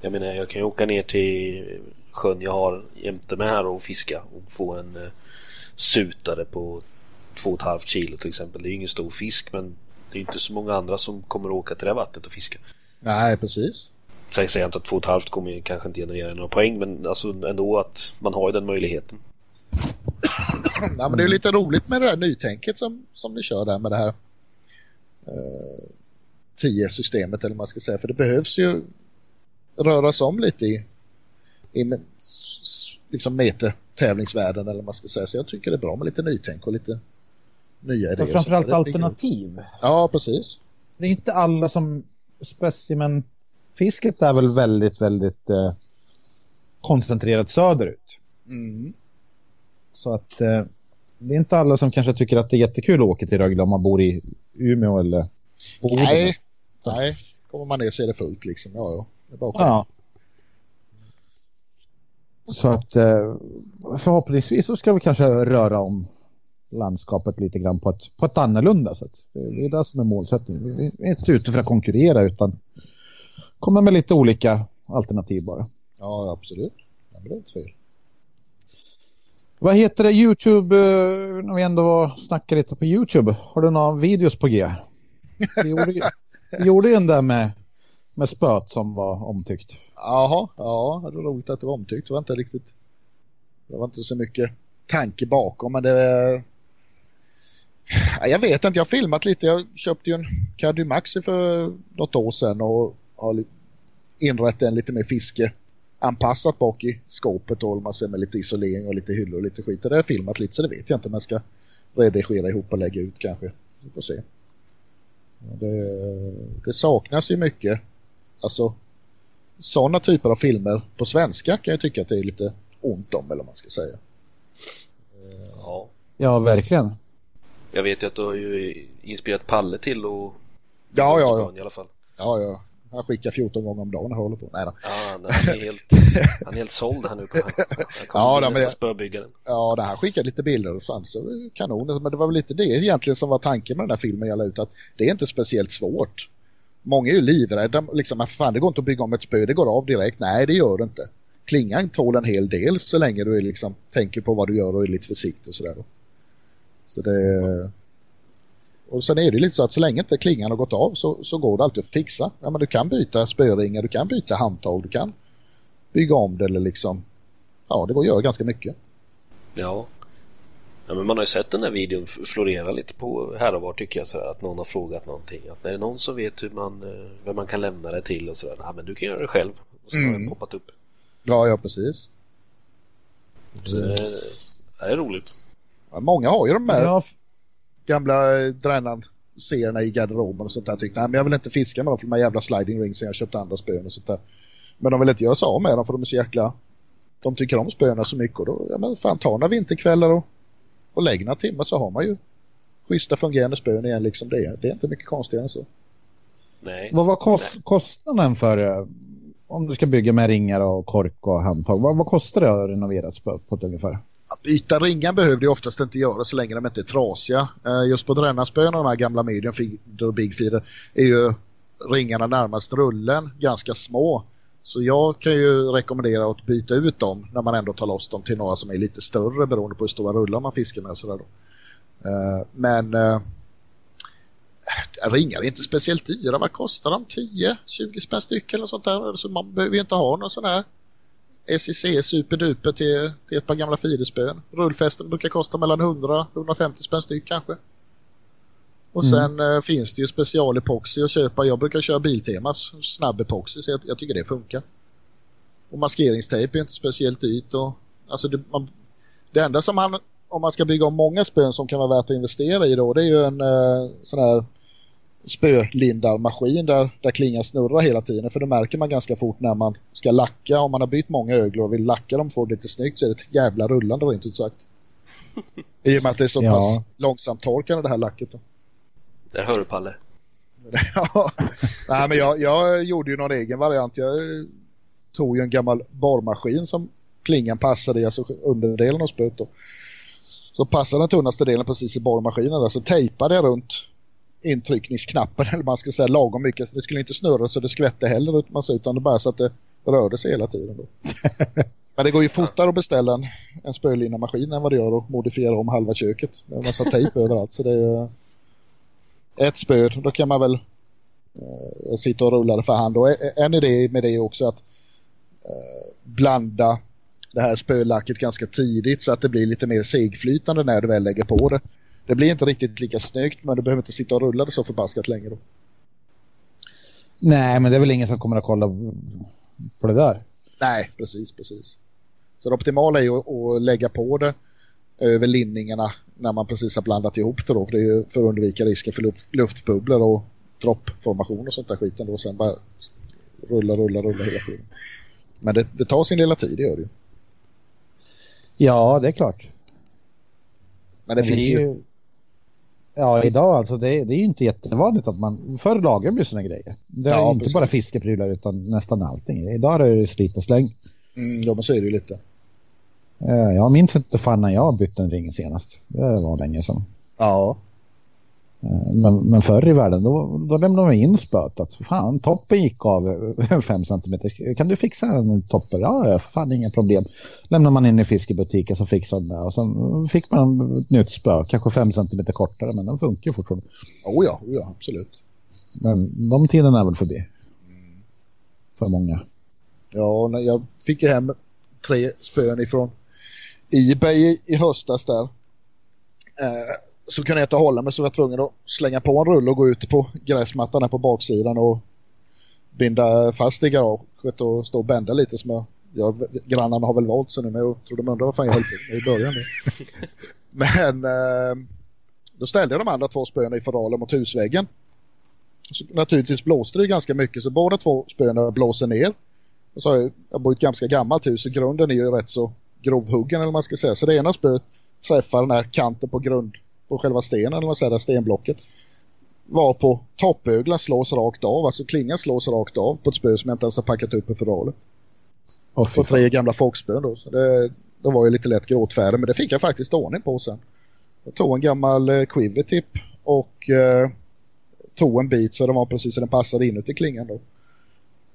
Jag menar, jag kan ju åka ner till sjön jag har jämte mig här och fiska och få en uh, sutare på 2,5 kilo till exempel. Det är ju ingen stor fisk men det är inte så många andra som kommer åka till det vattnet och fiska. Nej, precis. Sen säger jag inte att 2,5 kommer kanske inte generera några poäng men alltså ändå att man har ju den möjligheten. ja, men det är lite roligt med det här nytänket som, som ni kör där med det här eh, 10 systemet eller vad man ska säga. För det behövs ju röras om lite i, i liksom meter tävlingsvärlden eller vad man ska säga. Så jag tycker det är bra med lite nytänk och lite nya idéer. Och framförallt alternativ. Ja, precis. Det är inte alla som specimen fisket är väl väldigt, väldigt eh, koncentrerat söderut. Mm. Så att eh, det är inte alla som kanske tycker att det är jättekul att åka till Rögle om man bor i Umeå eller Boden. Nej, nej. Kommer man ner så är det fullt liksom. Ja, ja. Det är bara ja. Så att eh, förhoppningsvis så ska vi kanske röra om landskapet lite grann på ett, på ett annorlunda sätt. Det är det som är målsättningen. Vi är inte ute för att konkurrera utan komma med lite olika alternativ bara. Ja, absolut. Det är inte fel. Vad heter det Youtube, eh, när vi ändå snackar lite på Youtube, har du några videos på G? Vi gjorde, vi gjorde ju en där med, med spöt som var omtyckt. Jaha, ja, det var roligt att det var omtyckt. Det var inte riktigt, det var inte så mycket tanke bakom, men det jag vet inte, jag har filmat lite. Jag köpte ju en Caddy Maxi för något år sedan och har inrett den lite mer fiske anpassat bak i skåpet och man ser med lite isolering och lite hyllor och lite skit. Det har jag filmat lite så det vet jag inte om jag ska redigera ihop och lägga ut kanske. Vi får se. Det, det saknas ju mycket. Alltså sådana typer av filmer på svenska kan jag tycka att det är lite ont om eller vad man ska säga. Ja. Ja, verkligen. Jag vet ju att du har ju inspirerat Palle till och Ja, ja, ja. i alla fall. Ja, ja. Han skickar 14 gånger om dagen när han håller på. Nej då. Ja, han är helt, han är helt såld här nu på han, han Ja, det- spöbyggaren. Ja, det här skickade lite bilder och fanns så kanon. Men det var väl lite det egentligen som var tanken med den här filmen jag la ut. Att det är inte speciellt svårt. Många är ju livrädda. Liksom, "Ah, fan, det går inte att bygga om ett spö, det går av direkt. Nej, det gör det inte. Klingan tål en hel del så länge du är liksom, tänker på vad du gör och är lite försiktig och sådär. Så det... Och sen är det lite så att så länge inte klingan har gått av så, så går det alltid att fixa. Ja, men du kan byta spöringar, du kan byta handtag, du kan bygga om det eller liksom... Ja, det går att göra ganska mycket. Ja. ja. men man har ju sett den här videon florera lite på här och var tycker jag. Så här, att någon har frågat någonting. Att är det någon som vet hur man, eh, vem man kan lämna det till och sådär. Ja, men du kan göra det själv. Och så har Mm. det poppat upp. Ja, ja precis. Så är- det är roligt. Många har ju de här Ja, gamla eh, drännan serierna i garderoben och sånt där. Tyckte, nej men jag vill inte fiska med dem för de här jävla sliding rings jag köpte andra spön och sånt där. Men de vill inte göra sig av med dem för de är så jäkla... De tycker om spöna så mycket och då, ja men fan ta några vinterkvällar och, och lägg några timmar så har man ju schyssta fungerande spön igen liksom det är. Det är inte mycket konstigare än så. Nej. vad var kost, kostnaden för eh, om du ska bygga med ringar och kork och handtag? Vad, vad kostar det att renovera spö på ett ungefär? Byta ringar behövde du oftast inte göra så länge de inte är trasiga. Eh, just på dränarspön och de här gamla medium feeder och big feeder är ju ringarna närmast rullen ganska små. Så jag kan ju rekommendera att byta ut dem när man ändå tar loss dem till några som är lite större beroende på hur stora rullar man fiskar med. Och sådär då. Eh, men eh, ringar är inte speciellt dyra. Vad kostar de? 10-20 spänn styck eller sånt där. Så man behöver ju inte ha någon sån här SEC superduper till, till ett par gamla fidespön. Rullfästen brukar kosta mellan 100-150 spänn styck kanske. Och mm. sen mm. finns det ju specialepoxy att köpa. Jag brukar köra Biltemas snabbepoxy så jag, jag, tycker det funkar. Och maskeringstejp är inte speciellt dyrt. Och, alltså det, man, det enda som man, om man ska bygga om många spön som kan vara värt att investera i då, det är ju en eh, sån här spölindarmaskin där, där klingan snurrar hela tiden. För det märker man ganska fort när man ska lacka. Om man har bytt många öglor och vill lacka dem för lite snyggt så är det ett jävla rullande rent ut sagt. I och med att det är så ja. pass långsamt torkande det här lacket. Då. Där hör du Palle. ja, nej men jag, jag gjorde ju någon egen variant. Jag tog ju en gammal borrmaskin som klingan passade i, alltså underdelen av spöet då. Så passade den tunnaste delen precis i borrmaskinen där, så tejpade jag runt intryckningsknappen eller man ska säga lagom mycket. Så det skulle inte snurra så det skvätte heller utan det bara så att det rörde sig hela tiden då. Men det går ju fortare att beställa en, en spölina maskin än vad det gör att modifiera om halva köket. Är en massa tejp överallt så det är ett spö, då kan man väl eh, sitta och rulla det för hand. Och en idé med det är också att eh, blanda det här spölacket ganska tidigt så att det blir lite mer segflytande när du väl lägger på det. Det blir inte riktigt lika snyggt men du behöver inte sitta och rulla det så förbaskat länge då. Nej, men det är väl ingen som kommer att kolla på det där. Nej, precis, precis. Så det optimala är ju att lägga på det över linningarna när man precis har blandat ihop det då. För det är ju för att undvika risken för luft, luftbubblor och droppformation och sånt där skiten då. Sen bara rulla, rulla, rulla hela tiden. Men det, det tar sin lilla tid, det gör det ju. Ja, det är klart. Men det Men finns det ju... Ja, idag alltså det, det är ju inte jättevanligt att man förr lagar med sådana grejer. Det är ja, inte precis. bara fiskeprylar utan nästan allting. Idag är det slit och släng. Mm, ja, men så är det ju lite. Eh, jag minns inte fan när jag bytte en ring senast. Det var länge sedan. Ja. Men, men förr i världen då, då lämnade man in spöt att fan toppen gick av 5 cm. Kan du fixa en topper? Ja, fan inga problem. Lämnar man in i fiskebutiken så fixar de det. Och sen fick man ett nytt spö, kanske 5 cm kortare men den funkar ju fortfarande. Oh ja, oh ja, absolut. Men de tiderna är väl förbi. För många. Ja, när jag fick ju hem tre spön ifrån Ebay i höstas där. Eh, så kunde jag inte hålla mig så var jag tvungen att slänga på en rulle och gå ut på gräsmattan här på baksidan och binda fast i garaget och stå och bända lite som jag gör. Grannarna har väl valt sig nu men jag tror de undrar vad fan jag höll på med i början. men eh, då ställde jag de andra två spöna i fodalen mot husväggen. Så naturligtvis blåste det ganska mycket så båda två spöna blåser ner. Och så har jag, jag bor i ett ganska gammalt hus och grunden är ju rätt så grovhuggen eller vad man ska säga. Så det ena spöet träffar den här kanten på grund på själva stenen eller vad säger stenblocket. Var på toppöglan slås rakt av, alltså klingan slås rakt av på ett spö som jag inte ens har packat upp i förrådet. Oh, på tre gamla folkspön då. Så det, det var ju lite lätt gråtfärdig men det fick jag faktiskt ordning på sen. Jag tog en gammal eh, quivertip och eh, tog en bit så den var precis så den passade inuti klingan då.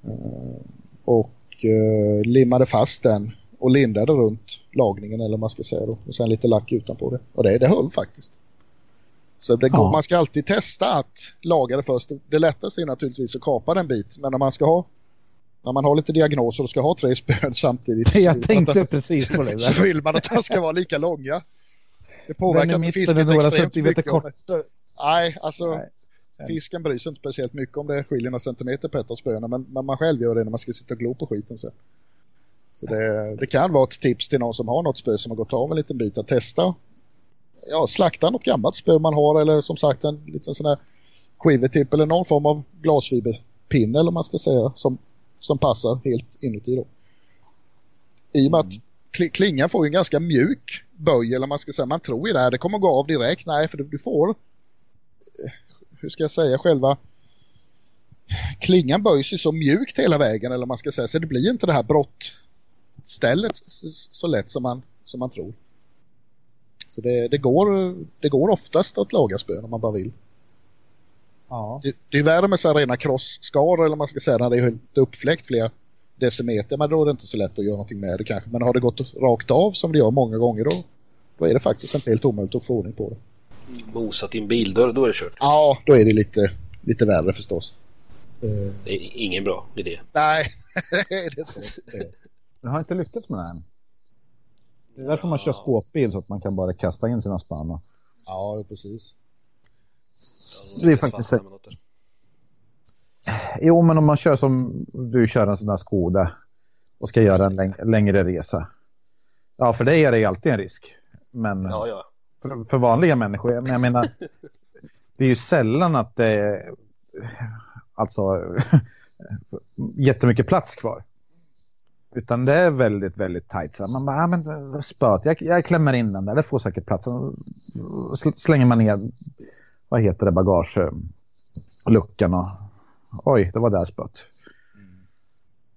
Eh, och eh, limmade fast den och lindade runt lagningen eller man ska säga då. Och sen lite lack utanpå det. Och det, det höll faktiskt. Så det går, ja. man ska alltid testa att laga det först. Det lättaste är naturligtvis att kapa den bit. Men när man ska ha när man har lite diagnoser och ska ha tre spön samtidigt. Jag tänkte att, precis på det. Så vill man att de ska vara lika långa. Det påverkar inte fisket extremt mycket. Kort. Nej, alltså Nej. fisken bryr sig inte speciellt mycket om det skiljer några centimeter på ett av spöna. Men, men man själv gör det när man ska sitta och glo på skiten sen. Så det, det, kan vara ett tips till någon som har något spö som har gått av en liten bit att testa. Ja, slakta något gammalt spö man har eller som sagt en liten sån här quivertip eller någon form av glasfiberpinne eller man ska säga som, som passar helt inuti då. I och med mm. att klingan får en ganska mjuk böj eller man ska säga man tror ju det här det kommer gå av direkt. Nej för du får eh, hur ska jag säga själva klingan böjs ju så mjukt hela vägen eller man ska säga så det blir inte det här brott stället så lätt som man, som man tror. Så det, det, går, det går oftast att laga spön om man bara vill. Ja. Det, det är värre med så här rena krossskar eller man ska säga när det är helt uppfläckt flera decimeter. Men då är det inte så lätt att göra någonting med det kanske. Men har det gått rakt av som det gör många gånger då, då är det faktiskt inte helt omöjligt att få ordning på det. Mosat i en bildörr, då är det kört. Ja, då är det lite, lite värre förstås. Det är ingen bra idé. nej, det är det inte. Jag har inte lyckats med det än. Det är därför man kör skåpbil så att man kan bara kasta in sina spann. Ja, precis. Det är faktiskt. Jo, men om man kör som du kör en sån här Skoda och ska göra en läng- längre resa. Ja, för dig är det ju alltid en risk. Men Ja, ja. för, för vanliga människor, men jag menar, det är ju sällan att det är alltså jättemycket plats kvar. Utan det är väldigt, väldigt tajt. Så man bara, ah, men spöt, jag, jag klämmer in den där, det får säkert plats. Sl- Slänger man ner, vad heter det, bagageluckan och oj, det var där spöt.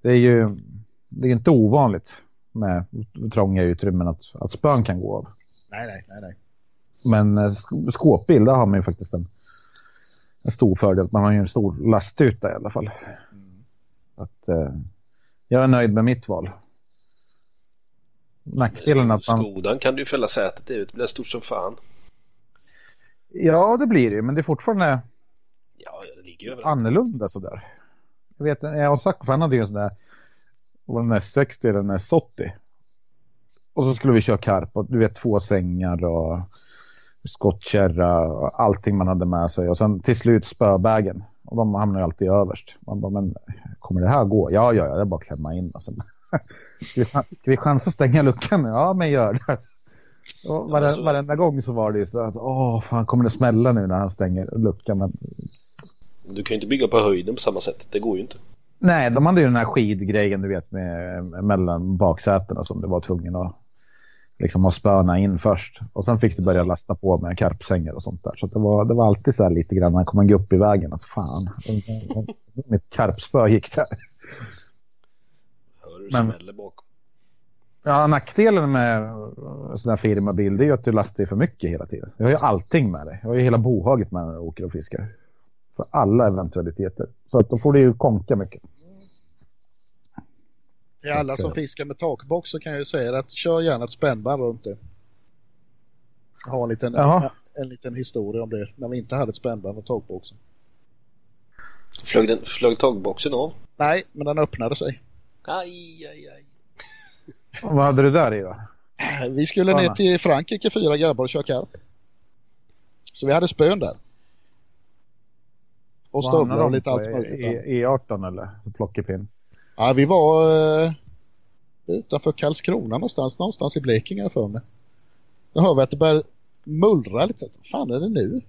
Det är ju det är inte ovanligt med trånga utrymmen att, att spön kan gå av. Nej, nej, nej, nej. Men eh, sk- skåpbil, där har man ju faktiskt en, en stor fördel. Man har ju en stor lastyta i alla fall. Att, eh, jag är nöjd med mitt val. Nackdelen att man... Skodan kan du fälla sätet i. Det blir stort som fan. Ja, det blir det ju, men det är fortfarande Ja, det ligger överallt. annorlunda sådär. Jag vet, och Zacko, han hade ju en sån där, var det en S60 eller en S80. Och så skulle vi köra karp och du vet två sängar och skottkärra och allting man hade med sig. Och sen till slut spöbägen. Och de hamnar ju alltid överst. Man bara, men kommer det här gå? Ja, ja, ja, det är bara att klämma in. Och sen, ska, vi, ska vi chansa att stänga luckan? Ja, men gör det. Och vare, alltså- varenda gång så var det ju så att, åh, fan kommer det smälla nu när han stänger luckan? Men Du kan ju inte bygga på höjden på samma sätt. Det går ju inte. Nej, de hade ju den här skidgrejen du vet med mellan baksätena som du var tvungen att liksom ha spöna in först. Och sen fick du börja lasta på med karpsängar och sånt där. Så att det, var, det var alltid så här lite grann när man kom en upp i vägen att fan, mitt karpspö gick där. Hör du Men- smäller bakom. Ja, nackdelen med sån här firmabil det är ju att du lastar för mycket hela tiden. Jag har ju allting med dig. Jag har ju hela bohaget med när jag åker och fiskar. För alla eventualiteter. Så att då får du ju konka mycket. Till alla som fiskar med takbox så kan jag ju säga att kör gärna ett spännband runt det. Jag har en liten, Jaha. en liten historia om det när vi inte hade ett spännband och takboxen. Flög, den, flög tagboxen av? Nej, men den öppnade sig. Aj, aj, aj. Och vad hade du där i då? Vi skulle ner Anna. till Frankrike fyra grabbar och köra karp. Så vi hade spön där. Och stövlar och lite allt möjligt. E- E- E18 eller plockepinn? Ja, vi var eh, utanför Karlskrona någonstans, någonstans i Blekinge har jag för mig. Då hör vi att det börjar mullra lite. Vad fan är det nu?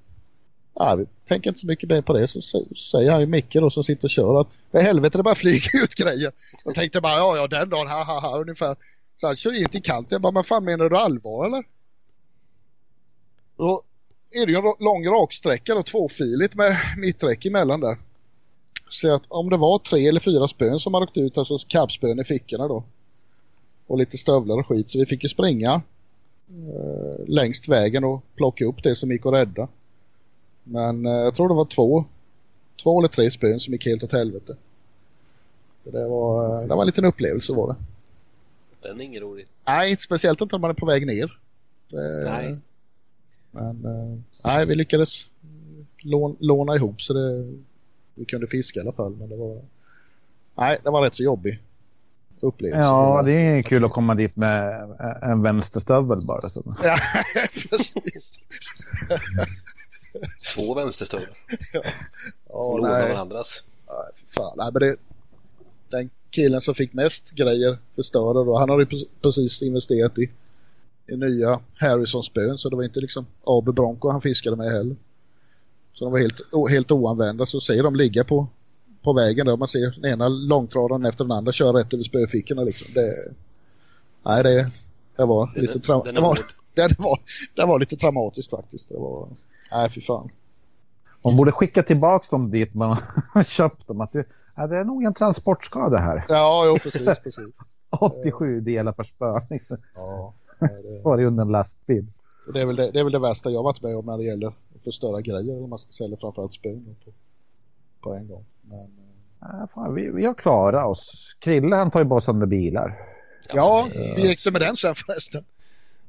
Ja, vi tänker inte så mycket mer på det. Så säger han ju Micke då som sitter och kör att för helvete det bara flyger ut grejer. Jag tänkte bara ja ja den dagen, ha ha ha ungefär. Så han kör in till kanten. Jag bara, men fan menar du allvar eller? Då är det ju en lång raksträcka och tvåfiligt med mitträck emellan där. Så att om det var tre eller fyra spön som hade åkt ut, alltså kappspön i fickorna då. Och lite stövlar och skit. Så vi fick ju springa eh, längst vägen och plocka upp det som gick att rädda. Men eh, jag tror det var två, två eller tre spön som gick helt åt helvete. Det var, det var en liten upplevelse var det. Den är ingen rolig. Nej, speciellt inte när man är på väg ner. Det, Nej. Men eh, nej, vi lyckades lån, låna ihop så det, vi kunde fiska i alla fall. Men det var, nej, det var rätt så jobbig upplevelse. Ja, det är kul att komma dit med en vänsterstövel bara. Så. Ja, precis. Två vänsterstövlar. Ja, Låna nej, varandras. nej, fan. Nej, men det, den killen som fick mest grejer förstörda då, han hade ju pre- precis investerat i, i nya Harrison-spön så det var inte liksom AB Bronco han fiskade med heller. Så de var helt, helt oanvända så ser de ligga på, på vägen där man ser den ena långtradaren efter den andra köra rätt över spöfickorna liksom. Det, nej, det, det var Den lite tra- den det var, det, var, det var lite traumatiskt faktiskt. Det var, nej fy fan. Man borde skicka tillbaka dem dit man har köpt dem. Att det, ja, det är nog en transportskada här. Ja, jo, precis, precis. 87 delar per spö. Ja, nej, det... Var det under en lastbil. Det, är väl det, det är väl det värsta jag varit med om när det gäller förstöra grejer. Eller man ska sälja framförallt spön på, på en gång. Men, äh, fan, vi, vi har klarat oss. Krille han tar ju bara sönder bilar. Ja, hur gick det med den sen förresten?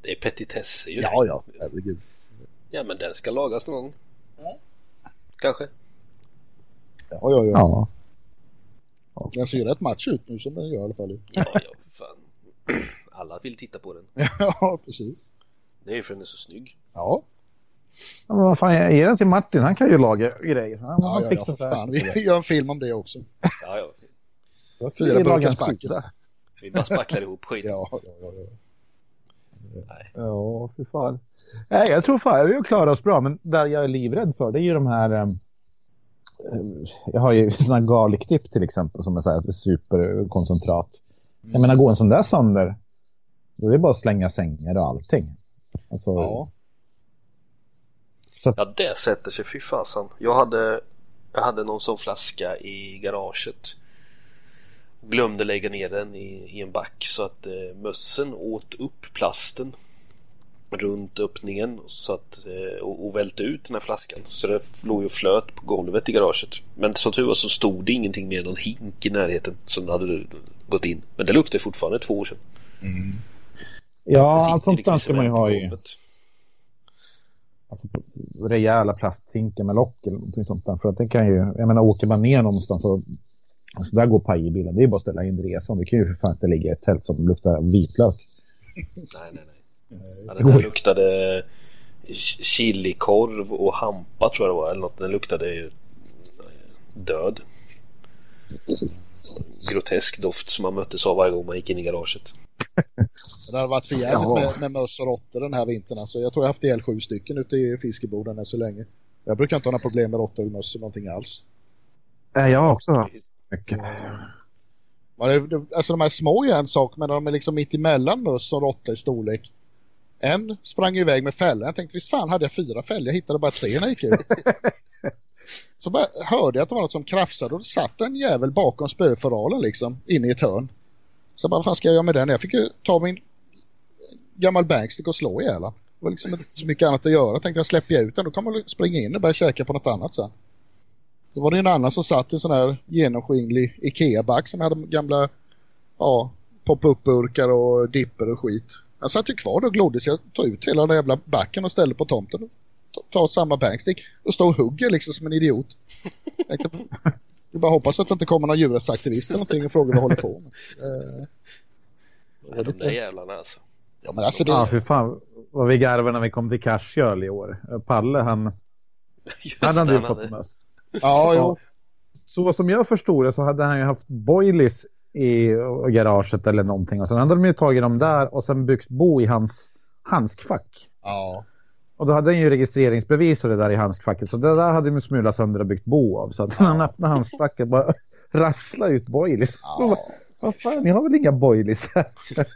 Det är petitesser ju. Ja, ja, herregud. Ja, men den ska lagas någon gång. Kanske. Ja, ja, Ja. ja. Den ser ju rätt match ut nu som den gör i alla fall. Ja, ja, för fan. Alla vill titta på den. ja, precis. Det är ju för den är så snygg. Ja, Ja, vad fan, ge den till Martin. Han kan ju laga grejer. Han, ja, han ja, ja för fan. Vi gör en film om det också. Ja, ja. Fyra burkar spackel. Vi bara spacklar ihop skiten. Ja, ja, ja. ja. Ja, fy fan. Nej, jag tror fan vi har klarat oss bra. Men det jag är livrädd för det är ju de här... ehm, jag har ju sådana här garlic dip till exempel som är så här superkoncentrat. Jag menar, går en sån där sönder då är det bara att slänga sängar och allting. Alltså, ja. Så Ja, det sätter sig. Fy fasen. Jag hade, jag hade någon sån flaska i garaget. Glömde lägga ner den i, i en back så att eh, mössen åt upp plasten runt öppningen så att, eh, och, och välte ut den här flaskan. Så det låg ju flöt på golvet i garaget. Men som tur var så stod det ingenting mer än någon hink i närheten som hade gått in. Men det luktade fortfarande två år sedan. Det ja, allt sånt liksom där ska man ju ha i golvet. Alltså, rejäla plasthinkar med lock eller någonting sånt där. För att det kan ju, jag menar åker man ner någonstans och alltså, där går paj i bilen. Det är bara att ställa in resan. Det kan ju för fan inte ligga i ett tält som luktar vitlök. Nej, nej, nej. Ja, den där luktade ch- chilikorv och hampa tror jag det var. Eller något. Den luktade ju död. Grotesk doft som man möttes av varje gång man gick in i garaget. Det hade varit för jävligt med, med möss och råttor den här vintern. Alltså, jag tror jag har haft ihjäl sju stycken ute i fiskeboden än så länge. Jag brukar inte ha några problem med råttor och möss och någonting alls. Nej, jag har också haft mycket. Ja, det- det- Alltså de här små är en sak, men de är liksom mitt emellan möss och råtta i storlek. En sprang iväg med fällen. Jag tänkte, visst fan hade jag fyra fällor? Jag hittade bara tre när jag gick ut. Så bara hörde jag att det var något som krafsade och det satt en jävel bakom spöforalen liksom, inne i ett hörn. Så vad fan ska jag göra med den? Jag fick ju ta min gammal bankstick och slå ihjäl den. Det var liksom inte så mycket annat att göra. Jag tänkte jag släpper jag ut den, då kan man springa in och börja käka på något annat sen. Då var det en annan som satt i en sån här genomskinlig Ikea-back som hade gamla ja, pop-up-burkar och dipper och skit. Han satt ju kvar då och glodde så jag tog ut hela den jävla backen och ställde på tomten. Ta- Ta samma bankstick och stå och hugger liksom som en idiot. Jag bara hoppas att det inte kommer någon djurrättsaktivist eller någonting och frågar vad jag håller på med. Eh, Ja, de där jävlarna alltså. Ja men alltså det... Ja, för fan vad vi garvade när vi kom till Cashgirl i år. Palle, han, Just han hade ju det, fått möss. Ja, jo. Så som jag förstod det så hade han ju haft boilies i garaget eller någonting. Och sen hade de ju tagit dem där och sen byggt bo i hans handskfack. Ja. Och då hade han ju registreringsbevis och det där i handskfacket. Så det där hade de smulat sönder och byggt bo av. Så att när han öppnade handskfacket bara rasslade ut boilies. Ja. Vad fan, ni har väl inga boilies här? Nej.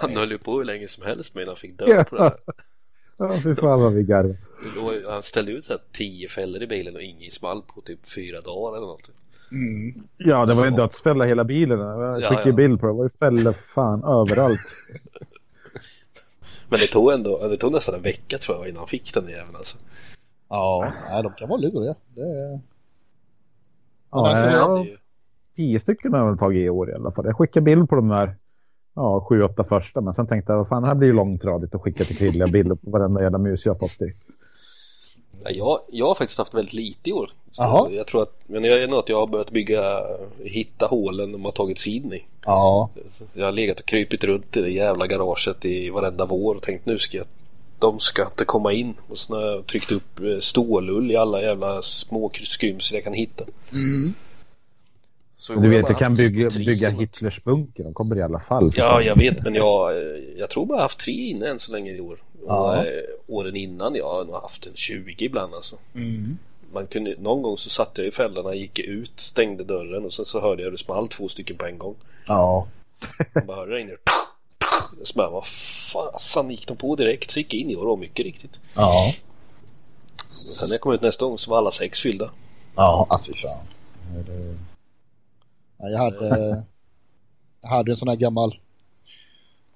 Han höll ju på hur länge som helst med innan han fick död på det här. Ja, fy fan vad vi garvade. Han ställde ut så här tio fällor i bilen och ingen small på typ fyra dagar eller något. Mm. Ja, det var ju en Så. dödsfälla hela bilen. Jag Ja, skickade ja. bild på det. Det var ju fällor fan överallt. Men det tog ändå, det tog nästan en vecka tror jag innan han fick den jäveln alltså. Ja, nej, de kan vara luriga. Det är... Ja, alltså, hade ju- tio stycken har jag väl tagit i år i alla fall. Jag skickade bild på de där ja, sju, åtta första. Men sen tänkte jag, vad fan, det här blir ju långtradigt att skicka till Krille bilder på varenda jävla mus jag har fått i. Ja, jag, jag har faktiskt haft väldigt lite i år. Så Jaha. Jag tror att, men jag är nog att jag har börjat bygga, hitta hålen de har tagit sig in i. Ja. Jag har legat och krypit runt i det jävla garaget i varenda vår och tänkt nu ska jag, de ska inte komma in. Och så har jag tryckt upp eh, stålull i alla jävla små skrymsel jag kan hitta. Mm. Så Du jag har vet, jag kan bygga, bygga. Hitlers bunker. De kommer i alla fall. Ja, jag vet men jag, eh, jag tror bara haft tre inne än så länge i år. Och, eh, åren innan jag har nog haft en 20 ibland alltså. Mm. Man kunde, någon gång så satte jag i fällorna, gick ut, stängde dörren och sen så hörde jag det small två stycken på en gång. Ja. Jag bara hörde det in där. Så bara, vad fasen gick de på direkt? Så gick jag in i år mycket riktigt. Ja. Men sen när jag kom ut nästa gång så var alla sex fyllda. Ja, ah, fy fan. Jag hade... Jag hade en sån här gammal...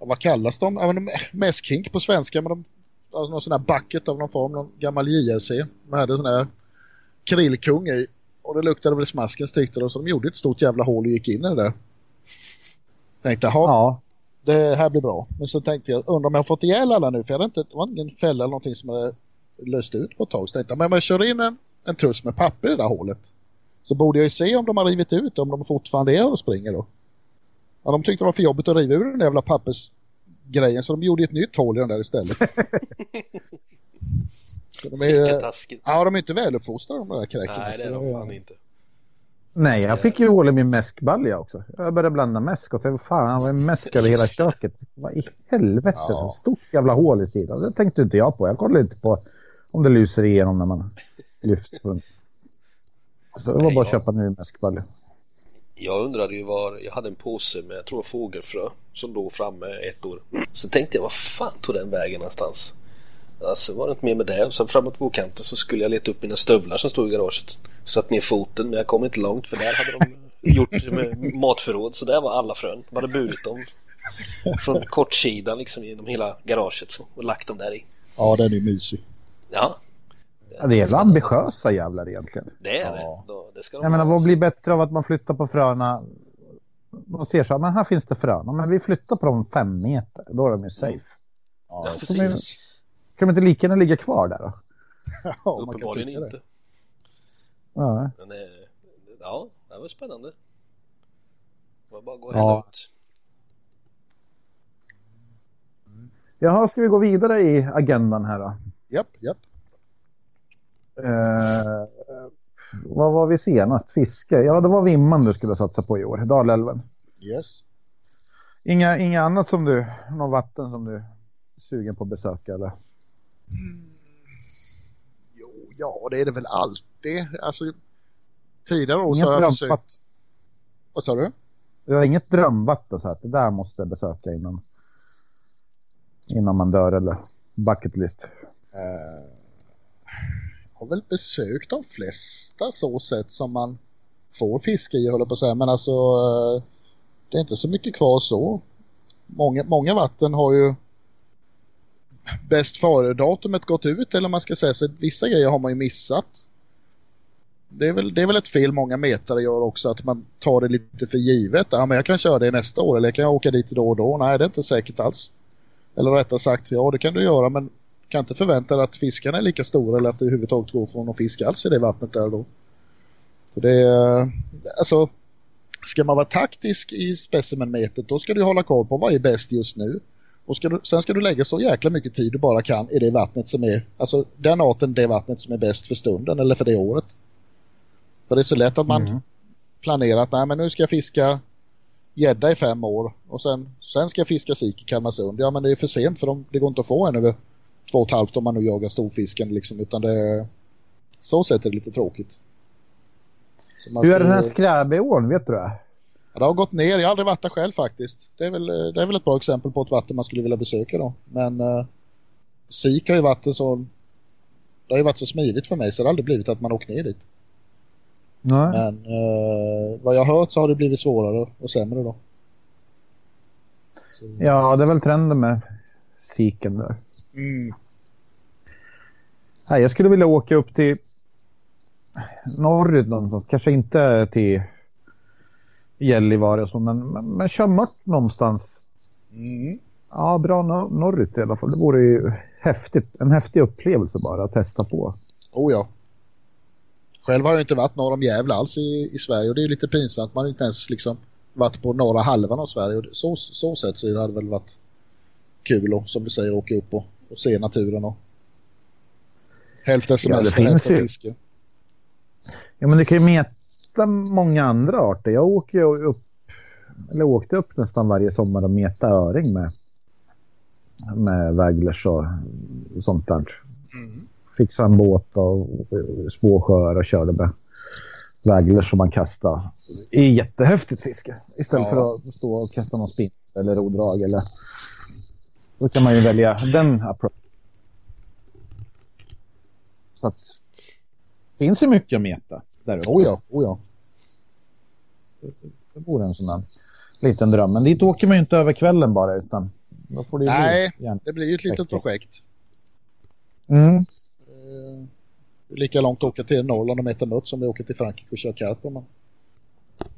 Vad kallas de? Ja, men Mässkink på svenska, men de alltså någon sån här bucket av någon form, någon gammal JLC. Man hade sån här krillkung i. Och det luktade väl smaskens tyckte de, så de gjorde ett stort jävla hål och gick in i det där. Tänkte, jaha, Ja, det här blir bra. Men så tänkte jag, undrar om jag har fått ihjäl alla nu, för jag hade inte, det var ingen fälla eller någonting som hade löst ut på ett tag. Så tänkte jag, men om jag kör in en, en tuss med papper i det där hålet, så borde jag ju se om de har rivit ut om de fortfarande är och springer då. Ja, de tyckte det var för jobbigt att riva ur den där jävla pappersgrejen, så de gjorde ett nytt hål i den där istället. Så de är, ja, de är inte väluppfostrade de där kräken. Nej, det är de fan inte. nej jag fick ju hål i min mäskbalja också. Jag började blanda mäsk och för fan, en mäsk över hela köket. Vad i helvete, Ja. stort jävla hål i sidan. Det tänkte inte jag på. Jag kollade inte på om det lyser igenom när man lyfter. Så det var Nej, bara att ja. köpa en ny mäskbalja. Jag undrade ju var, jag hade en påse med, jag tror fågelfrö som låg framme ett år. Så tänkte jag, vad fan tog den vägen någonstans? Alltså var det inte mer med det. Sen framåt vågkanten så skulle jag leta upp mina stövlar som stod i garaget. Satt ner foten men jag kom inte långt för där hade de gjort med matförråd. Så där var alla frön. De hade burit dem från kortsidan liksom genom hela garaget så, och lagt dem där i. Ja, den är mysig. Ja, Ja, det är jävla ambitiösa jävlar egentligen. det är Ja. det. Då, det ska de Jag menar vad blir bättre av att man flyttar på fröna? Man ser så här, men här finns det frön. Men vi flyttar på dem fem meter. Då är de ju safe. Ja, Ja, precis. Kan de inte lika gärna ligga kvar där då? Ja, man kan Uppenbarligen tycka det. inte. Ja. Men eh, ja, det var spännande. Det var bara att gå Ja. ut. Jaha, ska vi gå vidare i agendan här då? Japp, japp. Eh, vad var vi senast? Fiske? Ja, det var Vimman du skulle satsa på i år. Dalälven. Yes. Inga, inga annat som du, någon vatten som du är sugen på att besöka eller? Jo, ja, det är det väl alltid. Alltså, tidigare år så har jag försökt... Vad sa du? Du har inget drömvatten så att det där måste jag besöka innan, innan man dör eller bucket list. Jag har väl besökt de flesta så sätt som man får fiska i, håller på att säga. Men alltså, eh, det är inte så mycket kvar så. Många, många vatten har ju bäst före-datumet gått ut, eller om man ska säga så. Vissa grejer har man ju missat. Det är, väl, det är väl ett fel många metare gör också, att man tar det lite för givet. Ja, men jag kan köra det nästa år, eller jag kan åka dit då och då. Nej, det är inte säkert alls. Eller rättare sagt, ja det kan du göra, men kan inte förvänta dig att fiskarna är lika stora eller att det överhuvudtaget går från någon fisk alls i det vattnet där då. Så det är, alltså, ska man vara taktisk i specimenmetet då ska du hålla koll på vad är bäst just nu. Och ska du, sen ska du lägga så jäkla mycket tid du bara kan i det vattnet som är, alltså den arten, det vattnet som är bäst för stunden eller för det året. För det är så lätt att man Mm. planerar att nej men nu ska jag fiska gädda i fem år och sen, sen ska jag fiska sik i Kalmarsund. Ja men det är för sent för de, det går inte att få en över två och ett halvt om man nu jagar storfisken liksom utan det så sätt är det lite tråkigt. Så Hur är ska den här Skräbeån, vet du det? Ja, det har gått ner, jag har aldrig varit där själv faktiskt. Det är väl, det är väl ett bra exempel på ett vatten man skulle vilja besöka då. Men uh, Sik har ju varit sån det har ju varit så smidigt för mig så det har aldrig blivit att man åkt ner dit. Nej. Men eh, vad jag har hört så har det blivit svårare och sämre då. Så, Ja, det är väl trenden med siken där. mm, Nej, jag skulle vilja åka upp till norrut någonstans. Kanske inte till Gällivare och så, men, men, men kör mört någonstans. mm, Ja, bra nor- norrut i alla fall. Det vore ju häftigt. En häftig upplevelse bara att testa på. oh ja. Själv har jag inte varit norr om Gävle alls i, i Sverige och det är lite pinsamt. Man har inte ens liksom varit på norra halvan av Sverige och så, så sätt så det hade väl varit kul och som du säger åka upp och, och se naturen och hälften Ja, semester, finns hälften ju. fiske. Ja, men det kan ju meta många andra arter. Jag åker ju upp, eller åkte upp nästan varje sommar och meta öring med, med wagglers och sånt där. Mm. Fixade en båt och små sjöar och körde med wagglers som man kastade. Det är jättehäftigt fiske. Istället Ja. för att stå och kasta någon spinn eller rodrag eller då kan man ju välja den approach. Så att finns ju mycket att meta där uppe. Oh ja, oh ja. Det vore en sån där liten dröm. Men dit åker man ju inte över kvällen bara utan då får det ju Nej. bli. Det blir ju ett litet projekt. Mm. Eh, lika långt att åka till Norrland och mäta mött som det åker till Frankrike och köra karp. Man.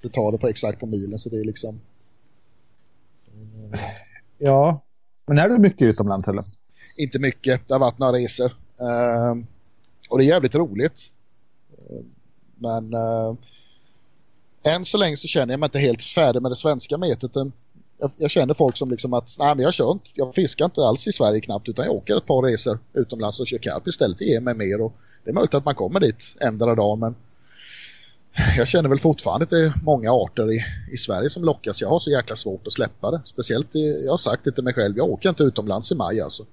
Det tar det på exakt på milen så det är liksom... Ja, men är du mycket utomlands eller? Inte mycket, det har varit några resor. Uh, och det är jävligt roligt. Uh, men uh, än så länge så känner jag mig inte helt färdig med det svenska metet. Jag, jag känner folk som liksom att nej men jag kör inte, jag fiskar inte alls i Sverige knappt utan jag åker ett par resor utomlands och kör karp istället. Det ger mig mer och det är möjligt att man kommer dit ändra dag men jag känner väl fortfarande att det är många arter i, i Sverige som lockas. Jag har så jäkla svårt att släppa det. Speciellt, i, jag har sagt det till mig själv, jag åker inte utomlands i maj alltså.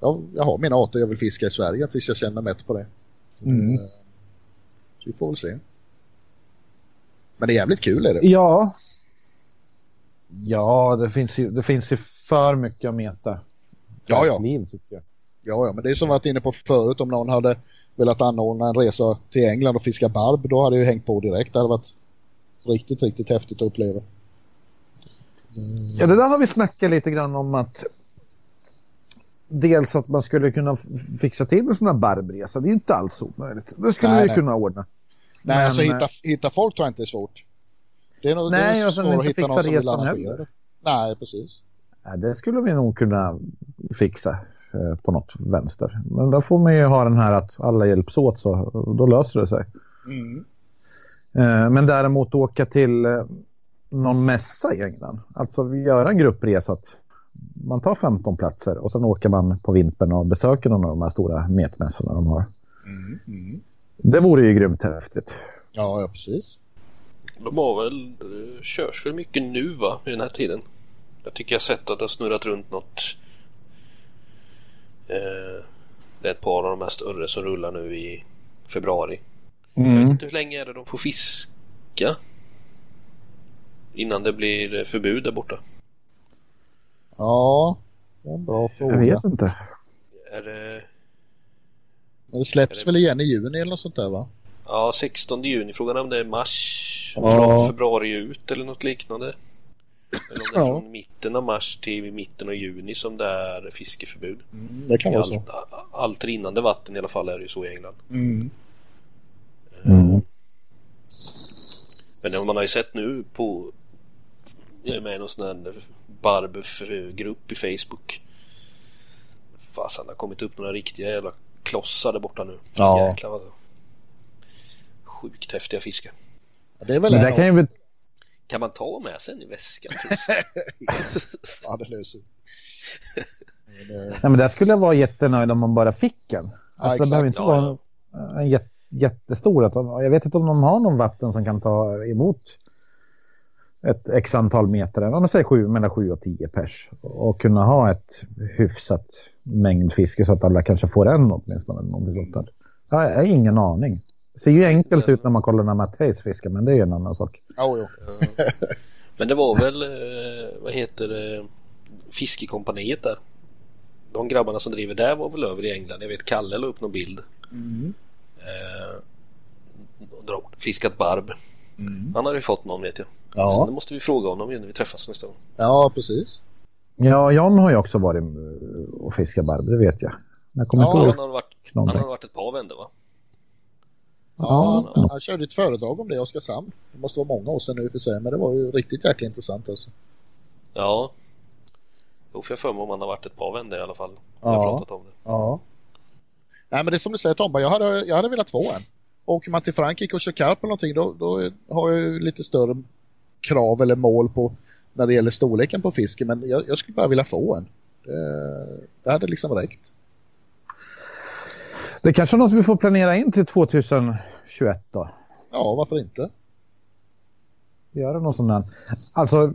Jag, jag har mina arter jag vill fiska i Sverige tills jag känner mätt på det. Mm. Eh, så vi får väl se. Men det är jävligt kul är det. Ja. Ja, det finns ju, det finns ju för mycket att meta. Ja, ja. Liv, tycker jag. Ja, ja, men det är som vi varit inne på förut om någon hade velat anordna en resa till England och fiska barb, då hade jag hängt på direkt. Det hade varit riktigt, riktigt häftigt att uppleva. Mm. Ja, det där har vi snackat lite grann om att dels att man skulle kunna fixa till en sån här barbresa. Det är ju inte alls omöjligt. Det skulle nej, vi nej. kunna ordna. Nej, Men, alltså hitta, hitta folk tror jag inte är svårt. Det är nog nej, det är svårt att hitta någon som vill arrangera det. Nej, precis. Nej, det skulle vi nog kunna fixa. Eh, på något vänster. Men då får man ju ha den här att alla hjälps åt så då löser det sig. Mm. Eh, men däremot åka till eh, någon mässa i England. Alltså göra en gruppresa att man tar 15 platser och sen åker man på vintern och besöker någon av de här stora metmässorna de har. Mm. Mm. Det vore ju grymt häftigt. Ja, ja precis. De har väl, körs väl mycket nu va, i den här tiden. Jag tycker jag sett att det har snurrat runt något det är ett par av de här större som rullar nu i februari. Mm. Jag vet inte hur länge är det de får fiska? Innan det blir förbud där borta. Ja, det är en bra fråga. Jag vet inte. Är det... Men det släpps det... väl igen i juni eller något sånt där va? Ja, 16 juni. Frågan är om det är mars ja. från februari ut eller något liknande. Eller om det är ja. från mitten av mars till mitten av juni som det är fiskeförbud. Mm, det kan vara så. Allt rinnande vatten i alla fall är det ju så i England. Mm. Mm. Men man har ju sett nu på jag är med i någon sån här Barbuff-grupp i Facebook. Fasen, det har kommit upp några riktiga jävla klossar där borta nu. Ja. Jäklar vad Sjukt häftiga fiskar. Ja, det är väl det kan ju kan man ta med sig i väskan? ja, det löser Nej, men där skulle jag vara jättenöjd om man bara fick en. Alltså, ja, det behöver inte ja, vara en jättestor. Jag vet inte om de har någon vatten som kan ta emot ett x antal meter, om man säger sju, mellan 7 och 10 pers. Och kunna ha ett hyfsat mängd fiske så att alla kanske får en åtminstone. Någonting Jag har ingen aning. Det ser ju enkelt ut när man kollar när Matt Hayes fiskar, men det är ju en annan sak. Oh, jo. men det var väl, eh, vad heter det, fiskekompaniet där. De grabbarna som driver där var väl över i England. Jag vet Kalle la upp någon bild. Mm. Eh, fiskat barb. Mm. Han har ju fått någon vet jag. Ja. Så det måste vi fråga honom när vi träffas nästa gång. Ja, precis. Ja, John har ju också varit och fiskat barb, det vet jag. jag kommer ja, han har, varit, han har varit ett par vändor va? Ja, han körde ett föredrag om det i Oskarshamn. Det måste vara många år sedan nu för sig, men det var ju riktigt jäkla intressant alltså. Ja. Jo, för jag för mig om han har varit ett par vänner i alla fall. Ja. om det. Ja. Nej, men det är som du säger Tomba, jag hade, jag hade velat få en. Åker man till Frankrike och kör karp eller någonting, då, då har jag ju lite större krav eller mål på när det gäller storleken på fisken. Men jag, jag skulle bara vilja få en. Det, det hade liksom räckt. Det kanske är något vi får planera in till 2021 då. Ja, varför inte? Göra något sånt där. Alltså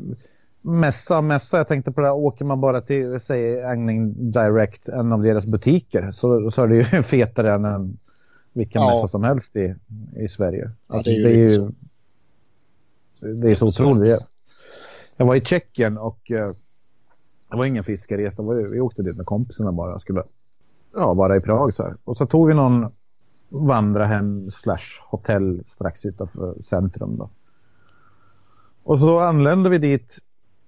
mässa, mässa, jag tänkte på det, åker man bara till, säg Angling Direct, en av deras butiker, så, så är det ju fetare än en, vilken ja. mässa som helst i, i Sverige. Ja, det är ju, det är ju så. Det är så otroligt. Jag var i Tjeckien och uh, det var ingen fiskaresa, vi åkte dit med kompisarna bara och skulle ja, vara i Prag så här. Och så tog vi någon vandrarhem slash hotell strax utanför centrum då. Och så anlände vi dit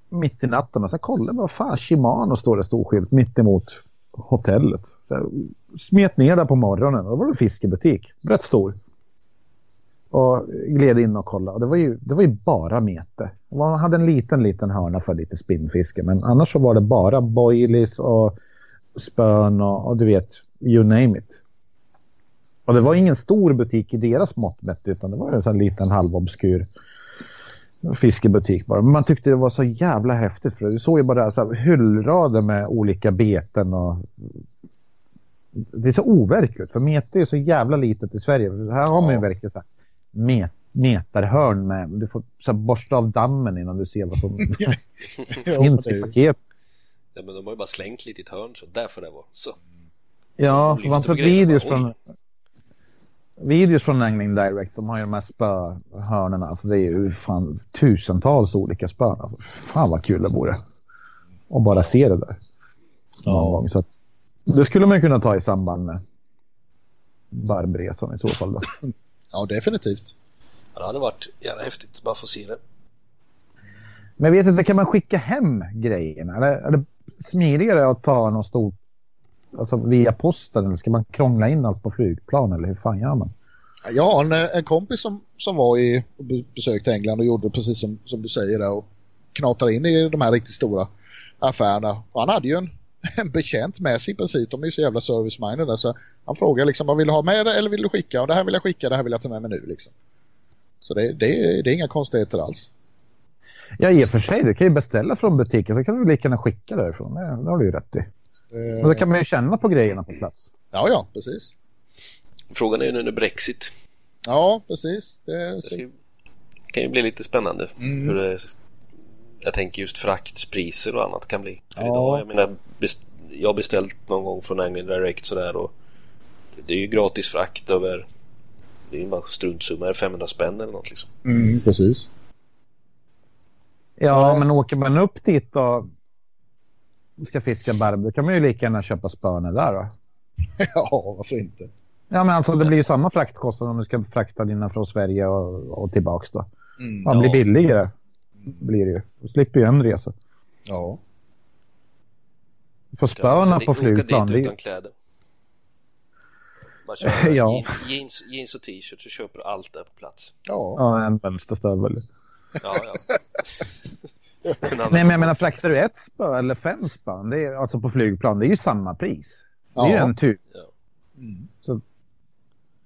mitt i natten och så kollade vi vad fan Shimano står det stor skylt mitt emot hotellet. Så smet ner där på morgonen och då var det en fiskebutik. Rätt stor. Och gled in och kollade. Och det var ju, det var ju bara mete. Man hade en liten, liten hörna för lite spinnfiske. Men annars så var det bara boilies och spön och, och du vet, you name it. Och det var ingen stor butik i deras mått mätt utan det var en sån liten halvobskur fiskebutik bara. Men man tyckte det var så jävla häftigt för du såg ju bara så här hyllrader med olika beten och det är så overkligt för mete är så jävla litet i Sverige. Här har man ju verkligen så här met, meterhörn med. Du får så här, borsta av dammen innan du ser vad som finns i paketet. Ja, men de har ju bara slängt lite i ett hörn så därför det var så. Ja, man får videos från videos från Angling Direct. De har ju de här spöhörnorna. Alltså det är ju fan tusentals olika spön. Alltså, fan vad kul det vore. Och bara se det där. Ja. Gång. Så att, det skulle man kunna ta i samband med Barbresan i så fall. Då. Ja, definitivt. Ja, det hade varit jävla häftigt bara få se det. Men jag vet inte, kan man skicka hem grejerna? Eller det smidigare att ta någon stor, alltså via posten eller ska man krångla in allt på flygplan eller hur fan gör man? Jag har en, en kompis som, som var i och besökte England och gjorde precis som, som du säger där och knatade in i de här riktigt stora affärerna. Och han hade ju en, en betjänt med sig i princip. De är ju så jävla service-minded där så han frågar liksom vad vill du ha med dig eller vill du skicka? Och det här vill jag skicka, det här vill jag ta med mig nu liksom. Så det, det, det är inga konstigheter alls. Ja, i och för sig. Du kan ju beställa från butiken så kan du lika gärna skicka därifrån. Det, det har du ju rätt i. Eh... Och då kan man ju känna på grejerna på plats. Ja, ja, precis. Frågan är ju nu när Brexit. Ja, precis. Det, det kan ju bli lite spännande. Mm. Hur det, jag tänker just fraktpriser och annat kan bli. För ja. idag, jag menar, best, jag har beställt någon gång från Angling Direct sådär och det är ju gratis frakt över det är ju bara struntsumma, 500 spänn eller något liksom. Mm, precis. Ja, men åker man upp dit och ska fiska barb, då kan man ju lika gärna köpa spöne där då. ja, varför inte? Ja, men alltså det blir ju samma fraktkostnad om du ska frakta dina från Sverige och, och tillbaks då. Mm, Man ja. blir billigare. Blir det ju. Du slipper ju en resa. Ja. Får spöna på flygplan. Åka dit utan kläder. Bara köra ja. jeans, jeans och t-shirt så köper du allt där på plats. Ja, ja en vänsterstövel. Ja, ja. Nej, men jag menar fraktar du ett spö eller fem spön, det är, alltså på flygplan, det är ju samma pris. Det är ja. ju en tur. Mm. Så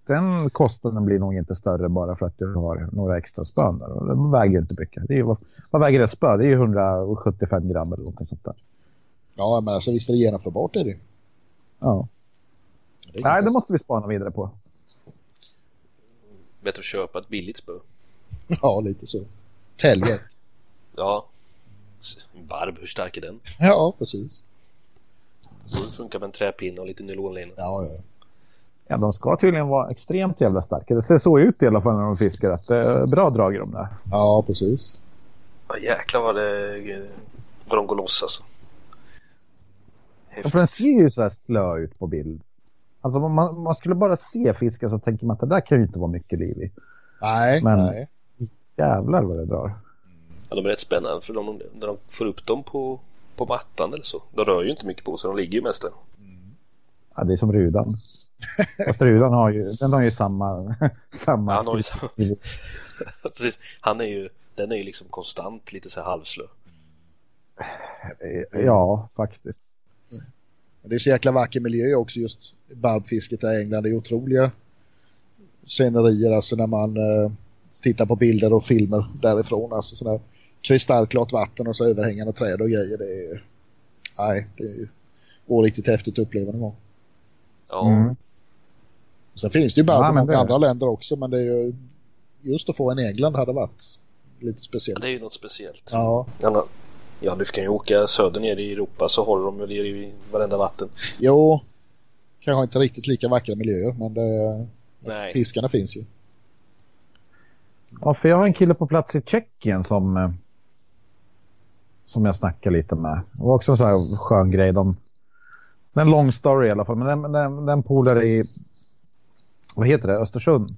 den kostnaden blir nog inte större bara för att du har några extra spön där. Det väger ju inte mycket. Det är, vad, vad väger ett spö? Det är ju 175 gram eller något sånt där. Ja, men alltså visst är det genomförbart är det Ja. Det Nej, det måste vi spana vidare på. Bättre att köpa ett billigt spö. Ja, lite så. Täljet. Ja. Barb, hur stark är den? Ja, precis. Det funkar med en träpinne och lite nylonlina. Ja, ja. Ja, de ska tydligen vara extremt jävla starka. Det ser så ut i alla fall när de fiskar. Att det är bra drag i de där. Ja, precis. Ja, jäklar vad, det, vad de går loss alltså. Ja, för den ser ju så här slö ut på bild. Alltså man, man skulle bara se fisken så tänker man att det där kan ju inte vara mycket liv i. Nej, Men nej. jävlar vad det drar. Ja, de är rätt spännande för de, när de får upp dem på, på mattan eller så. De rör ju inte mycket på sig, de ligger ju mest där. Mm. Ja, det är som rudan. Fast rudan har ju, den har ju samma... samma han har ju samma. Precis. Han är ju, den är ju liksom konstant lite så här halvslö. Ja, faktiskt. Det är så jäkla vacker miljö också just barbfisket i England. Det är otroliga scenerier alltså när man eh, tittar på bilder och filmer därifrån. Alltså sådana kristallklart vatten och så överhängande träd och grejer. Det är, nej, det är riktigt häftigt att uppleva någon gång. Ja. Mm. Sen finns det ju bara ja, det... andra länder också men det är ju just att få en England hade varit lite speciellt. Ja, det är ju något speciellt. Ja. Ja, du kan ju åka söder ner i Europa så håller de väl i varenda vatten. Jo, kanske inte riktigt lika vackra miljöer men det, Nej. fiskarna finns ju. Ja, för jag har en kille på plats i Tjeckien som eh, som jag snackade lite med. Det var också en sån här skön grej. De, det är en lång story i alla fall, men den, den, den polare i vad heter det, Östersund.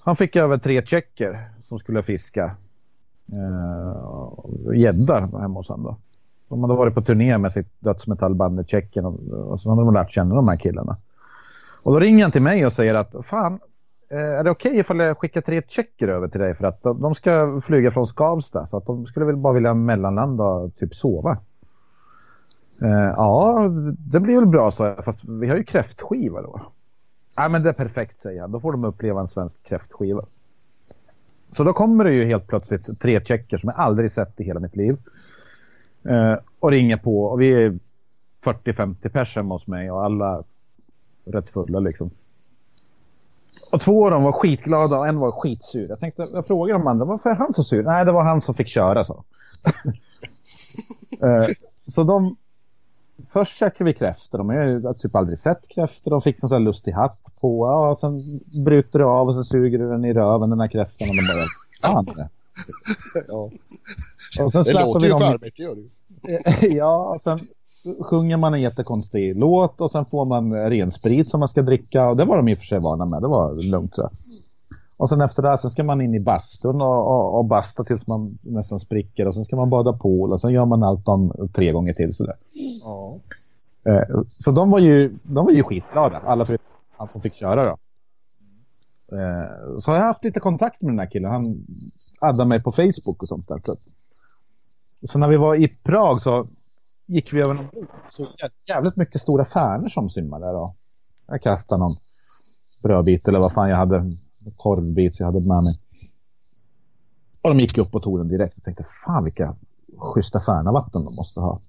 Han fick över tre tjecker som skulle fiska Eh, gädda hemma hos honom. De hade varit på turné med sitt dödsmetallband i Tjeckien och, och så hade de lärt känna de här killarna. Och då ringer han till mig och säger att fan, Eh, är det okej okay ifall jag skickar tre tjecker över till dig för att de, de ska flyga från Skavsta så att de skulle väl bara vilja mellanlanda och typ sova. Eh, ja, det blir väl bra så fast vi har ju kräftskiva då. Ja men det är perfekt säger han, då får de uppleva en svensk kräftskiva. Så då kommer det ju helt plötsligt tre tjecker som jag aldrig sett i hela mitt liv. Eh, och ringer på och vi är 40-50 pers hemma hos mig och alla rätt fulla liksom. Och två av dem var skitglada och en var skitsur. Jag tänkte, jag frågade de andra, varför är han så sur? Nej, det var han som fick köra så. eh, så de, först käkade vi kräftor. De har typ aldrig sett kräftor. De fick en sån här lustig hatt på. Och sen bryter du av och så suger du den i röven, den här kräftan. Och de bara, fan ja. Och sen det låter vi ju charmigt, gör det Ja, och sen sjunger man en jättekonstig låt och sen får man rensprit som man ska dricka. Och det var de i och för sig vana med. Det var lugnt så. Och sen efter det så ska man in i bastun och, och, och, basta tills man nästan spricker. Och sen ska man bada pool och sen gör man allt om tre gånger till sådär. Ja. Eh, så de var ju, de var ju skitglada. Alla förutom han som fick köra då. Eh, så har jag haft lite kontakt med den här killen. Han addade mig på Facebook och sånt där. Så, så när vi var i Prag så gick vi över någon bro. så jävligt mycket stora färnor som simmade där. Och jag kastade någon brödbit eller vad fan jag hade korvbit jag hade med mig. Och de gick upp på den direkt Jag tänkte fan vilka schyssta färnavatten de måste ha.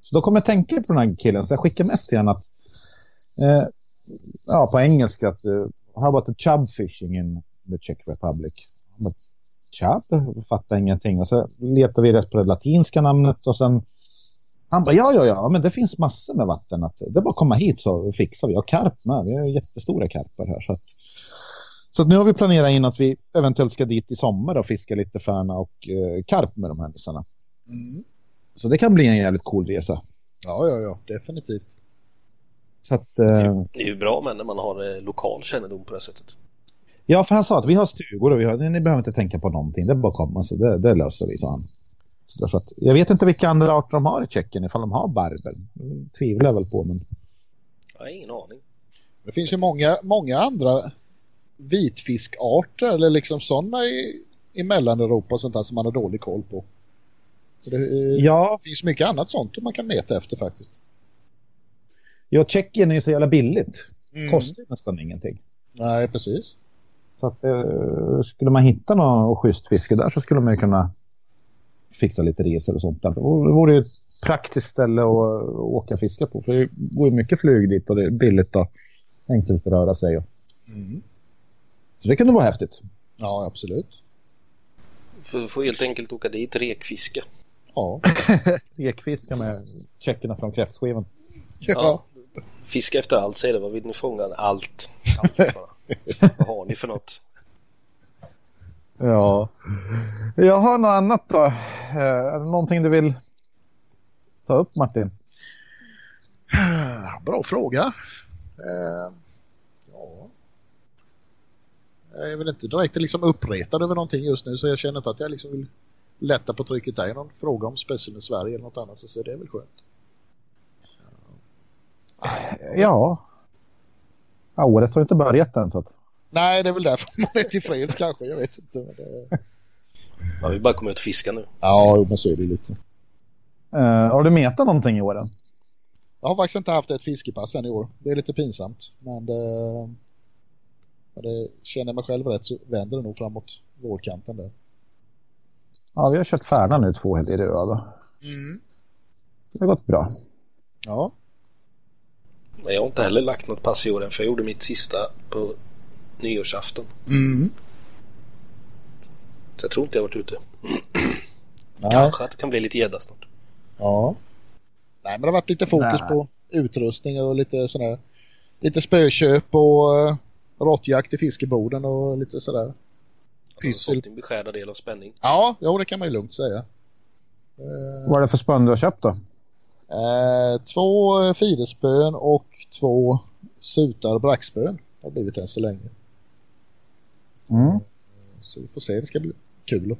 Så då kom jag tänka på den här killen så jag skickade mest till honom att eh, ja, på engelska att uh, how about the chub fishing in the Czech Republic? But, chub? Fattar ingenting. Och så letade vi rätt på det latinska namnet och sen han bara, ja, ja, ja, men det finns massor med vatten. Att, det är bara att komma hit så fixar vi. Och karp med, vi har jättestora karpar här. Så att, så nu har vi planerat in att vi eventuellt ska dit i sommar och fiska lite färna och eh, karp med de här nissarna. Mm. Så det kan bli en jävligt cool resa. Ja, ja, ja, definitivt. Så att, eh... Det är ju bra med när man har eh, lokal kännedom på det sättet. Ja, för han sa att vi har stugor och vi har, ni behöver inte tänka på någonting. Det är bara att komma, så det, det löser vi, sa han. Så, att, jag vet inte vilka andra arter de har i Tjeckien, ifall de har barber. Tvivlar jag väl på, men... Jag har ingen aning. Det finns ju många, många andra vitfiskarter eller liksom sådana i, i Mellaneuropa och sånt där som man har dålig koll på. Det, ja. finns mycket annat sånt som man kan leta efter faktiskt. Ja, Tjeckien är ju så jävla billigt. Mm. Kostar nästan ingenting. Nej, precis. Så att eh, skulle man hitta något schysst fiske där så skulle man ju kunna fixa lite resor och sånt där. Det vore ju ett praktiskt ställe att åka och fiska på. För det går ju mycket flyg dit och det är billigt och enkelt att röra sig. Och... Mm. Så det kunde vara häftigt. Ja, absolut. Du får helt enkelt åka dit rekfiska. Ja. rekfiska med checkerna från kräftskivan. Ja. ja. Fiska efter allt, säger det. Vad vill ni fånga? Allt. allt Vad har ni för något? Ja. Jag har något annat då. Eh, är det någonting du vill ta upp Martin? Bra fråga. Eh, ja. Jag är väl inte direkt liksom uppretad över någonting just nu så jag känner inte att jag liksom vill lätta på trycket där. Någon fråga om Specimen Sverige eller något annat så det är väl skönt. Ja. ja. Året har inte börjat än så att... Nej, det är väl därför man är tillfreds kanske. Jag vet inte. Men det... Man vill bara komma ut och fiska nu. Ja, men så är det lite. Uh, har du metat någonting i år? Jag har faktiskt inte haft ett fiskepass än i år. Det är lite pinsamt. Men det, men det känner mig själv rätt så vänder det nog framåt vårkanten där. Ja, vi har kört färda nu två helger i röd. Mm. Det har gått bra. Ja. Jag har inte heller lagt något pass i år än för jag gjorde mitt sista på nyårsafton. Mm. Så jag tror inte jag har varit ute. Kanske att det kan bli lite gädda snart. Ja. Nej, men det har varit lite fokus Nej. på utrustning och lite sådär. Lite spököp och uh, råttjakt i fiskeboden och lite sådär. Pyssel. Har fått din beskärda del av spänning? Ja, jo, det kan man ju lugnt säga. Uh, Vad är det för spön du har köpt då? Uh, två fidespön och två sutar brackspön har blivit än så länge. Mm. Så vi får se, det ska bli kul att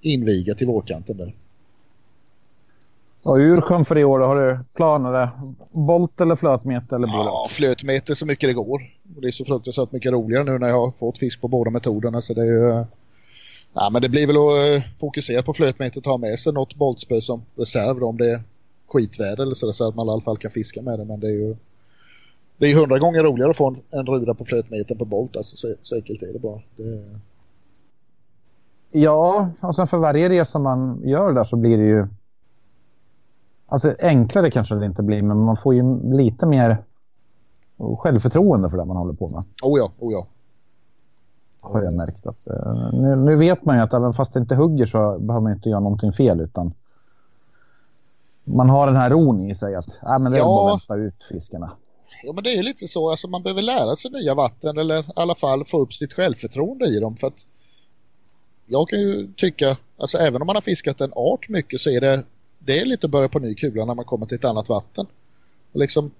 inviga till vårkanten där. Och ursjön för i år, har du planer? Volt eller flötmete eller? Ja, flötmete så mycket det går. Det är så fruktansvärt mycket roligare nu när jag har fått fisk på båda metoderna. Så det är ju... Ja, men det blir väl att eh, fokusera på flötmetet och ha med sig något boltspö som reserv om det är skitväder eller så, så att man i alla fall kan fiska med det. Men det är ju det är hundra gånger roligare att få en, en ruda på flötmeten på bolt. Alltså, så, så enkelt är det bara. Det... Ja, och sen för varje resa man gör där så blir det ju Alltså enklare kanske det inte blir, men man får ju lite mer självförtroende för det man håller på med. Oh ja, oh ja. Har jag märkt att uh, nu, nu, vet man ju att även fast det inte hugger så behöver man inte göra någonting fel utan man har den här ron i sig att äh, men det är bara att vänta ut fiskarna. Ja men det är lite så, alltså man behöver lära sig nya vatten eller i alla fall få upp sitt självförtroende i dem för att jag kan ju tycka, alltså även om man har fiskat en art mycket så är det det är lite att börja på ny kula när man kommer till ett annat vatten. Och liksom,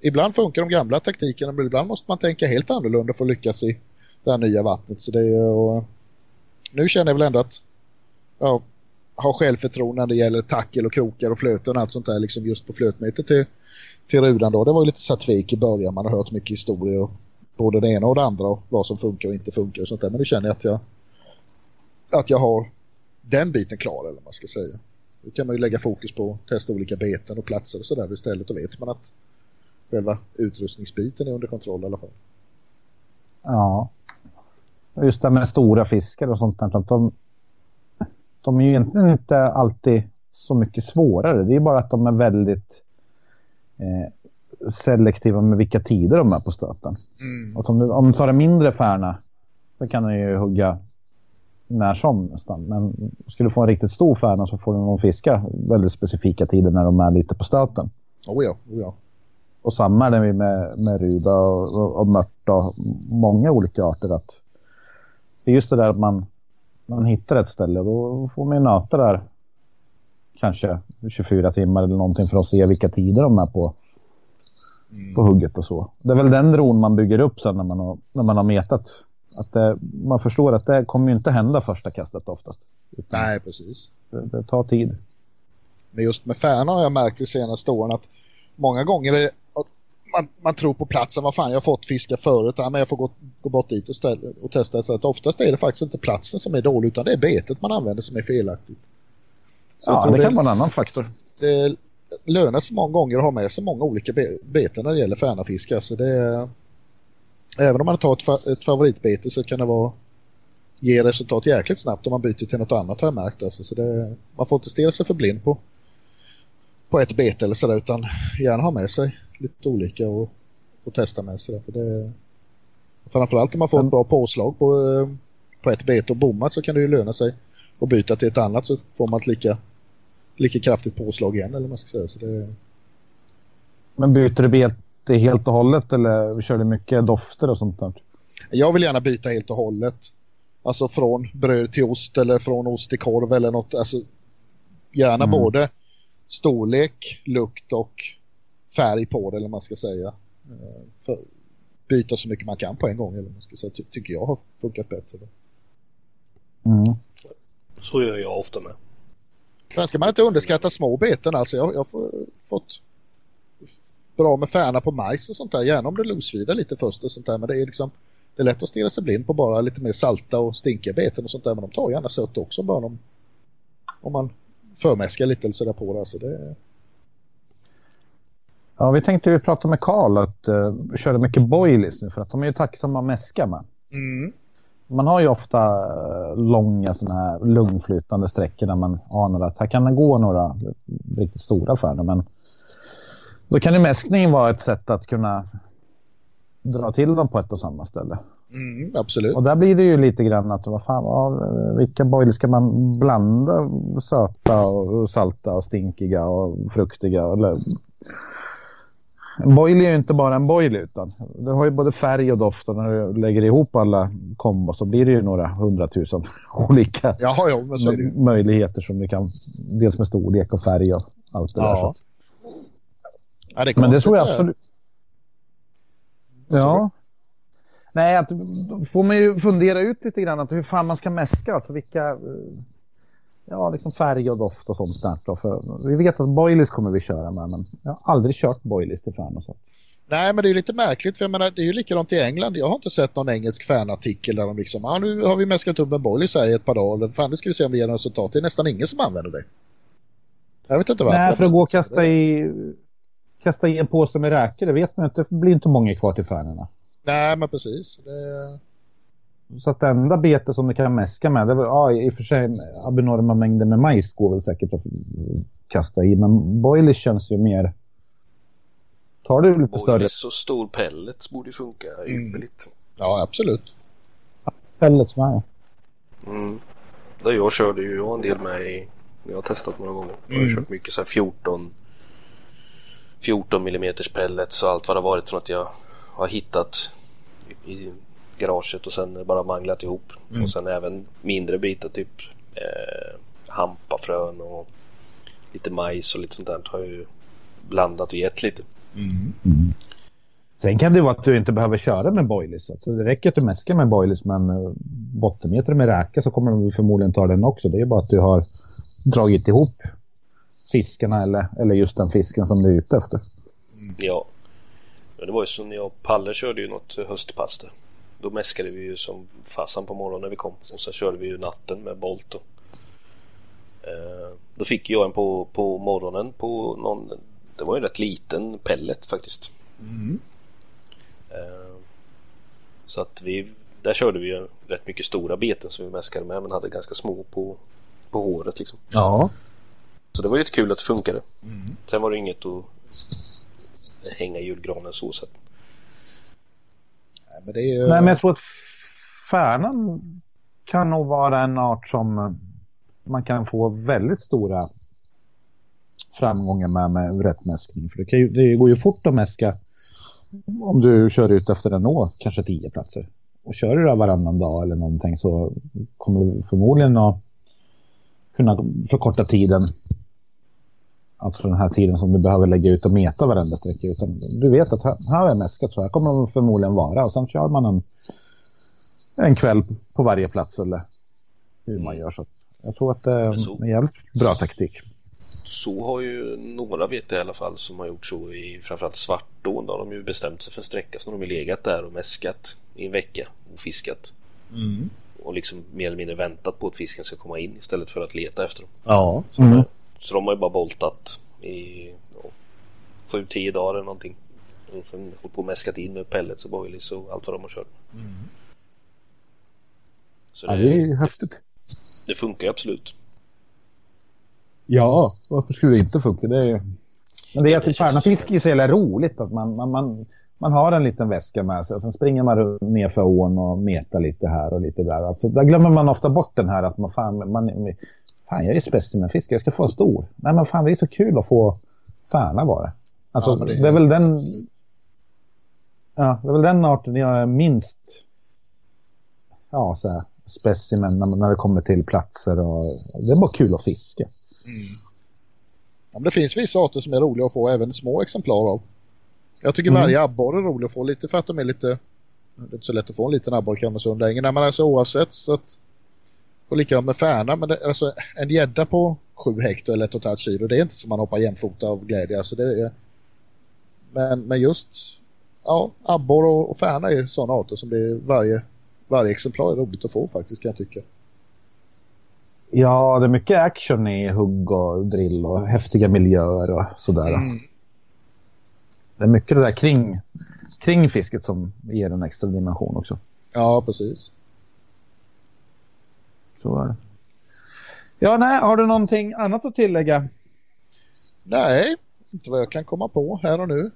ibland funkar de gamla taktikerna men ibland måste man tänka helt annorlunda för att lyckas i det här nya vattnet. Så det är, och, nu känner jag väl ändå att ja, ha självförtroende när det gäller tackel och krokar och flöten och allt sånt där liksom just på flötmötet till, till rudan då. Det var ju lite satvik i början. Man har hört mycket historier både det ena och det andra och vad som funkar och inte funkar och sånt där. Men nu känner jag att jag att jag har den biten klar eller vad man ska säga. Nu kan man ju lägga fokus på att testa olika beten och platser och sådär istället. Då vet man att själva utrustningsbiten är under kontroll i alla fall. Ja. Just det med stora fiskar och sånt där. De, de är ju egentligen inte alltid så mycket svårare. Det är bara att de är väldigt eh, selektiva med vilka tider de är på stöten. Mm. Och om du, om du tar en mindre färna så kan du ju hugga när som nästan. Men skulle du få en riktigt stor färna så får du nog fiska väldigt specifika tider när de är lite på stöten. Oh ja, oh ja. Och samma är det med, med ruda och, och, och mört och många olika arter. Att det är just det där att man, man hittar ett ställe och då får man ju nöta där kanske 24 timmar eller någonting för att se vilka tider de är på, mm. på hugget och så. Det är väl den ron man bygger upp sen när man har, när man har metat att det, man förstår att det kommer ju inte hända första kastet oftast. Nej, precis. Det, det, tar tid. Men just med Färna har jag märkt de senaste åren att många gånger är man, man tror på platsen, vad fan jag har fått fiska förut, ja, men jag får gå, gå bort dit och, ställa, och testa. Så att oftast är det faktiskt inte platsen som är dålig utan det är betet man använder som är felaktigt. Så ja, det, det kan vara en annan faktor. Det lönar sig många gånger att ha med sig många olika be beten när det gäller färnafiske. Så det även om man tar ett, ett favoritbete så kan det vara ge resultat jäkligt snabbt om man byter till något annat har jag märkt. Alltså. Så det, man får inte stirra sig för blind på, på ett bete eller sådär utan gärna ha med sig lite olika och, och testa med sig. För det, framförallt om man får ett bra påslag på, på ett bete och bomma så kan det ju löna sig att byta till ett annat så får man ett lika, lika kraftigt påslag igen eller man ska säga. Så det... Men byter du bete helt och hållet eller kör du mycket dofter och sånt där? Jag vill gärna byta helt och hållet. Alltså från bröd till ost eller från ost till korv eller något. Alltså gärna mm. både storlek, lukt och färg på det eller man ska säga. Eh, för, byta så mycket man kan på en gång eller man ska säga. Ty tycker jag har funkat bättre. Mm. Så gör jag ofta med. Sen ska man inte underskatta små beten alltså. Jag, jag har fått bra med färna på majs och sånt där. Gärna om det losvidar lite först och sånt där. Men det är liksom det är lätt att stirra sig blind på bara lite mer salta och stinkiga beten och sånt där. Men de tar gärna sött också bara om, om man förmäskar lite eller sådär på det. Alltså det. Ja, vi tänkte ju prata med Karl att uh, köra mycket boilies nu för att de är ju tacksamma att mäska med. Mm. Man har ju ofta uh, långa sådana här lugnflytande sträckor där man anar att här kan det gå några riktigt stora färder men då kan ju mäskning vara ett sätt att kunna dra till dem på ett och samma ställe. Mm, absolut. Och där blir det ju lite grann att vad fan, vad, vilka boil ska man blanda? Söta och salta och stinkiga och fruktiga. Eller... En boil är ju inte bara en boil utan det har ju både färg och doft och när du lägger ihop alla kombos så blir det ju några hundratusen olika Jaha, ja, möjligheter som du kan, dels med storlek och färg och allt det ja. där. Ja, det Men det tror jag absolut. Ja. Nej, att, då får man ju fundera ut lite grann att hur fan man ska mäska. Alltså vilka, ja, liksom färg och doft och sånt där. Då, för vi vet att boilies kommer vi köra med, men jag har aldrig kört boilies till fan och så. Nej, men det är lite märkligt för jag menar, det är ju likadant i England. Jag har inte sett någon engelsk fanartikel där de liksom, ja ah, nu har vi mäskat upp en boilies här i ett par dagar. Fan, nu ska vi se om det ger något resultat. Det är nästan ingen som använder det. Jag vet inte varför. Nej, för att gå och kasta i, kasta i en påse med räkor, det vet man inte. Det blir inte många kvar till fanerna. Nej, men precis. Det... Så att det enda bete som du kan mäska med, det var, ja, i och för sig abnorma mängder med majs går väl säkert att kasta i. Men boilish känns ju mer... Tar du lite större... Boilish och stor pellets borde ju funka mm. ypperligt. Ja, absolut. Pellets med. Mm. Där jag körde ju jag en del med i... Jag har testat några gånger. Jag har mm. kört mycket så här 14 14 mm pellets och allt vad det varit från att jag har hittat i garaget och sen bara manglat ihop. Mm. Och sen även mindre bitar typ eh, hampafrön och lite majs och lite sånt där har ju blandat och gett lite. Mm. Mm. Sen kan det vara att du inte behöver köra med boilies. Alltså det räcker att du mäskar med boilies men eh, bottenmeter med räka så kommer de förmodligen ta den också. Det är bara att du har dragit ihop fiskarna eller, eller just den fisken som du är ute efter. Ja. Men det var ju som när jag och Palle körde ju något höstpass där. Då mäskade vi ju som fasan på morgonen när vi kom. Och så körde vi ju natten med Bolt. Och, eh, då fick jag en på, på morgonen på någon, det var ju en rätt liten pellet faktiskt. Mm. Eh, så att vi, där körde vi ju rätt mycket stora beten som vi mäskade med men hade ganska små på, på håret liksom. Ja. Så det var lite kul att det funkade. Mm. Sen var det inget att hänga julgranen så sett. Nej, men, det är ju... Nej, men jag tror att färnan kan nog vara en art som eh, man kan få väldigt stora framgångar med, med rätt mäskning. För det, ju, det, går ju fort att mäska om du kör ut efter en å, kanske tio platser. Och kör du det varannan dag eller någonting så kommer du förmodligen att kunna förkorta tiden Alltså den här tiden som du behöver lägga ut och meta varenda sträcka. Utan du vet att här, här är mäskat så här kommer de förmodligen vara. Och sen kör man en, en kväll på varje plats eller hur man gör. Så jag tror att det är en jävligt bra taktik. Så har ju några vet jag i alla fall som har gjort så i framförallt Svartån. Då har de ju bestämt sig för en sträcka så de har legat där och mäskat i en vecka och fiskat. Mm. Och liksom mer eller mindre väntat på att fisken ska komma in istället för att leta efter dem. Ja. Så mm. Så de har ju bara boltat i sju, tio dagar eller någonting. Och sen hållit på och mäskat in med pellets och boilies och allt vad de har kört. Mm. Så det, ja, det är häftigt. Det, det funkar ju absolut. Ja, varför skulle det inte funka? Det är... Men det är att typ färnafiske är så jävla roligt att man, man, man, man har en liten väska med sig och sen springer man ner för ån och metar lite här och lite där. Alltså, där glömmer man ofta bort den här att man, fan, man, Fan, jag är specimenfiskare, jag ska få en stor. Nej, men fan, det är så kul att få färna bara. Alltså, ja, det, är... det, är väl den... Ja, det är väl den arten jag är minst... Ja, så här, specimen när, när det kommer till platser och... Det är bara kul att fiska. Mm. Ja, men det finns vissa arter som är roliga att få även små exemplar av. Jag tycker mm. varje abborre är rolig att få lite för att de är lite... Det är inte så lätt att få en liten abborre kan man säga länge. Nej, men alltså oavsett så att och likadant med färna, men det, alltså, en gädda på 7 hektar eller 1,5 kilo, det är inte som man hoppar jämfota av glädje. Alltså, det är, men, men just ja, abbor och, och färna är sådana arter som det varje, varje exemplar är roligt att få faktiskt kan jag tycka. Ja, det är mycket action i hugg och drill och häftiga miljöer och sådär. Mm. Det är mycket det där kring, kring fisket som ger en extra dimension också. Ja, precis. Så är det. Ja, nej, har du någonting annat att tillägga? Nej, inte vad jag kan komma på här och nu.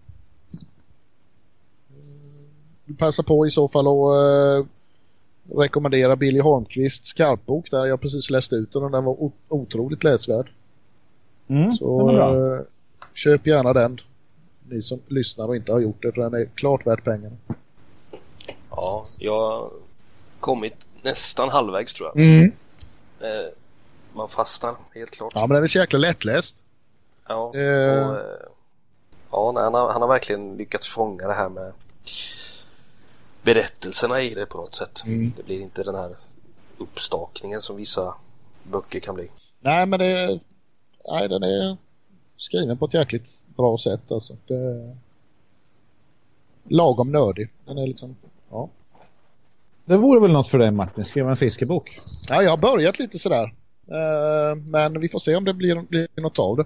Du passar på i så fall att uh, rekommendera Billy Holmqvists skarpbok där jag precis läste ut den och den var otroligt läsvärd. Mm, så uh, köp gärna den. Ni som lyssnar och inte har gjort det för den är klart värt pengarna. Ja, jag har kommit nästan halvvägs tror jag. Mm. Eh, man fastnar helt klart. Ja, men den är så jäkla lättläst. Ja, eh. och, eh, ja nej, han, har, han har verkligen lyckats fånga det här med berättelserna i det på något sätt. Mm. Det blir inte den här uppstakningen som vissa böcker kan bli. Nej, men det, nej, den är skriven på ett jäkligt bra sätt. Alltså. Det, lagom nördig. Den är liksom, ja. Det vore väl något för dig Martin, skriva en fiskebok? Ja, jag har börjat lite sådär. Uh, men vi får se om det blir, blir något av det.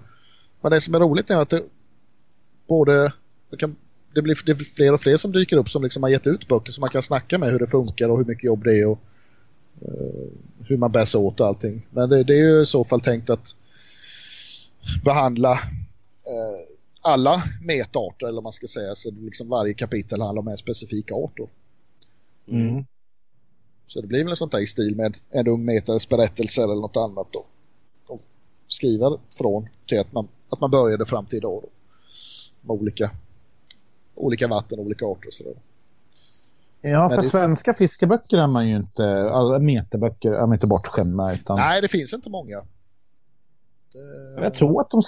Men det som är roligt är att det både det, kan, det, blir, det fler och fler som dyker upp som liksom har gett ut böcker som man kan snacka med hur det funkar och hur mycket jobb det är och uh, hur man bär sig åt och allting. Men det, det, är ju i så fall tänkt att behandla uh, alla metarter eller man ska säga så liksom varje kapitel handlar om en specifik art. Då. Mm. Så det blir väl sånt där i stil med en ung metares berättelser eller något annat då. Och skriva från till att man, att man började fram till idag då. Med olika, olika vatten, olika arter och sådär. Ja, för det... svenska fiskeböcker är man ju inte, alltså meterböcker är man inte bortskämda utan... Nej, det finns inte många. Det... Jag tror att de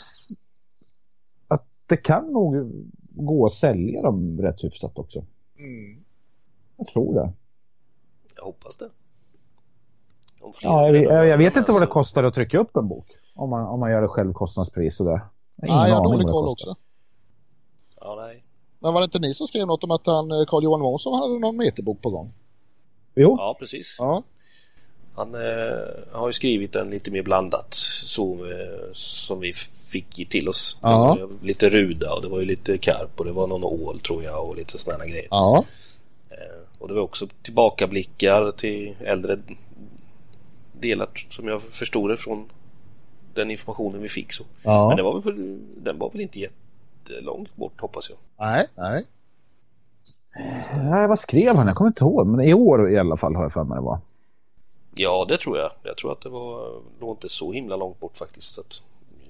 att det kan nog gå att sälja dem rätt hyfsat också. Mm. Jag tror det. Jag hoppas det. Ja, jag, jag, vet inte vad det kostar att trycka upp en bok. Om man, om man gör det självkostnadspris och det. Nej, jag har dålig koll också. Ja, nej. Men var det inte ni som skrev något om att han, eh, Carl Johan Månsson hade någon meterbok på gång? Jo. Ja, precis. Ja. Han eh, har ju skrivit en lite mer blandat så eh, som vi fick till oss. Ja. Lite ruda och det var ju lite karp och det var någon ål tror jag och lite sådana grejer. Ja. Och det var också tillbakablickar till äldre delar som jag förstod det från den informationen vi fick. Så. Ja. Men det var väl, den var väl inte jättelångt bort hoppas jag. Nej, nej. Nej, vad skrev han? Jag kommer inte ihåg. Men i år i alla fall har jag för mig det var. Ja, det tror jag. Jag tror att det var låg inte så himla långt bort faktiskt. Så att,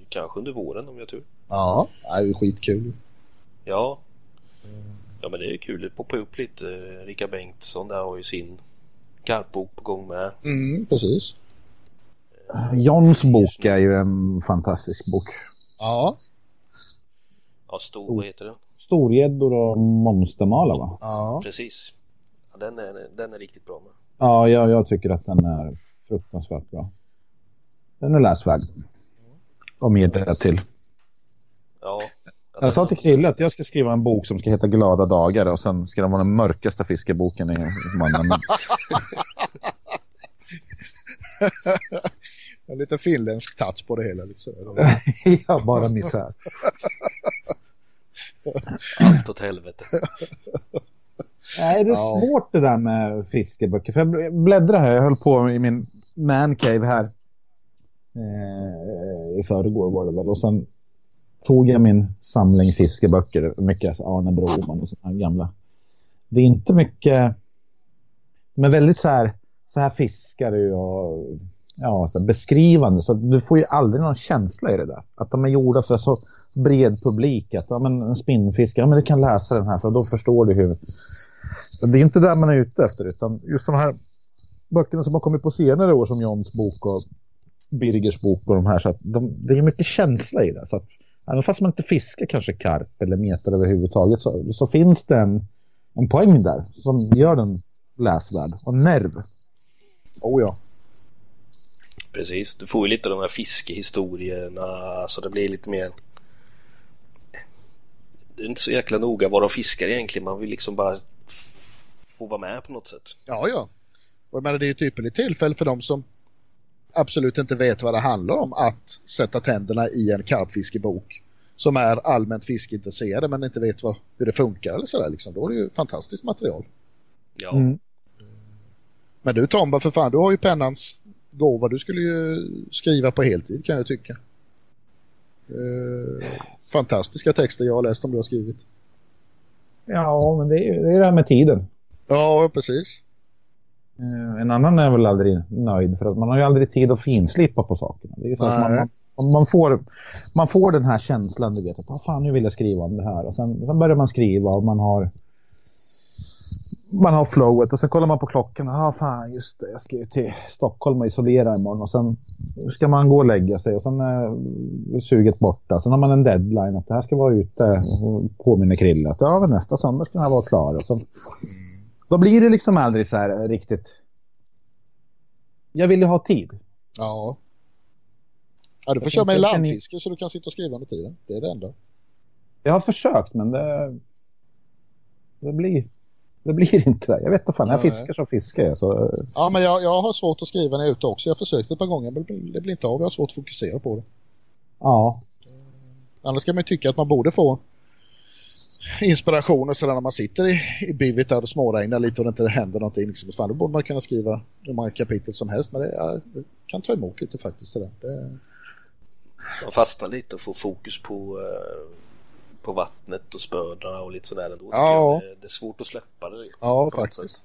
kanske under våren om jag tur. Ja, det är skitkul. Ja. Ja men det är kul, det poppar upp lite. Rickard Bengtsson där har ju sin karpbok på gång med. Mm, precis. Johns bok är ju en fantastisk bok. Ja. Ja, stor, vad heter den? Storgäddor och monstermalar va? Ja. Precis. Ja, den, är, den är riktigt bra med. Ja, jag, jag tycker att den är fruktansvärt bra. Den är läsvärd. Och mer till. Ja. Jag sa till Krille att jag ska skriva en bok som ska heta Glada dagar och sen ska den vara den mörkaste fiskeboken i mannen. en liten finländsk touch på det hela. Liksom. ja, bara misär. Allt åt helvete. Nej, det är ja. svårt det där med fiskeböcker. För jag bläddrar här, jag höll på i min mancave här. Eh, I förrgår var det väl. Och sen tog jag min samling fiskeböcker, mycket Arne Broman och sådana gamla. Det är inte mycket, men väldigt så här, så här fiskar du och ja, så beskrivande. Så du får ju aldrig någon känsla i det där. Att de är gjorda för så bred publik. Att ja, men en spinnfiskare, ja, men du kan läsa den här för då förstår du hur. Det är inte där man är ute efter utan just de här böckerna som har kommit på senare år som Johns bok och Birgers bok och de här. Så att de, det är mycket känsla i det. Så att Även fast man inte fiskar kanske karp eller meter överhuvudtaget så, så finns det en, en poäng där som gör den läsvärd och nerv. Oh ja. Precis, du får ju lite av de här fiskehistorierna så det blir lite mer Det är inte så jäkla noga vad de fiskar egentligen, man vill liksom bara få vara med på något sätt. Ja, ja. Och jag menar, det är ju ett ypperligt tillfälle för dem som absolut inte vet vad det handlar om att sätta tänderna i en karpfiskebok som är allmänt fiskeintresserade men inte vet vad, hur det funkar eller sådär liksom. Då är det ju fantastiskt material. Ja. Mm. Men du Tomba för fan, du har ju pennans gåva. Du skulle ju skriva på heltid kan jag tycka. Uh, fantastiska texter jag har läst om du har skrivit. Ja, men det är, det är det här med tiden. Ja, precis. Eh, en annan är väl aldrig nöjd för att man har ju aldrig tid att finslipa på sakerna. Det är så att man, man, man, får, man får den här känslan, du vet att ah, fan nu vill jag skriva om det här och sen, sen börjar man skriva och man har man har flowet och sen kollar man på klockan. Ah, fan just det, jag ska ju till Stockholm och isolera imorgon och sen ska man gå och lägga sig och sen är suget borta. Sen har man en deadline att det här ska vara ute och påminner Krille att ja, nästa söndag ska den här vara klar. Och sen då blir det liksom aldrig så här riktigt. Jag vill ju ha tid. Ja. Ja, du får köra med landfiske så du kan sitta och skriva under tiden. Det är det enda. Jag har försökt men det, det blir det blir inte det. Jag vet inte fan, jag fiskar som fiskar jag. Så... Ja, men jag, jag har svårt att skriva när jag är ute också. Jag har försökt ett par gånger men det blir inte av. Jag har svårt att fokusera på det. Ja. Annars kan man ju tycka att man borde få inspiration och sådär när man sitter i, i bivet där och småregnar lite och det inte händer någonting. Liksom. Fan, då borde man kunna skriva hur många kapitel som helst. Men det, ja, det kan ta emot lite faktiskt. Det, det... Man fastnar lite och får fokus på uh på vattnet och spöna och lite sådär ändå. Ja. Det, det, är svårt att släppa det. Ja, faktiskt.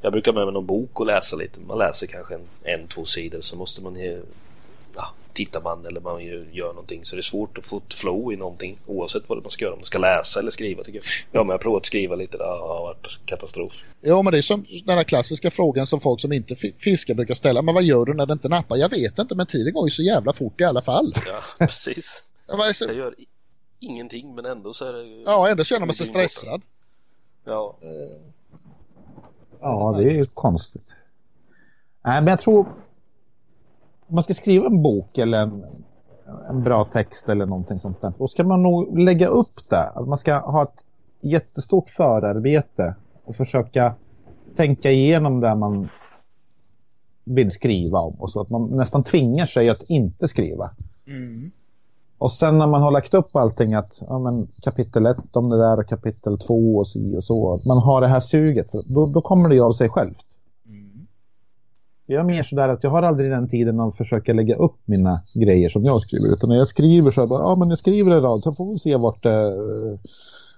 Jag brukar med mig någon bok och läsa lite. Man läser kanske en, en två sidor så måste man tittar man eller man gör, gör någonting så det är svårt att få ett flow i någonting oavsett vad man ska göra. Om man ska läsa eller skriva tycker jag. Ja, men jag har provat att skriva lite. Det har varit katastrof. Ja, men det är som den här klassiska frågan som folk som inte fiskar brukar ställa. Men vad gör du när det inte nappar? Jag vet inte, men tiden går ju så jävla fort i alla fall. Ja, precis. jag gör ingenting men ändå så är det Ja, ändå känner man sig stressad. Ja. Ja, det är ju konstigt. Nej, men jag tror om man ska skriva en bok eller en, en bra text eller någonting sånt där, då ska man nog lägga upp det. Att man ska ha ett jättestort förarbete och försöka tänka igenom det man vill skriva om och så att man nästan tvingar sig att inte skriva. Mm. Och sen när man har lagt upp allting att ja, men kapitel 1 om det där och kapitel 2 och si och så. Man har det här suget. Då, då kommer det ju av sig självt. Jag är mer sådär att jag har aldrig den tiden att försöka lägga upp mina grejer som jag skriver. Utan när jag skriver så bara, ja men jag skriver en rad så får vi se vart det, eh,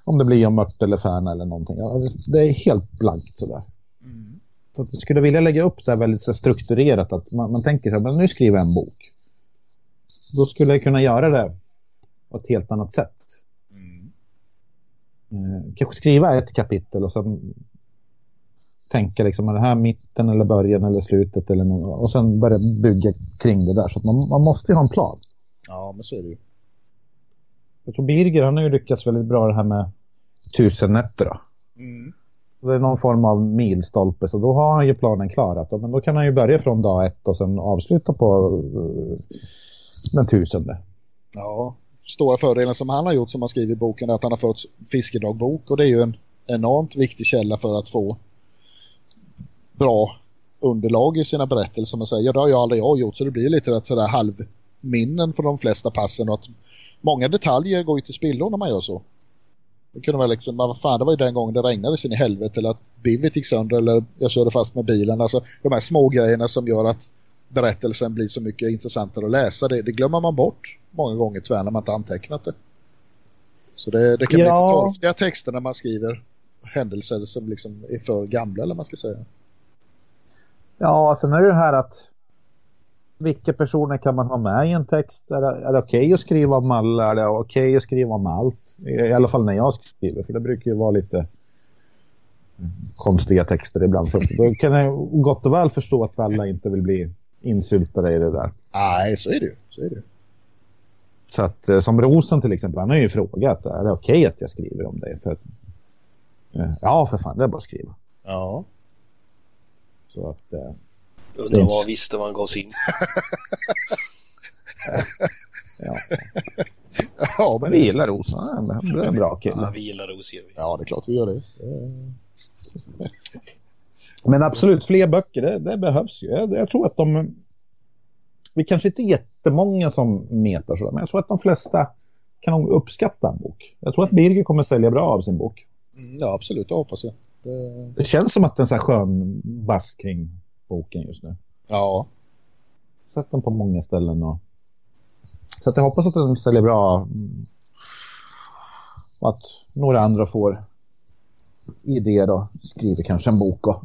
om det blir om mört eller färna eller någonting. Ja, det är helt blankt sådär. Mm. Så att jag skulle vilja lägga upp det väldigt så strukturerat. Att man, man tänker så här, men nu skriver jag en bok då skulle jag kunna göra det på ett helt annat sätt. Mm. Eh, kanske skriva ett kapitel och sen tänka liksom, är det här mitten eller början eller slutet eller något, och sen börja bygga kring det där. Så man, man måste ha en plan. Ja, men så är det ju. Jag tror Birger, han har ju lyckats väldigt bra det här med tusen nätter. Då. Mm. Det är någon form av milstolpe, så då har han ju planen klar. men då kan han ju börja från dag ett och sen avsluta på uh, den tusende. Ja, stora fördelen som han har gjort som han skriver i boken är att han har fått fiskedagbok och det är ju en enormt viktig källa för att få bra underlag i sina berättelser. Man säger, det har jag aldrig jag gjort så det blir lite rätt sådär halvminnen för de flesta passen och att många detaljer går ju till spillo när man gör så. Det kunde vara liksom, vad fan det var ju den gången det regnade sin i helvete eller att bivet gick sönder eller jag körde fast med bilen. Alltså de här små grejerna som gör att berättelsen blir så mycket intressantare att läsa. Det, det glömmer man bort många gånger tyvärr när man inte antecknat det. Så det, det kan ja. bli lite torftiga texter när man skriver händelser som liksom är för gamla eller man ska säga. Ja, sen är det här att vilka personer kan man ha med i en text? Är det, är det okej okay att skriva om alla? Är det okej okay att skriva om allt? I alla fall när jag skriver, för det brukar ju vara lite konstiga texter ibland. Så då kan jag gott och väl förstå att alla inte vill bli insyltade i det där. Nej, så är det ju. Så är det. Så att eh, som Rosen till exempel, han har ju frågat, är det okej okay att jag skriver om det? För att, eh, ja, för fan, det är bara att skriva. Ja. Så att... Eh, Undrar vad han visste vad han gav sig in. ja. ja, men vi gillar Rosen. Det är en bra kille. Ja, vi gillar Rosen. Ja, det är klart vi gör det. Men absolut, fler böcker, det, det behövs ju. Jag, jag, tror att de... Vi kanske inte är jättemånga som metar sådär, men jag tror att de flesta kan uppskatta en bok. Jag tror att Birger kommer sälja bra av sin bok. Mm, ja, absolut, det hoppas jag. Det... det känns som att det är en sån här skön bass kring boken just nu. Ja. Sett den på många ställen och... Så att jag hoppas att den säljer bra. Och att några andra får idé då, skriver kanske en bok och,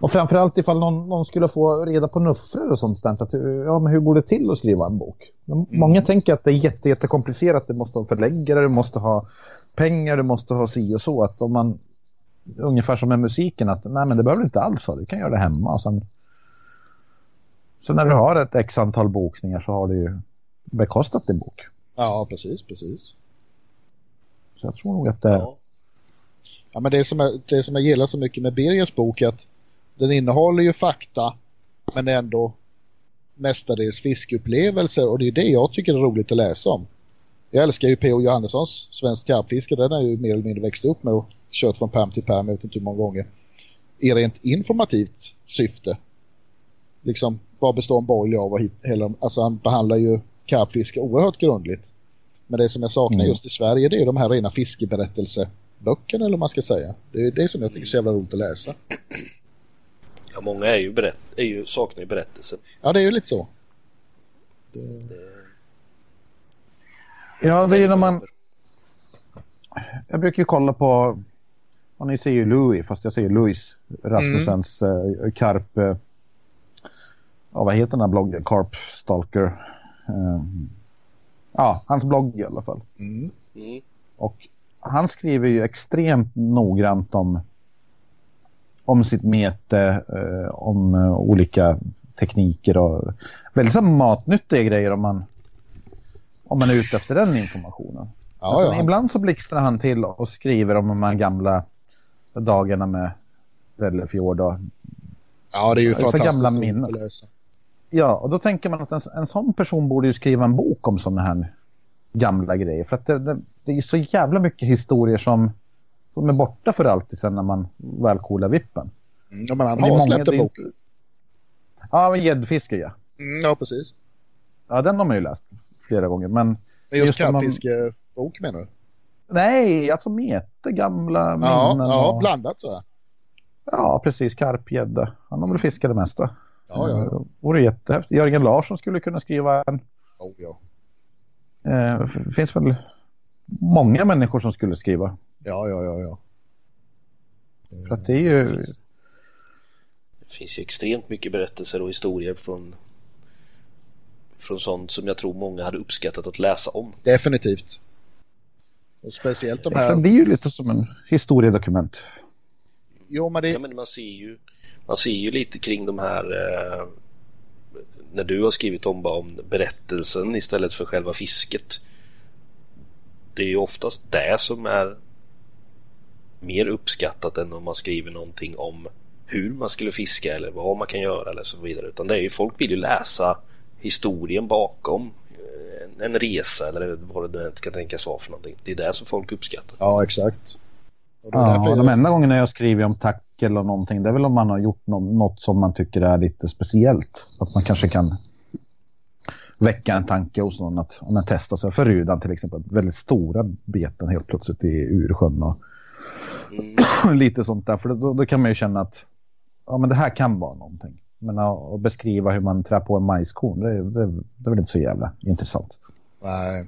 och framförallt ifall någon, någon skulle få reda på nuffror och sånt där, att, ja men hur går det till att skriva en bok? Mm. Många tänker att det är jätte, jättekomplicerat, du måste ha förläggare, du måste ha pengar, du måste ha si och så, att om man ungefär som med musiken, att nej men det behöver du inte alls ha, du kan göra det hemma och sen så när du har ett x antal bokningar så har du ju bekostat din bok. Ja, precis, precis. Så jag tror nog att det, ja. Ja, men det som, jag, det som jag gillar så mycket med Birgers bok är att den innehåller ju fakta men ändå mestadels fiskeupplevelser och det är det jag tycker är roligt att läsa om. Jag älskar ju P.O. Johannessons Svensk karpfiske. Den har ju mer eller mindre växt upp med och kört från pärm till pärm, jag vet inte hur många gånger. I rent informativt syfte. Liksom, vad består en boilie av? Och hela, alltså han behandlar ju karpfiske oerhört grundligt. Men det som jag saknar mm. just i Sverige det är de här rena fiskeberättelseböckerna eller vad man ska säga. Det är det som jag tycker är så jävla roligt att läsa. Ja, många är ju, berätt är ju saknar ju berättelsen. Ja, det är ju lite så. Det... Ja, det är när man... Jag brukar ju kolla på... Och ni ser ju Louis, fast jag säger Louis Rasmussens mm. uh, Karp... Uh, ja, vad heter den här bloggen? Carp Stalker. Uh, ja, hans blogg i alla fall. Mm. Mm. Och han skriver ju extremt noggrant om om sitt mete, eh, om eh, olika tekniker och väldigt matnyttiga grejer om man, om man är ute efter den informationen. Ja, alltså, ja. Ibland så blixtrar han till och skriver om de här gamla dagarna med Vällefjord och Ja, det är ju fantastiskt gamla minnen. Ja, och då tänker man att en, en sån person borde ju skriva en bok om sådana här gamla grejer. För att det, det, det är så jävla mycket historier som de är borta för alltid sen när man väl coolar vippen. Mm, ja, men han har släppt en bok. Ja, gäddfiske ja. Mm, ja, precis. Ja, den har man ju läst flera gånger. Men, men just, just kattfiskebok man... menar du? Nej, alltså mete, gamla minnen. Ja, och... blandat så. Ja, precis. Karp, gädda. Han har väl fiskat det mesta. Ja, ja. Det vore jättehäftigt. Jörgen Larsson skulle kunna skriva en. Oh, ja. Eh, det finns väl många människor som skulle skriva. Ja, ja, ja, ja. För att det är ju... Det finns ju extremt mycket berättelser och historier från från sånt som jag tror många hade uppskattat att läsa om. Definitivt. Och speciellt de här... Det blir ju lite som en historiedokument. Jo, men det... Ja, men man ser ju, man ser ju lite kring de här eh, när du har skrivit om, bara om berättelsen istället för själva fisket. Det är ju oftast det som är mer uppskattat än om man skriver någonting om hur man skulle fiska eller vad man kan göra eller så vidare. Utan det är ju folk vill ju läsa historien bakom eh, en resa eller vad det nu ska tänkas vara för någonting. Det är det som folk uppskattar. Ja, exakt. Ja, jag... de enda gångerna jag skriver om tackel och någonting det är väl om man har gjort något som man tycker är lite speciellt. Att man kanske kan väcka en tanke hos någon att om man testar sig för rudan till exempel. Väldigt stora beten helt plötsligt i ursjön och Mm. Lite sånt där, för då, då, kan man ju känna att ja, men det här kan vara någonting. Men att beskriva hur man trär på en majskorn, det, det, det är väl inte så jävla intressant. Nej.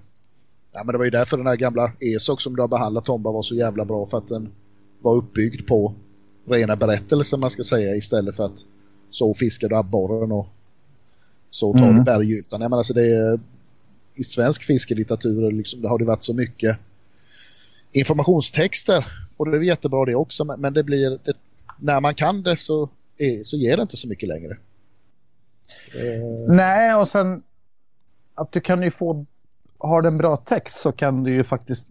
Ja, men det var ju därför den här gamla ESOC som du har behandlat Tomba var så jävla bra för att den var uppbyggd på rena berättelser man ska säga istället för att så fiskar du abborren och så tar mm. du bergytan. Alltså det är, I svensk fiskelitteratur liksom, det har det varit så mycket informationstexter och det är jättebra det också men det blir det, när man kan det så, så ger det inte så mycket längre. Eh. Nej och sen att du kan ju få har du en bra text så kan du ju faktiskt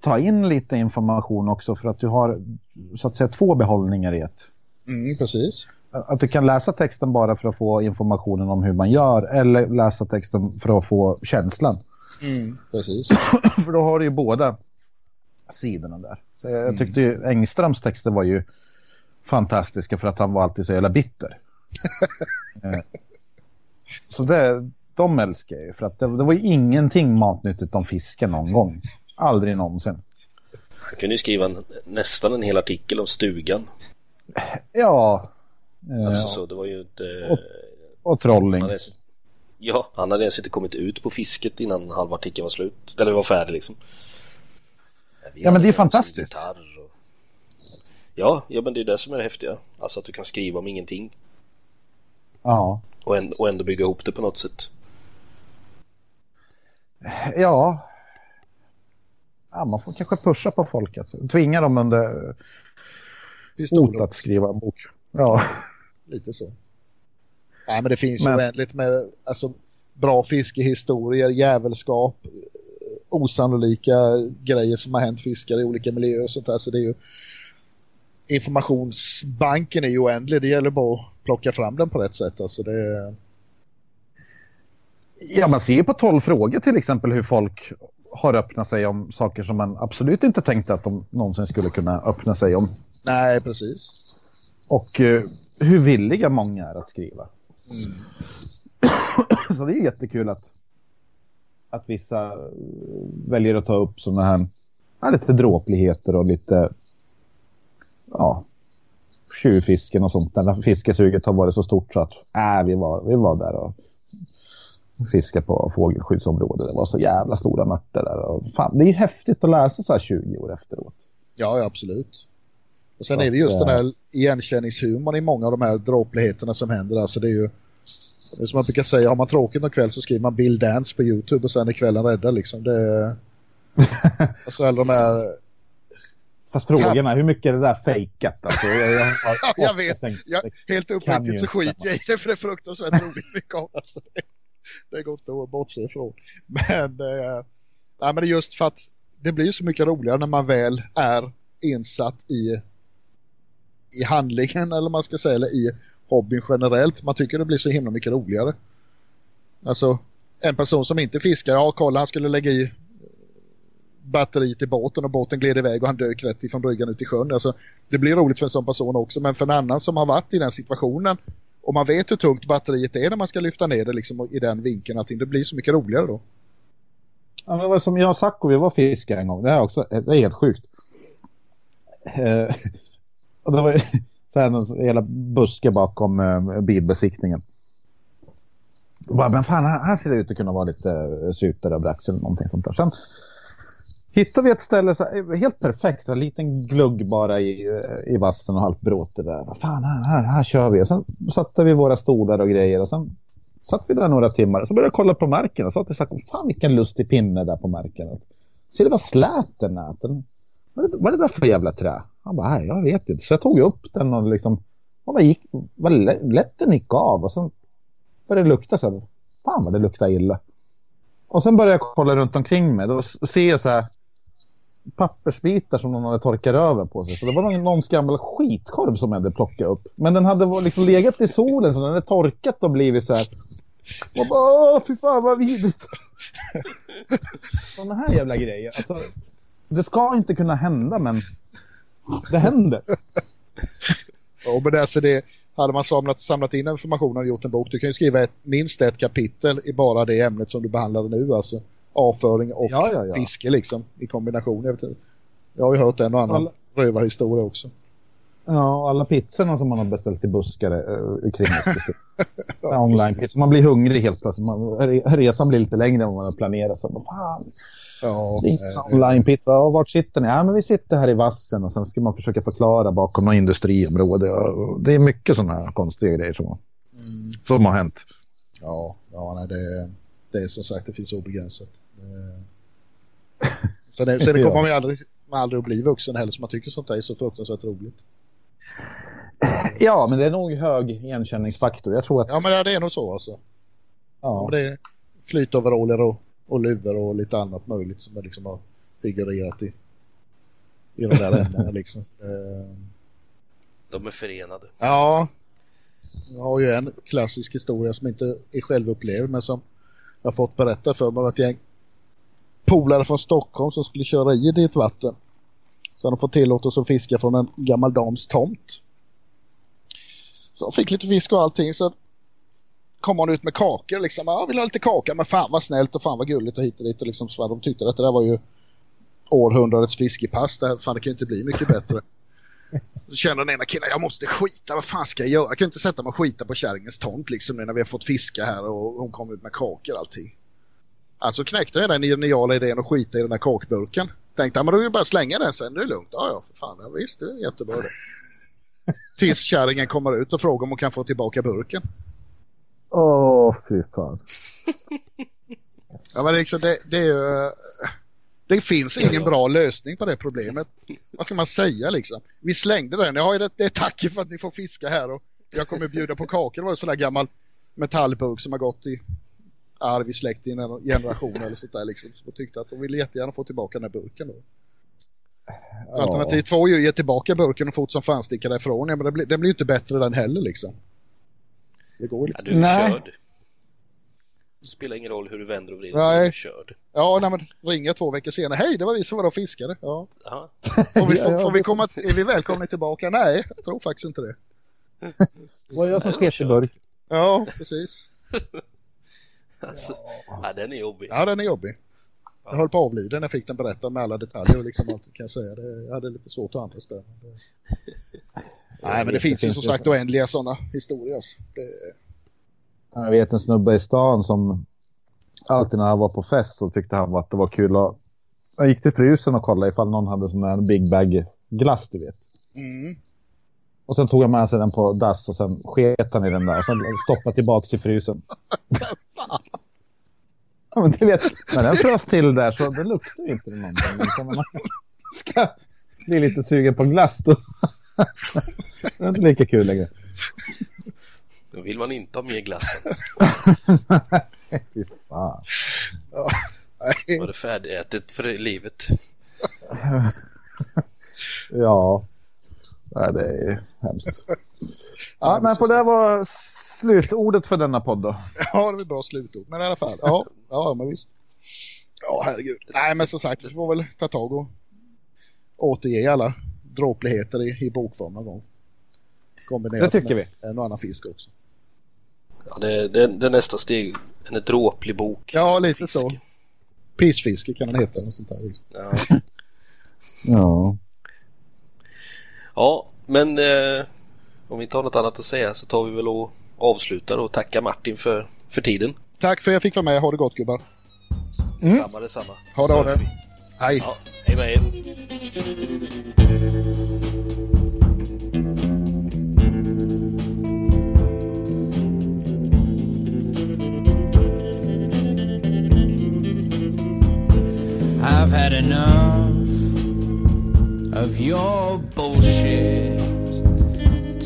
ta in lite information också för att du har så att säga två behållningar i ett. Mm, precis. Att du kan läsa texten bara för att få informationen om hur man gör eller läsa texten för att få känslan. Mm, precis. för då har du ju båda sidorna där. Så jag mm. tyckte ju Engströms texter var ju fantastiska för att han var alltid så jävla bitter. Eh, så det, de älskar jag ju för att det, det var ju ingenting matnyttigt om fisken någon gång. Aldrig någonsin. Han kunde ju skriva en, nästan en hel artikel om stugan. Ja. Alltså så, det var ju inte... Och, och trolling. Han ja, han hade ens inte kommit ut på fisket innan halva artikeln var slut. Eller var färdig liksom. Ja, men det är fantastiskt. Och... Ja, ja, men det är det som är det häftiga. Alltså att du kan skriva om ingenting. Ja. Och, ändå, och ändå bygga ihop det på något sätt. Ja. ja man får kanske pusha på folket. Tvinga dem under hot att skriva en bok. Ja. Lite så. Nej, men det finns men... ju oändligt med alltså, bra fiskehistorier, jävelskap, osannolika grejer som har hänt fiskare i olika miljöer och sånt där. Så det är ju informationsbanken är ju oändlig. Det gäller bara att plocka fram den på rätt sätt. Alltså det, Ja, man ser på 12 frågor till exempel hur folk har öppnat sig om saker som man absolut inte tänkte att de någonsin skulle kunna öppna sig om. Nej, precis. Och uh, hur villiga många är att skriva. Mm. Så det är jättekul att, att vissa väljer att ta upp sådana här ja, lite dråpligheter och lite ja, tjuvfisken och sånt. När fiskesuget har varit så stort så att äh, vi, var, vi var där och fiskade på fågelskyddsområdet. Det var så jävla stora mörter där. Och fan, det är ju häftigt att läsa så här 20 år efteråt. Ja, ja absolut. Och sen så är det just att, den här igenkänningshumorn i många av de här dråpligheterna som händer. Alltså det är ju det är som man brukar säga, har man tråkigt någon kväll så skriver man Bill Dance på Youtube och sen är kvällen rädda liksom. Det, alltså alla de här Fast frågan är hur mycket är det där fejkat? Alltså, jag, jag, ja, jag vet. Tänkt, jag, helt uppriktigt så skiter jag i det för det är fruktansvärt roligt mycket av. Alltså, det, det går inte att bortse ifrån. Men, eh, nej, men det är just för att det blir så mycket roligare när man väl är insatt i i handlingen eller man ska säga eller i hobbyn generellt. Man tycker det blir så himla mycket roligare. Alltså en person som inte fiskar, ja kolla han skulle lägga i batteriet i båten och båten gled iväg och han dök rätt ifrån bryggan ut i sjön. Alltså, det blir roligt för en sån person också men för en annan som har varit i den situationen och man vet hur tungt batteriet är när man ska lyfta ner det liksom, i den vinkeln att det blir så mycket roligare då. Ja, men det var som jag och Sacco, vi var fiskare en gång. Det här också det är helt sjukt. Eh, och det var så här, hela buske bakom eh, bilbesiktningen. bara, men fan, här, ser det ut att kunna vara lite eh, sutare över axeln eller någonting sånt där. Sen hittade vi ett ställe, så, här, helt perfekt, så en liten glugg bara i, i vassen och halvt bråte där. Vad fan, här, här, här kör vi. Och sen satte vi våra stolar och grejer och sen satt vi där några timmar och så började jag kolla på marken och sa till Zacko, fan vilken lustig pinne där på marken. Ser du vad slät den näten. Vad är, det, vad är det där för jävla trä? Han bara, nej jag vet inte. Så jag tog upp den och liksom, och vad gick, vad lätt den gick av och så började det lukta så här. Fan vad det luktar illa. Och sen började jag kolla runt omkring mig. Då ser jag så här pappersbitar som någon hade torkat röven på sig. Så det var någon, någons gammal skitkorv som jag hade plockat upp. Men den hade liksom legat i solen så den hade torkat och blivit så här. Och bara, åh fy fan vad vidrigt. Sådana här jävla grejer. Alltså, det ska inte kunna hända men det händer. ja men alltså det, hade man samlat, samlat in informationen och gjort en bok, du kan ju skriva ett, minst ett kapitel i bara det ämnet som du behandlar nu alltså. Avföring och ja, ja, ja. fiske liksom i kombination. Jag, vet, jag har ju hört en och annan alla... rövarhistoria också. Ja, alla pizzorna som man har beställt i buskare uh, kring oss. ja, online pizza. Man blir hungrig helt plötsligt. Man, resan blir lite längre än vad man har planerat. Så, fan, Ja, Online-pizza, ja, vart sitter ni? Ja, men vi sitter här i vassen och sen ska man försöka förklara bakom något industriområde. Det är mycket sådana här konstiga grejer som, mm. som har hänt. Ja, ja nej, det, det är som sagt, det finns obegränsat. Sen, det, sen det kommer man ju aldrig, man aldrig att bli vuxen heller, så man tycker sånt där är så fruktansvärt roligt. Ja, men det är nog hög igenkänningsfaktor. Jag tror att... Ja, men det är nog så alltså. Ja. ja det är flytoveraller och och luvor och lite annat möjligt som liksom har figurerat i, i de där ämnena liksom. Eh, de är förenade. Ja. Jag har ju en klassisk historia som inte är självupplevd men som jag har fått berätta för mig att gäng polare från Stockholm som skulle köra i det vatten. Så de fått tillåtelse att fiska från en gammal dams tomt. Så de fick lite fisk och allting så kom hon ut med kakor liksom. Ja, vill ha lite kaka men fan vad snällt och fan vad gulligt och hit och dit och liksom så de tyckte att det där var ju århundradets fiskepass. Det, här, fan, det kan ju inte bli mycket bättre. Så känner den ena killen, jag måste skita, vad fan ska jag göra? Jag kan inte sätta mig och skita på kärringens tomt liksom nu när vi har fått fiska här och hon kom ut med kakor och allting. Alltså knäckte jag den geniala idén att skita i den här kakburken. Tänkte jag, men då är det bara slänga den sen, det är lugnt. Ja, ja, för fan, ja, visst, det är jättebra det. Tills kärringen kommer ut och frågar om hon kan få tillbaka burken. Åh, oh, fy fan. ja, men liksom det, det är ju... Det finns ingen bra lösning på det problemet. Vad ska man säga liksom? Vi slängde den. Jag har det, det är tack för att ni får fiska här och jag kommer bjuda på kakor. Det var en sån där gammal metallburk som har gått i arv i släkt i en generation eller sånt där liksom. Och tyckte att de ville jättegärna få tillbaka den här burken då. Ja. Alternativ två är ju ge tillbaka burken och fort som fan sticka därifrån. Ja, men det blir, det blir inte bättre den heller liksom. Det går liksom. Ja, du är Nej. körd. Det spelar ingen roll hur du vänder och vrider. Nej. Du körd. Ja, nej, men ringer två veckor senare. Hej, det var vi som var och fiskade. Ja. Får vi, får, får vi komma, är vi välkomna tillbaka? Nej, jag tror faktiskt inte det. Var jag som sket i burk. Ja, precis. alltså, ja. den är jobbig. Ja, den är jobbig. Jag höll på att avlida när jag fick den berätta med alla detaljer och liksom allt kan jag säga. Det, jag hade lite svårt att andas där. Nej, men det finns ju som sagt oändliga sådana historier. Alltså. Det... Jag vet en snubbe i stan som alltid när han var på fest så tyckte han att det var kul att... Han gick till frysen och kollade ifall någon hade sån här Big Bag glass, du vet. Mm. Och sen tog han med sig den på dass och sen sket han i den där. Och sen stoppade tillbaka i frysen. ja, men du vet, när den frös till där så det luktar inte det någonting. När man ska bli lite sugen på glass då det är inte lika kul längre. Då vill man inte ha mer glass. Fy fan. Var det färdigätet för livet? ja. Nej, det är hemskt. Ja, men på det var slutordet för denna podd då. Ja, det var bra slutord. Men i alla fall, ja, ja men visst. Ja, herregud. Nej, men som sagt, vi får väl ta tag och återge alla dråpligheter i, i bokform någon gång. Kombinerat det tycker med vi. en och annan fisk också. Ja, det, det, det är nästa steg. En dråplig bok. Ja, lite fisk. så. Pissfiske kan den heta. Och sånt där. Liksom. Ja. ja. Ja, men eh, om vi inte har något annat att säga så tar vi väl och avslutar och tackar Martin för, för tiden. Tack för att jag fick vara med. Ha det gott gubbar. Mm. Samma detsamma. Ha det, ha det. Hej. Ja, hej med er. I've had enough of your bullshit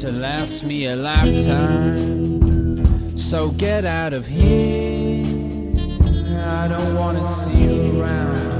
to last me a lifetime. So get out of here. I don't want to see you around.